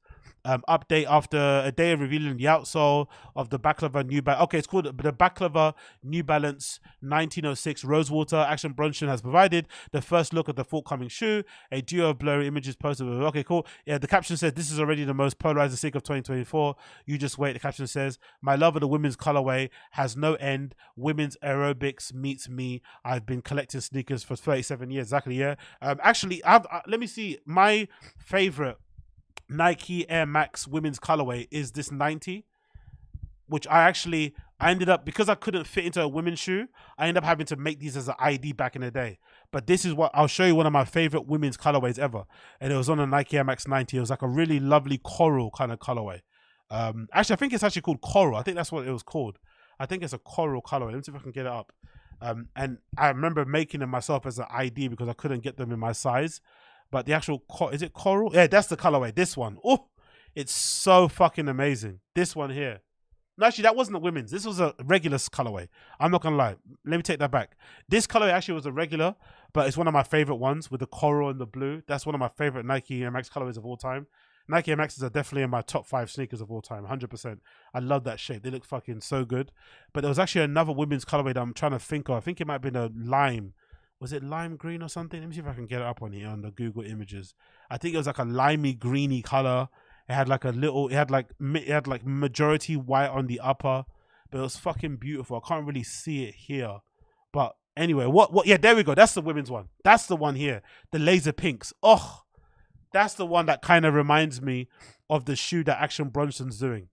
Um, update after a day of revealing the outsole of the Baklava New Balance. Okay, it's called the Baklava New Balance 1906 Rosewater. Action Bronson has provided the first look at the forthcoming shoe. A duo of blurry images posted. With, okay, cool. Yeah, the caption says this is already the most polarizing sneaker of 2024. You just wait. The caption says my love of the women's colorway has no end. Women's aerobics meets me. I've been collecting sneakers for 37 years. Exactly. Yeah. Um, actually, I've, uh, let me see. My favorite Nike Air Max women's colorway is this 90, which I actually I ended up because I couldn't fit into a women's shoe. I ended up having to make these as an ID back in the day. But this is what I'll show you one of my favorite women's colorways ever, and it was on a Nike Air Max 90. It was like a really lovely coral kind of colorway. Um, actually, I think it's actually called coral. I think that's what it was called. I think it's a coral colorway. Let me see if I can get it up. Um, and I remember making them myself as an ID because I couldn't get them in my size. But the actual is it coral? Yeah, that's the colorway. This one. Oh, it's so fucking amazing. This one here. No, actually, that wasn't a women's. This was a regular colorway. I'm not gonna lie. Let me take that back. This colorway actually was a regular, but it's one of my favorite ones with the coral and the blue. That's one of my favorite Nike Air Max colorways of all time. Nike Air Maxes are definitely in my top five sneakers of all time, 100%. I love that shape. They look fucking so good. But there was actually another women's colorway that I'm trying to think of. I think it might have been a lime. Was it lime green or something? Let me see if I can get it up on here on the Google images. I think it was like a limey greeny color. It had like a little. It had like it had like majority white on the upper, but it was fucking beautiful. I can't really see it here, but anyway, what what? Yeah, there we go. That's the women's one. That's the one here. The laser pinks. Oh, that's the one that kind of reminds me of the shoe that Action Bronson's doing.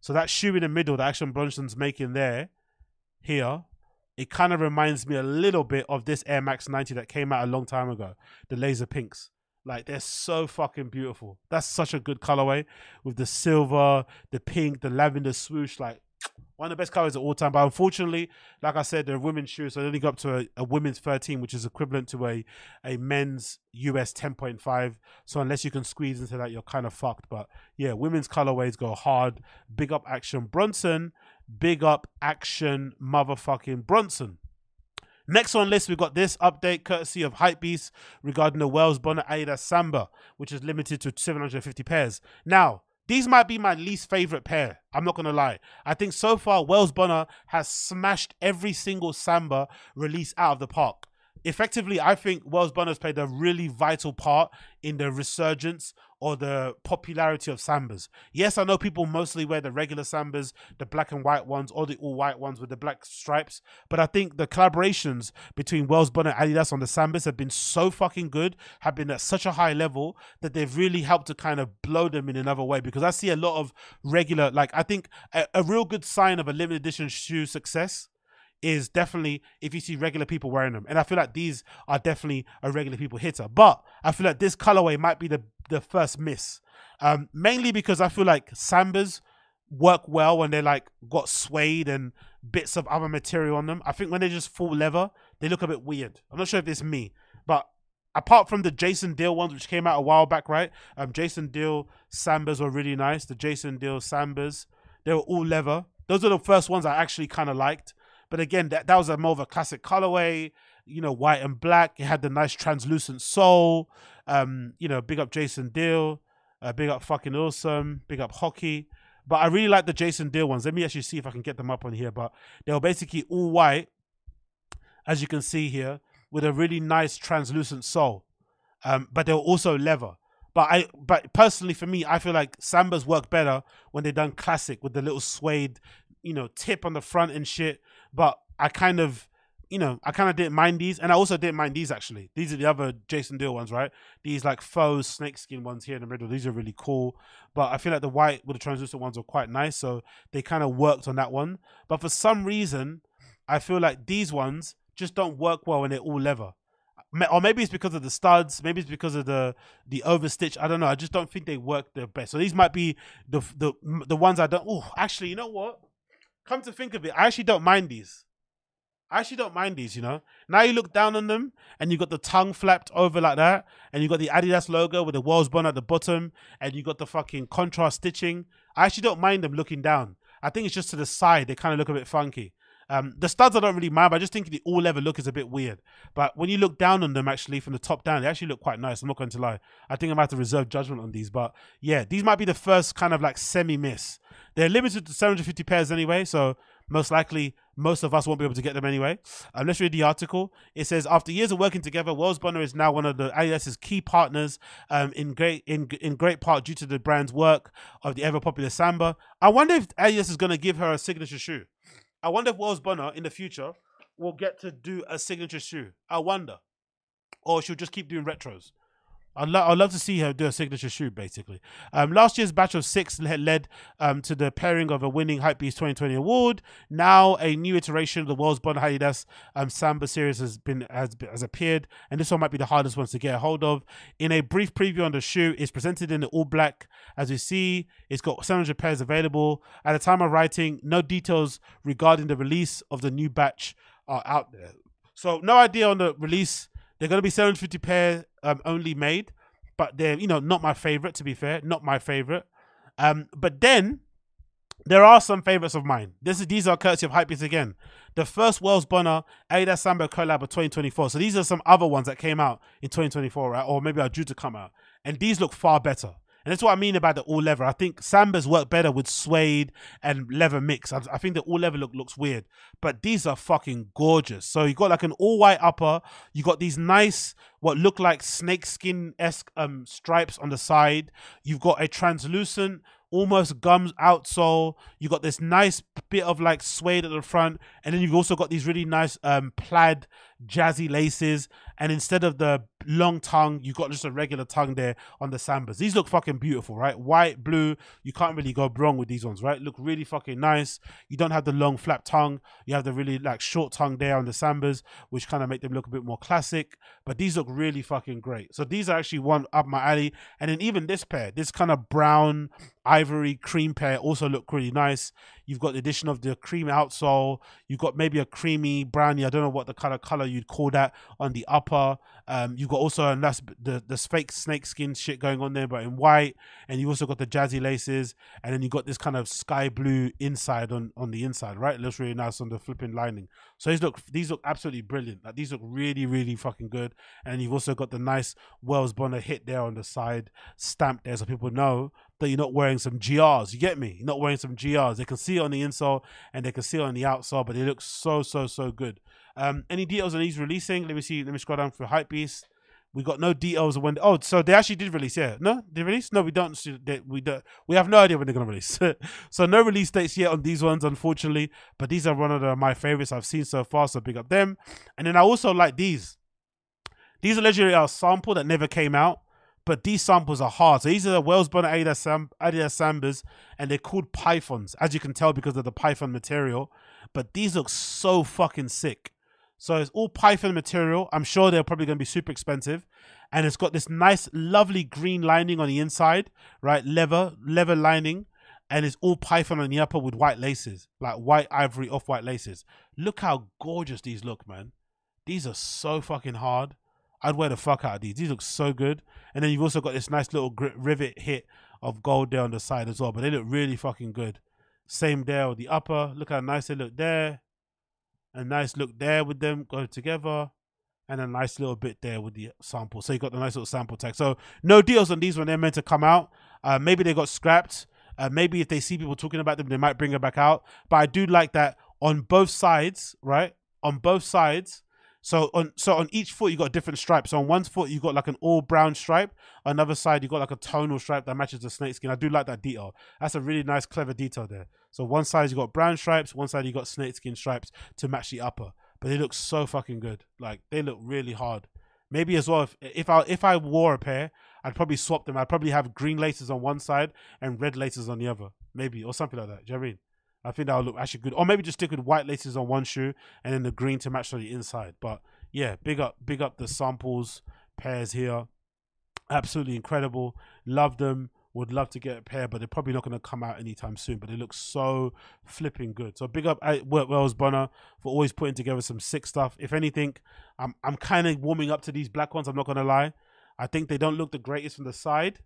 So that shoe in the middle that Action Bronson's making there, here, it kind of reminds me a little bit of this Air Max 90 that came out a long time ago, the laser pinks. Like they're so fucking beautiful. That's such a good colorway with the silver, the pink, the lavender swoosh. Like one of the best colors of all time. But unfortunately, like I said, they're women's shoes, so they only go up to a, a women's 13, which is equivalent to a, a men's US 10.5. So unless you can squeeze into that, you're kind of fucked. But yeah, women's colorways go hard. Big up Action Bronson. Big up Action motherfucking Bronson. Next on list, we've got this update courtesy of Hypebeast regarding the Wales Bonner Adidas Samba, which is limited to 750 pairs. Now, these might be my least favorite pair. I'm not gonna lie. I think so far Wales Bonner has smashed every single Samba release out of the park. Effectively, I think Wales Bonner's played a really vital part in the resurgence or the popularity of Sambas. Yes, I know people mostly wear the regular Sambas, the black and white ones, or the all white ones with the black stripes. But I think the collaborations between Wales Bonner and Adidas on the Sambas have been so fucking good, have been at such a high level that they've really helped to kind of blow them in another way. Because I see a lot of regular, like I think a, a real good sign of a limited edition shoe success is definitely if you see regular people wearing them. And I feel like these are definitely a regular people hitter. But I feel like this colorway might be the, the first miss. Um, mainly because I feel like Sambas work well when they're like got suede and bits of other material on them. I think when they're just full leather, they look a bit weird. I'm not sure if it's me, but apart from the Jason Dill ones, which came out a while back, right? Um, Jason Dill Sambas were really nice. The Jason Dill Sambas, they were all leather. Those are the first ones I actually kind of liked. But again, that, that was a more of a classic colorway, you know, white and black. It had the nice translucent sole. Um, you know, big up Jason Dill, uh, big up fucking awesome, big up hockey. But I really like the Jason Dill ones. Let me actually see if I can get them up on here. But they were basically all white, as you can see here, with a really nice translucent sole. Um, but they were also leather. But I, but personally for me, I feel like Sambas work better when they're done classic with the little suede, you know, tip on the front and shit. But I kind of, you know, I kind of didn't mind these, and I also didn't mind these actually. These are the other Jason Dill ones, right? These like faux snakeskin ones here in the middle. These are really cool. But I feel like the white with the translucent ones are quite nice, so they kind of worked on that one. But for some reason, I feel like these ones just don't work well when they're all leather. Or maybe it's because of the studs. Maybe it's because of the the overstitch. I don't know. I just don't think they work the best. So these might be the the the ones I don't. Oh, actually, you know what? Come to think of it, I actually don't mind these. I actually don't mind these, you know. Now you look down on them and you got the tongue flapped over like that, and you got the Adidas logo with the Wells Bond at the bottom, and you got the fucking contrast stitching. I actually don't mind them looking down. I think it's just to the side, they kind of look a bit funky. Um, the studs I don't really mind, but I just think the all leather look is a bit weird. But when you look down on them, actually from the top down, they actually look quite nice. I'm not going to lie. I think I might have to reserve judgment on these, but yeah, these might be the first kind of like semi miss. They're limited to 750 pairs anyway, so most likely most of us won't be able to get them anyway. Um, let's read the article. It says after years of working together, Wales Bonner is now one of the Adidas's key partners. Um, in great in in great part due to the brand's work of the ever popular Samba. I wonder if Adidas is going to give her a signature shoe. I wonder if Wales Bonner in the future will get to do a signature shoe. I wonder, or she'll just keep doing retros. I'd, lo- I'd love to see her do a signature shoe, basically. Um, last year's batch of six le- led um, to the pairing of a winning Hypebeast 2020 award. Now, a new iteration of the world's Bon Adidas um, Samba series has been has, has appeared, and this one might be the hardest ones to get a hold of. In a brief preview on the shoe, it's presented in the all black. As you see, it's got 700 pairs available. At the time of writing, no details regarding the release of the new batch are out there. So, no idea on the release. They're going to be 750 pair um, only made, but they're you know not my favorite. To be fair, not my favorite. Um, but then there are some favorites of mine. This is these are courtesy of Hypebeast again. The first Wales Bonner Adidas Samba collab of 2024. So these are some other ones that came out in 2024, right? Or maybe are due to come out. And these look far better. And that's what I mean about the all leather. I think Sambas work better with suede and leather mix. I, I think the all leather look looks weird, but these are fucking gorgeous. So you got like an all white upper. You got these nice what look like snakeskin esque um stripes on the side. You've got a translucent almost gums outsole. You got this nice bit of like suede at the front, and then you've also got these really nice um plaid jazzy laces. And instead of the long tongue, you got just a regular tongue there on the sambas. These look fucking beautiful, right? White, blue. You can't really go wrong with these ones, right? Look really fucking nice. You don't have the long flap tongue. You have the really like short tongue there on the sambas, which kind of make them look a bit more classic. But these look really fucking great. So these are actually one up my alley. And then even this pair, this kind of brown ivory cream pair also look really nice. You've got the addition of the cream outsole. You've got maybe a creamy brownie. I don't know what the color color you'd call that on the upper. Um, you've got also a nice the the fake snake skin shit going on there, but in white. And you also got the jazzy laces, and then you got this kind of sky blue inside on on the inside, right? It looks really nice on the flipping lining. So these look these look absolutely brilliant. Like these look really really fucking good. And you've also got the nice Wales Bonner hit there on the side, stamped there, so people know that you're not wearing some GRs. You get me? You're not wearing some GRs. They can see it on the insole and they can see it on the outsole, but they look so so so good. Um, any details on these releasing? Let me see. Let me scroll down for Hypebeast. We got no details when. Oh, so they actually did release. Yeah, no, they released. No, we don't. We don't. We have no idea when they're gonna release. so no release dates yet on these ones, unfortunately. But these are one of the, my favorites I've seen so far. So big up them. And then I also like these. These allegedly are a sample that never came out, but these samples are hard. So these are the Wales Bonner Adidas, Adidas Sambas, and they're called Pythons, as you can tell because of the Python material. But these look so fucking sick. So it's all Python material. I'm sure they're probably going to be super expensive. And it's got this nice, lovely green lining on the inside, right? Leather, leather lining. And it's all Python on the upper with white laces, like white ivory off white laces. Look how gorgeous these look, man. These are so fucking hard. I'd wear the fuck out of these. These look so good. And then you've also got this nice little rivet hit of gold there on the side as well. But they look really fucking good. Same there with the upper. Look how nice they look there. A nice look there with them go together. And a nice little bit there with the sample. So you got the nice little sample tag. So no deals on these when they're meant to come out. Uh, maybe they got scrapped. Uh, maybe if they see people talking about them, they might bring it back out. But I do like that on both sides, right? On both sides, so on so on each foot you got different stripes. So on one foot you got like an all brown stripe. On another side you got like a tonal stripe that matches the snake skin. I do like that detail. That's a really nice, clever detail there. So one side you got brown stripes, one side you got snake skin stripes to match the upper. But they look so fucking good. Like they look really hard. Maybe as well if if I if I wore a pair, I'd probably swap them. I'd probably have green laces on one side and red laces on the other. Maybe or something like that. Do you know I mean? I think that would look actually good. Or maybe just stick with white laces on one shoe and then the green to match on the inside. But yeah, big up, big up the samples pairs here. Absolutely incredible. Love them. Would love to get a pair, but they're probably not going to come out anytime soon. But they look so flipping good. So big up Wales Bonner for always putting together some sick stuff. If anything, I'm I'm kind of warming up to these black ones. I'm not going to lie. I think they don't look the greatest from the side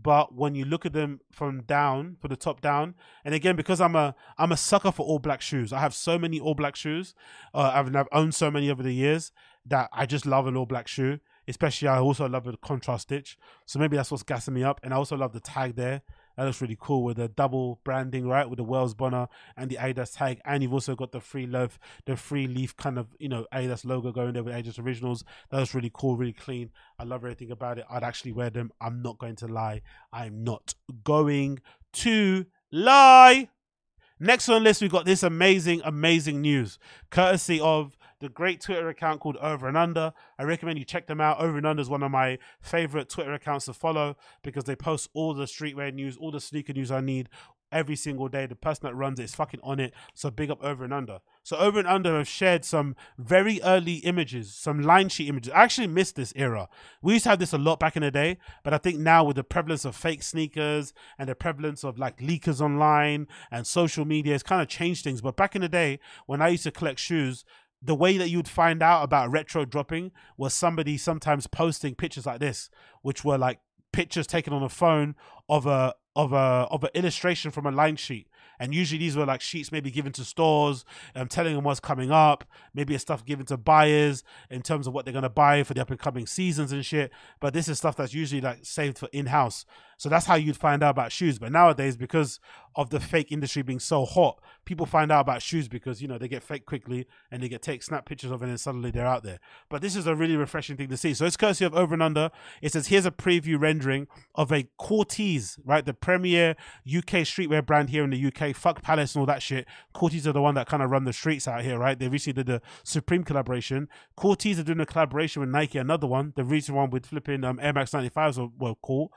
but when you look at them from down for the top down and again because i'm a i'm a sucker for all black shoes. I have so many all black shoes uh, I've, I've owned so many over the years that i just love an all black shoe especially i also love the contrast stitch. So maybe that's what's gassing me up and i also love the tag there that looks really cool with the double branding, right? With the Wales Bonner and the Adidas tag, and you've also got the free loaf, the free leaf kind of you know Adidas logo going there with Adidas Originals. That was really cool, really clean. I love everything about it. I'd actually wear them. I'm not going to lie. I'm not going to lie. Next on the list, we've got this amazing, amazing news, courtesy of the great Twitter account called Over and Under. I recommend you check them out. Over and Under is one of my favorite Twitter accounts to follow because they post all the streetwear news, all the sneaker news I need every single day. The person that runs it is fucking on it. So big up Over and Under. So Over and Under have shared some very early images, some line sheet images. I actually missed this era. We used to have this a lot back in the day, but I think now with the prevalence of fake sneakers and the prevalence of like leakers online and social media, it's kind of changed things. But back in the day, when I used to collect shoes, the way that you'd find out about retro dropping was somebody sometimes posting pictures like this, which were like pictures taken on a phone of a of a of an illustration from a line sheet. And usually these were like sheets maybe given to stores, um, telling them what's coming up. Maybe it's stuff given to buyers in terms of what they're gonna buy for the up and coming seasons and shit. But this is stuff that's usually like saved for in house. So that's how you'd find out about shoes. But nowadays, because of the fake industry being so hot, people find out about shoes because you know they get fake quickly and they get take snap pictures of it and suddenly they're out there. But this is a really refreshing thing to see. So it's courtesy of Over and Under. It says here's a preview rendering of a Cortez, right? The premier UK streetwear brand here in the UK. Fuck Palace and all that shit. Corteiz are the one that kind of run the streets out here, right? They recently did the Supreme collaboration. Corteiz are doing a collaboration with Nike, another one. The recent one with flipping um, Air Max 95s were, were cool.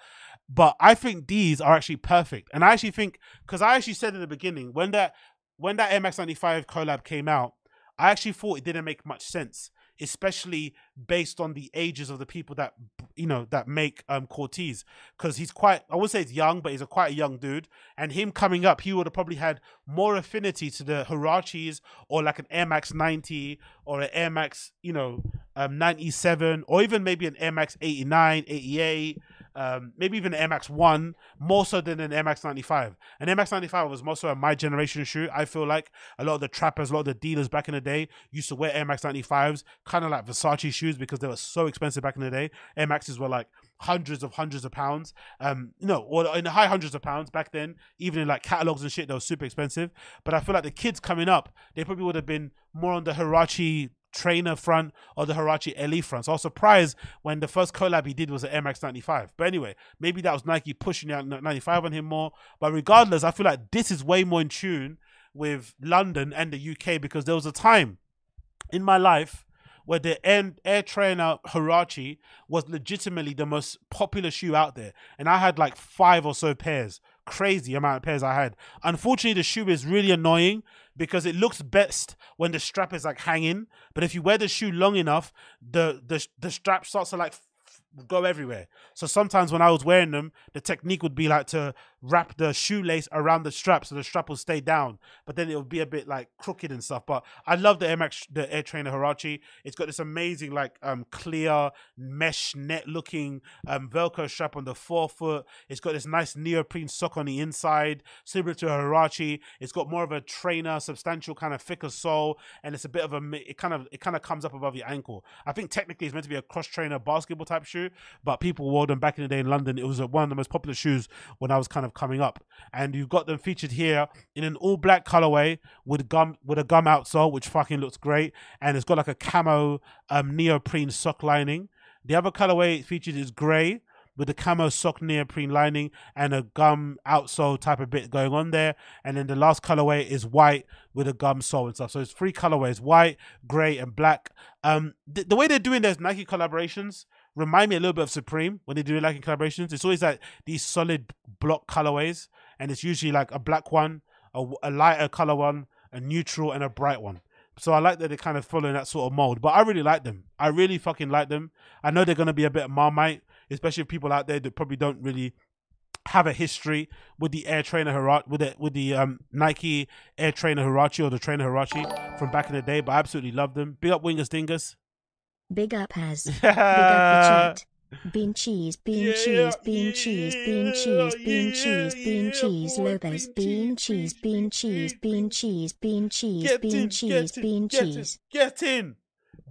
But I think these are actually perfect. And I actually think because I actually said in the beginning when that when that MX95 collab came out, I actually thought it didn't make much sense, especially based on the ages of the people that you know that make um Corteiz. Because he's quite I would say he's young, but he's a quite a young dude. And him coming up, he would have probably had more affinity to the Huaraches or like an Air Max 90 or an Air Max, you know, um 97, or even maybe an Air Max 89, 88 um, maybe even MX One, more so than an MX ninety five. An MX ninety five was more so a my generation shoe. I feel like a lot of the trappers, a lot of the dealers back in the day used to wear MX ninety fives, kind of like Versace shoes because they were so expensive back in the day. MXs were like hundreds of hundreds of pounds. Um, no, or in the high hundreds of pounds back then. Even in like catalogs and shit, they were super expensive. But I feel like the kids coming up, they probably would have been more on the Huarache trainer front or the Huarache LE front. So I was surprised when the first collab he did was an MX 95. But anyway, maybe that was Nike pushing out 95 on him more. But regardless, I feel like this is way more in tune with London and the UK because there was a time in my life where the Air, Air Trainer Huarache was legitimately the most popular shoe out there. And I had like five or so pairs. Crazy amount of pairs I had. Unfortunately, the shoe is really annoying because it looks best when the strap is like hanging. But if you wear the shoe long enough, the the, the strap starts to like go everywhere. So sometimes when I was wearing them, the technique would be like to wrap the shoelace around the strap so the strap will stay down, but then it would be a bit like crooked and stuff. But I love the Air Max, the Air Trainer Huarache. It's got this amazing like um clear mesh net looking um Velcro strap on the forefoot. It's got this nice neoprene sock on the inside, similar to a Huarache. It's got more of a trainer, substantial kind of thicker sole, and it's a bit of a it kind of it kind of comes up above your ankle. I think technically it's meant to be a cross trainer basketball type shoe, but people wore them back in the day in London. It was one of the most popular shoes when I was kind of coming up. And you've got them featured here in an all black colorway with gum with a gum outsole, which fucking looks great. And it's got like a camo um, neoprene sock lining. The other colorway featured is grey with the camo sock neoprene lining and a gum outsole type of bit going on there. And then the last colorway is white with a gum sole and stuff. So it's three colorways: white, grey, and black. Um, th- the way they're doing those Nike collaborations remind me a little bit of Supreme when they do like in collaborations. It's always like these solid block colorways, and it's usually like a black one, a, a lighter color one, a neutral, and a bright one. So I like that they're kind of following that sort of mold. But I really like them. I really fucking like them. I know they're gonna be a bit of marmite, especially people out there that probably don't really have a history with the Air Trainer Huarache, with the with the um, Nike Air Trainer Huarache or the Trainer Huarache from back in the day. But I absolutely love them. Big up Wingus Dingus. Big up has. Big up the chat. Bean cheese, bean Yeah, cheese, bean cheese, bean cheese, bean cheese, bean yeah, cheese, Lopez, bean cheese, bean cheese, bean cheese, bean cheese, Get bean in, cheese, in, bean get in, cheese. Get in.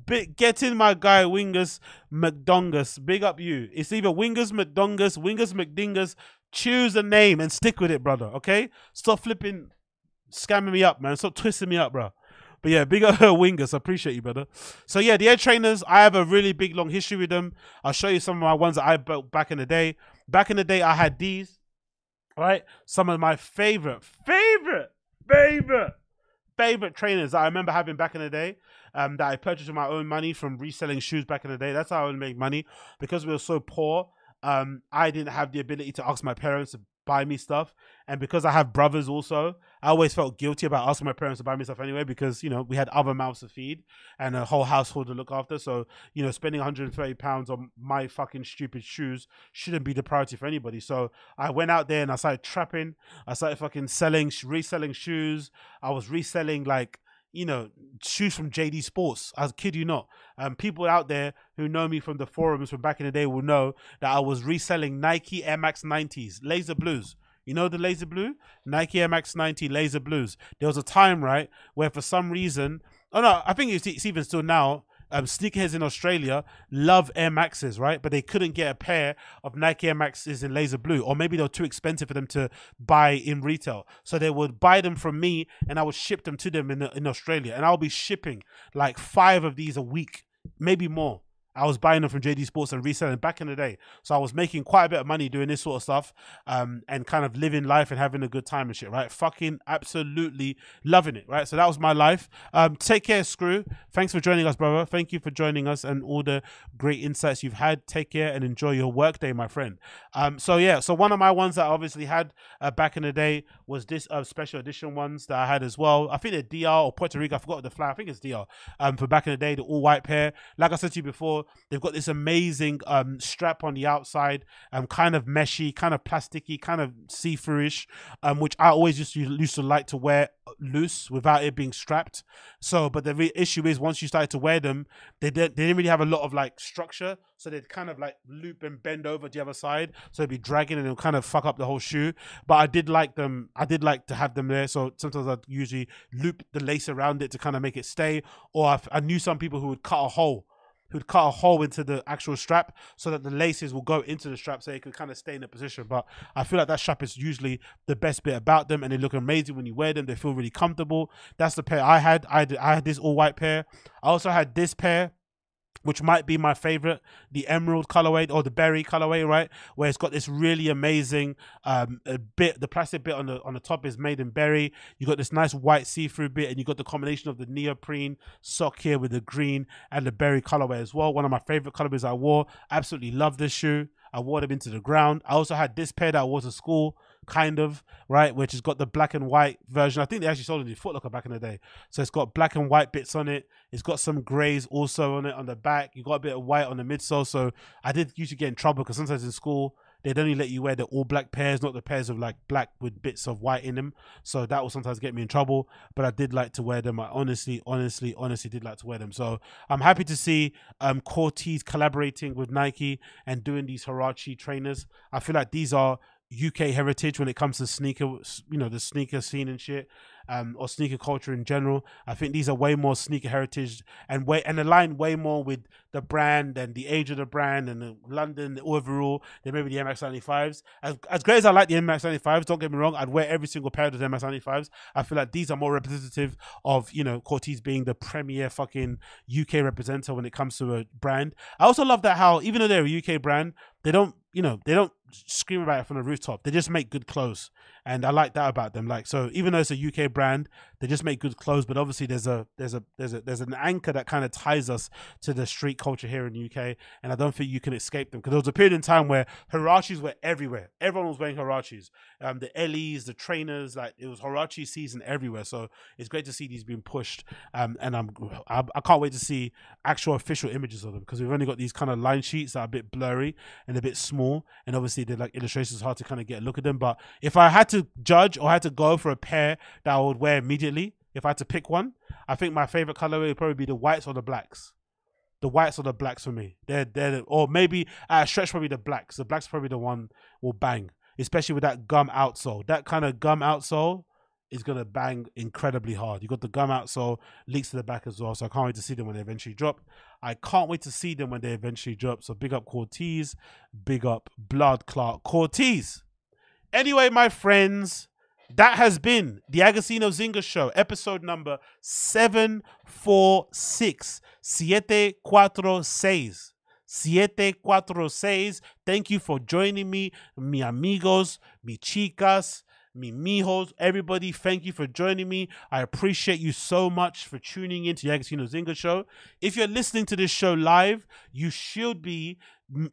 Big, get in, my guy, Wingus McDongus. Big up you. It's either Wingus McDongus, Wingus McDingus. Choose a name and stick with it, brother. Okay? Stop flipping, scamming me up, man. Stop twisting me up, bro. But yeah, big up Wingus. I appreciate you, brother. So yeah, the air trainers, I have a really big long history with them. I'll show you some of my ones that I built back in the day. Back in the day, I had these. Right? Some of my favorite, favorite, favorite, favorite trainers that I remember having back in the day. Um, that I purchased with my own money from reselling shoes back in the day. That's how I would make money because we were so poor. Um, I didn't have the ability to ask my parents to buy me stuff, and because I have brothers also, I always felt guilty about asking my parents to buy me stuff anyway because you know we had other mouths to feed and a whole household to look after. So you know, spending 130 pounds on my fucking stupid shoes shouldn't be the priority for anybody. So I went out there and I started trapping. I started fucking selling, reselling shoes. I was reselling like you know, shoes from JD Sports. I kid you not. Um, people out there who know me from the forums from back in the day will know that I was reselling Nike Air Max 90s, Laser Blues. You know the Laser Blue? Nike Air Max 90 Laser Blues. There was a time, right, where for some reason, oh no, I think it's, it's even still now, um, sneakerheads in Australia love Air Maxes, right? But they couldn't get a pair of Nike Air Maxes in laser blue, or maybe they were too expensive for them to buy in retail. So they would buy them from me, and I would ship them to them in in Australia, and I'll be shipping like five of these a week, maybe more. I was buying them from JD Sports and reselling back in the day. So I was making quite a bit of money doing this sort of stuff um, and kind of living life and having a good time and shit, right? Fucking absolutely loving it, right? So that was my life. Um, take care, Screw. Thanks for joining us, brother. Thank you for joining us and all the great insights you've had. Take care and enjoy your workday, my friend. Um, so yeah, so one of my ones that I obviously had uh, back in the day was this uh, special edition ones that I had as well. I think they're DR or Puerto Rico. I forgot the flag. I think it's DR. Um, for back in the day, the all white pair. Like I said to you before, they've got this amazing um strap on the outside, um, kind of meshy, kind of plasticky, kind of see-throughish, um, which I always used to used to like to wear loose without it being strapped. So, but the re- issue is once you started to wear them, they didn't they didn't really have a lot of like structure, so they'd kind of like loop and bend over the other side, so they'd be dragging and it'll kind of fuck up the whole shoe. But I did like them. I did like to have them there. So sometimes I'd usually loop the lace around it to kind of make it stay, or I knew some people who would cut a hole who'd cut a hole into the actual strap so that the laces will go into the strap so it could kind of stay in the position. But I feel like that strap is usually the best bit about them and they look amazing when you wear them. They feel really comfortable. That's the pair I had. I, had, I had this all white pair. I also had this pair which might be my favorite, the emerald colorway or the berry colorway, right? Where it's got this really amazing um bit. The plastic bit on the on the top is made in berry. You got this nice white see-through bit, and you got the combination of the neoprene sock here with the green and the berry colorway as well. One of my favorite colorways I wore. Absolutely love this shoe. I wore them into the ground. I also had this pair that I wore to school, kind of, right? Which has got the black and white version. I think they actually sold it in Footlocker back in the day. So it's got black and white bits on it. It's got some grays also on it on the back. You got a bit of white on the midsole. So I did usually get in trouble because sometimes in school they'd only let you wear the all black pairs, not the pairs of like black with bits of white in them. So that will sometimes get me in trouble. But I did like to wear them. I honestly, honestly, honestly did like to wear them. So I'm happy to see um Corteiz collaborating with Nike and doing these Huarache trainers. I feel like these are UK heritage when it comes to sneaker, you know, the sneaker scene and shit, um, or sneaker culture in general. I think these are way more sneaker heritage and way and align way more with the brand and the age of the brand and the London overall than maybe the MX95s. As, as great as I like the MX95s, don't get me wrong, I'd wear every single pair of the MX95s. I feel like these are more representative of, you know, Corteiz being the premier fucking UK representative when it comes to a brand. I also love that how, even though they're a UK brand, they don't, you know, they don't scream about it from the rooftop. They just make good clothes. And I like that about them. Like, so even though it's a UK brand, they just make good clothes, but obviously there's a there's a there's a there's an anchor that kind of ties us to the street culture here in the UK, and I don't think you can escape them because there was a period in time where Huaraches were everywhere. Everyone was wearing Huaraches. Um, the Ellie's, the trainers, like it was Huarache season everywhere. So it's great to see these being pushed. Um, and I'm I, I can't wait to see actual official images of them because we've only got these kind of line sheets that are a bit blurry and a bit small, and obviously they're like illustrations hard to kind of get a look at them. But if I had to judge or had to go for a pair that I would wear immediately if I had to pick one, I think my favorite colorway would probably be the whites or the blacks. The whites or the blacks for me. They're they're the- or maybe at a stretch probably the blacks. The blacks probably the one will bang, especially with that gum outsole. That kind of gum outsole is gonna bang incredibly hard. You got the gum out, so leaks to the back as well, so I can't wait to see them when they eventually drop. I can't wait to see them when they eventually drop. So big up Corteiz, big up Blood Clark Corteiz. Anyway, my friends, that has been the Agostinho Zinga Show, episode number 746. 746. 746. Thank you for joining me, mi amigos, mi chicas, me mijos, everybody, thank you for joining me. I appreciate you so much for tuning in to the Agostinho Zinga show. If you're listening to this show live, you should be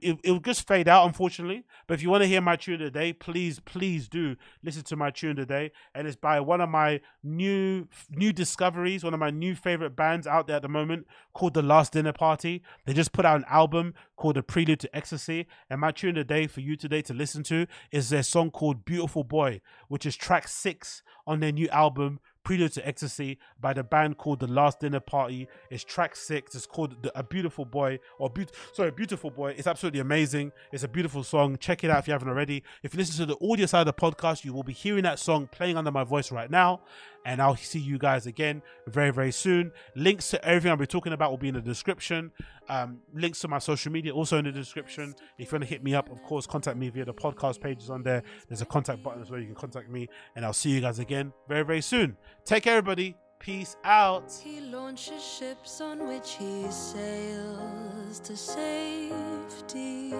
it, it'll just fade out unfortunately. But if you want to hear my tune today, please please do listen to my tune today. and it's by one of my new new discoveries one of my new favorite bands out there at the moment called the last dinner party. They just put out an album called the prelude to ecstasy. And my tune today for you today to listen to is their song called beautiful boy which is track six on their new album Prelude to Ecstasy by the band called The Last Dinner Party. It's track six. It's called the, A Beautiful Boy or Be- sorry, Beautiful Boy. It's absolutely amazing. It's a beautiful song. Check it out if you haven't already. If you listen to the audio side of the podcast, you will be hearing that song playing under my voice right now. And I'll see you guys again very, very soon. Links to everything I'll be talking about will be in the description. Um, links to my social media also in the description. If you want to hit me up, of course, contact me via the podcast pages on there. There's a contact button as well. You can contact me, and I'll see you guys again very, very soon. Take care, everybody. Peace out. He launches ships on which he sails to safety.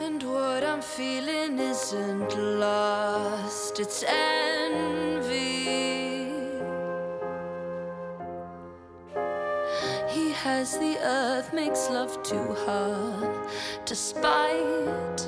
And what I'm feeling isn't lost, it's envy. He has the earth, makes love to her, despite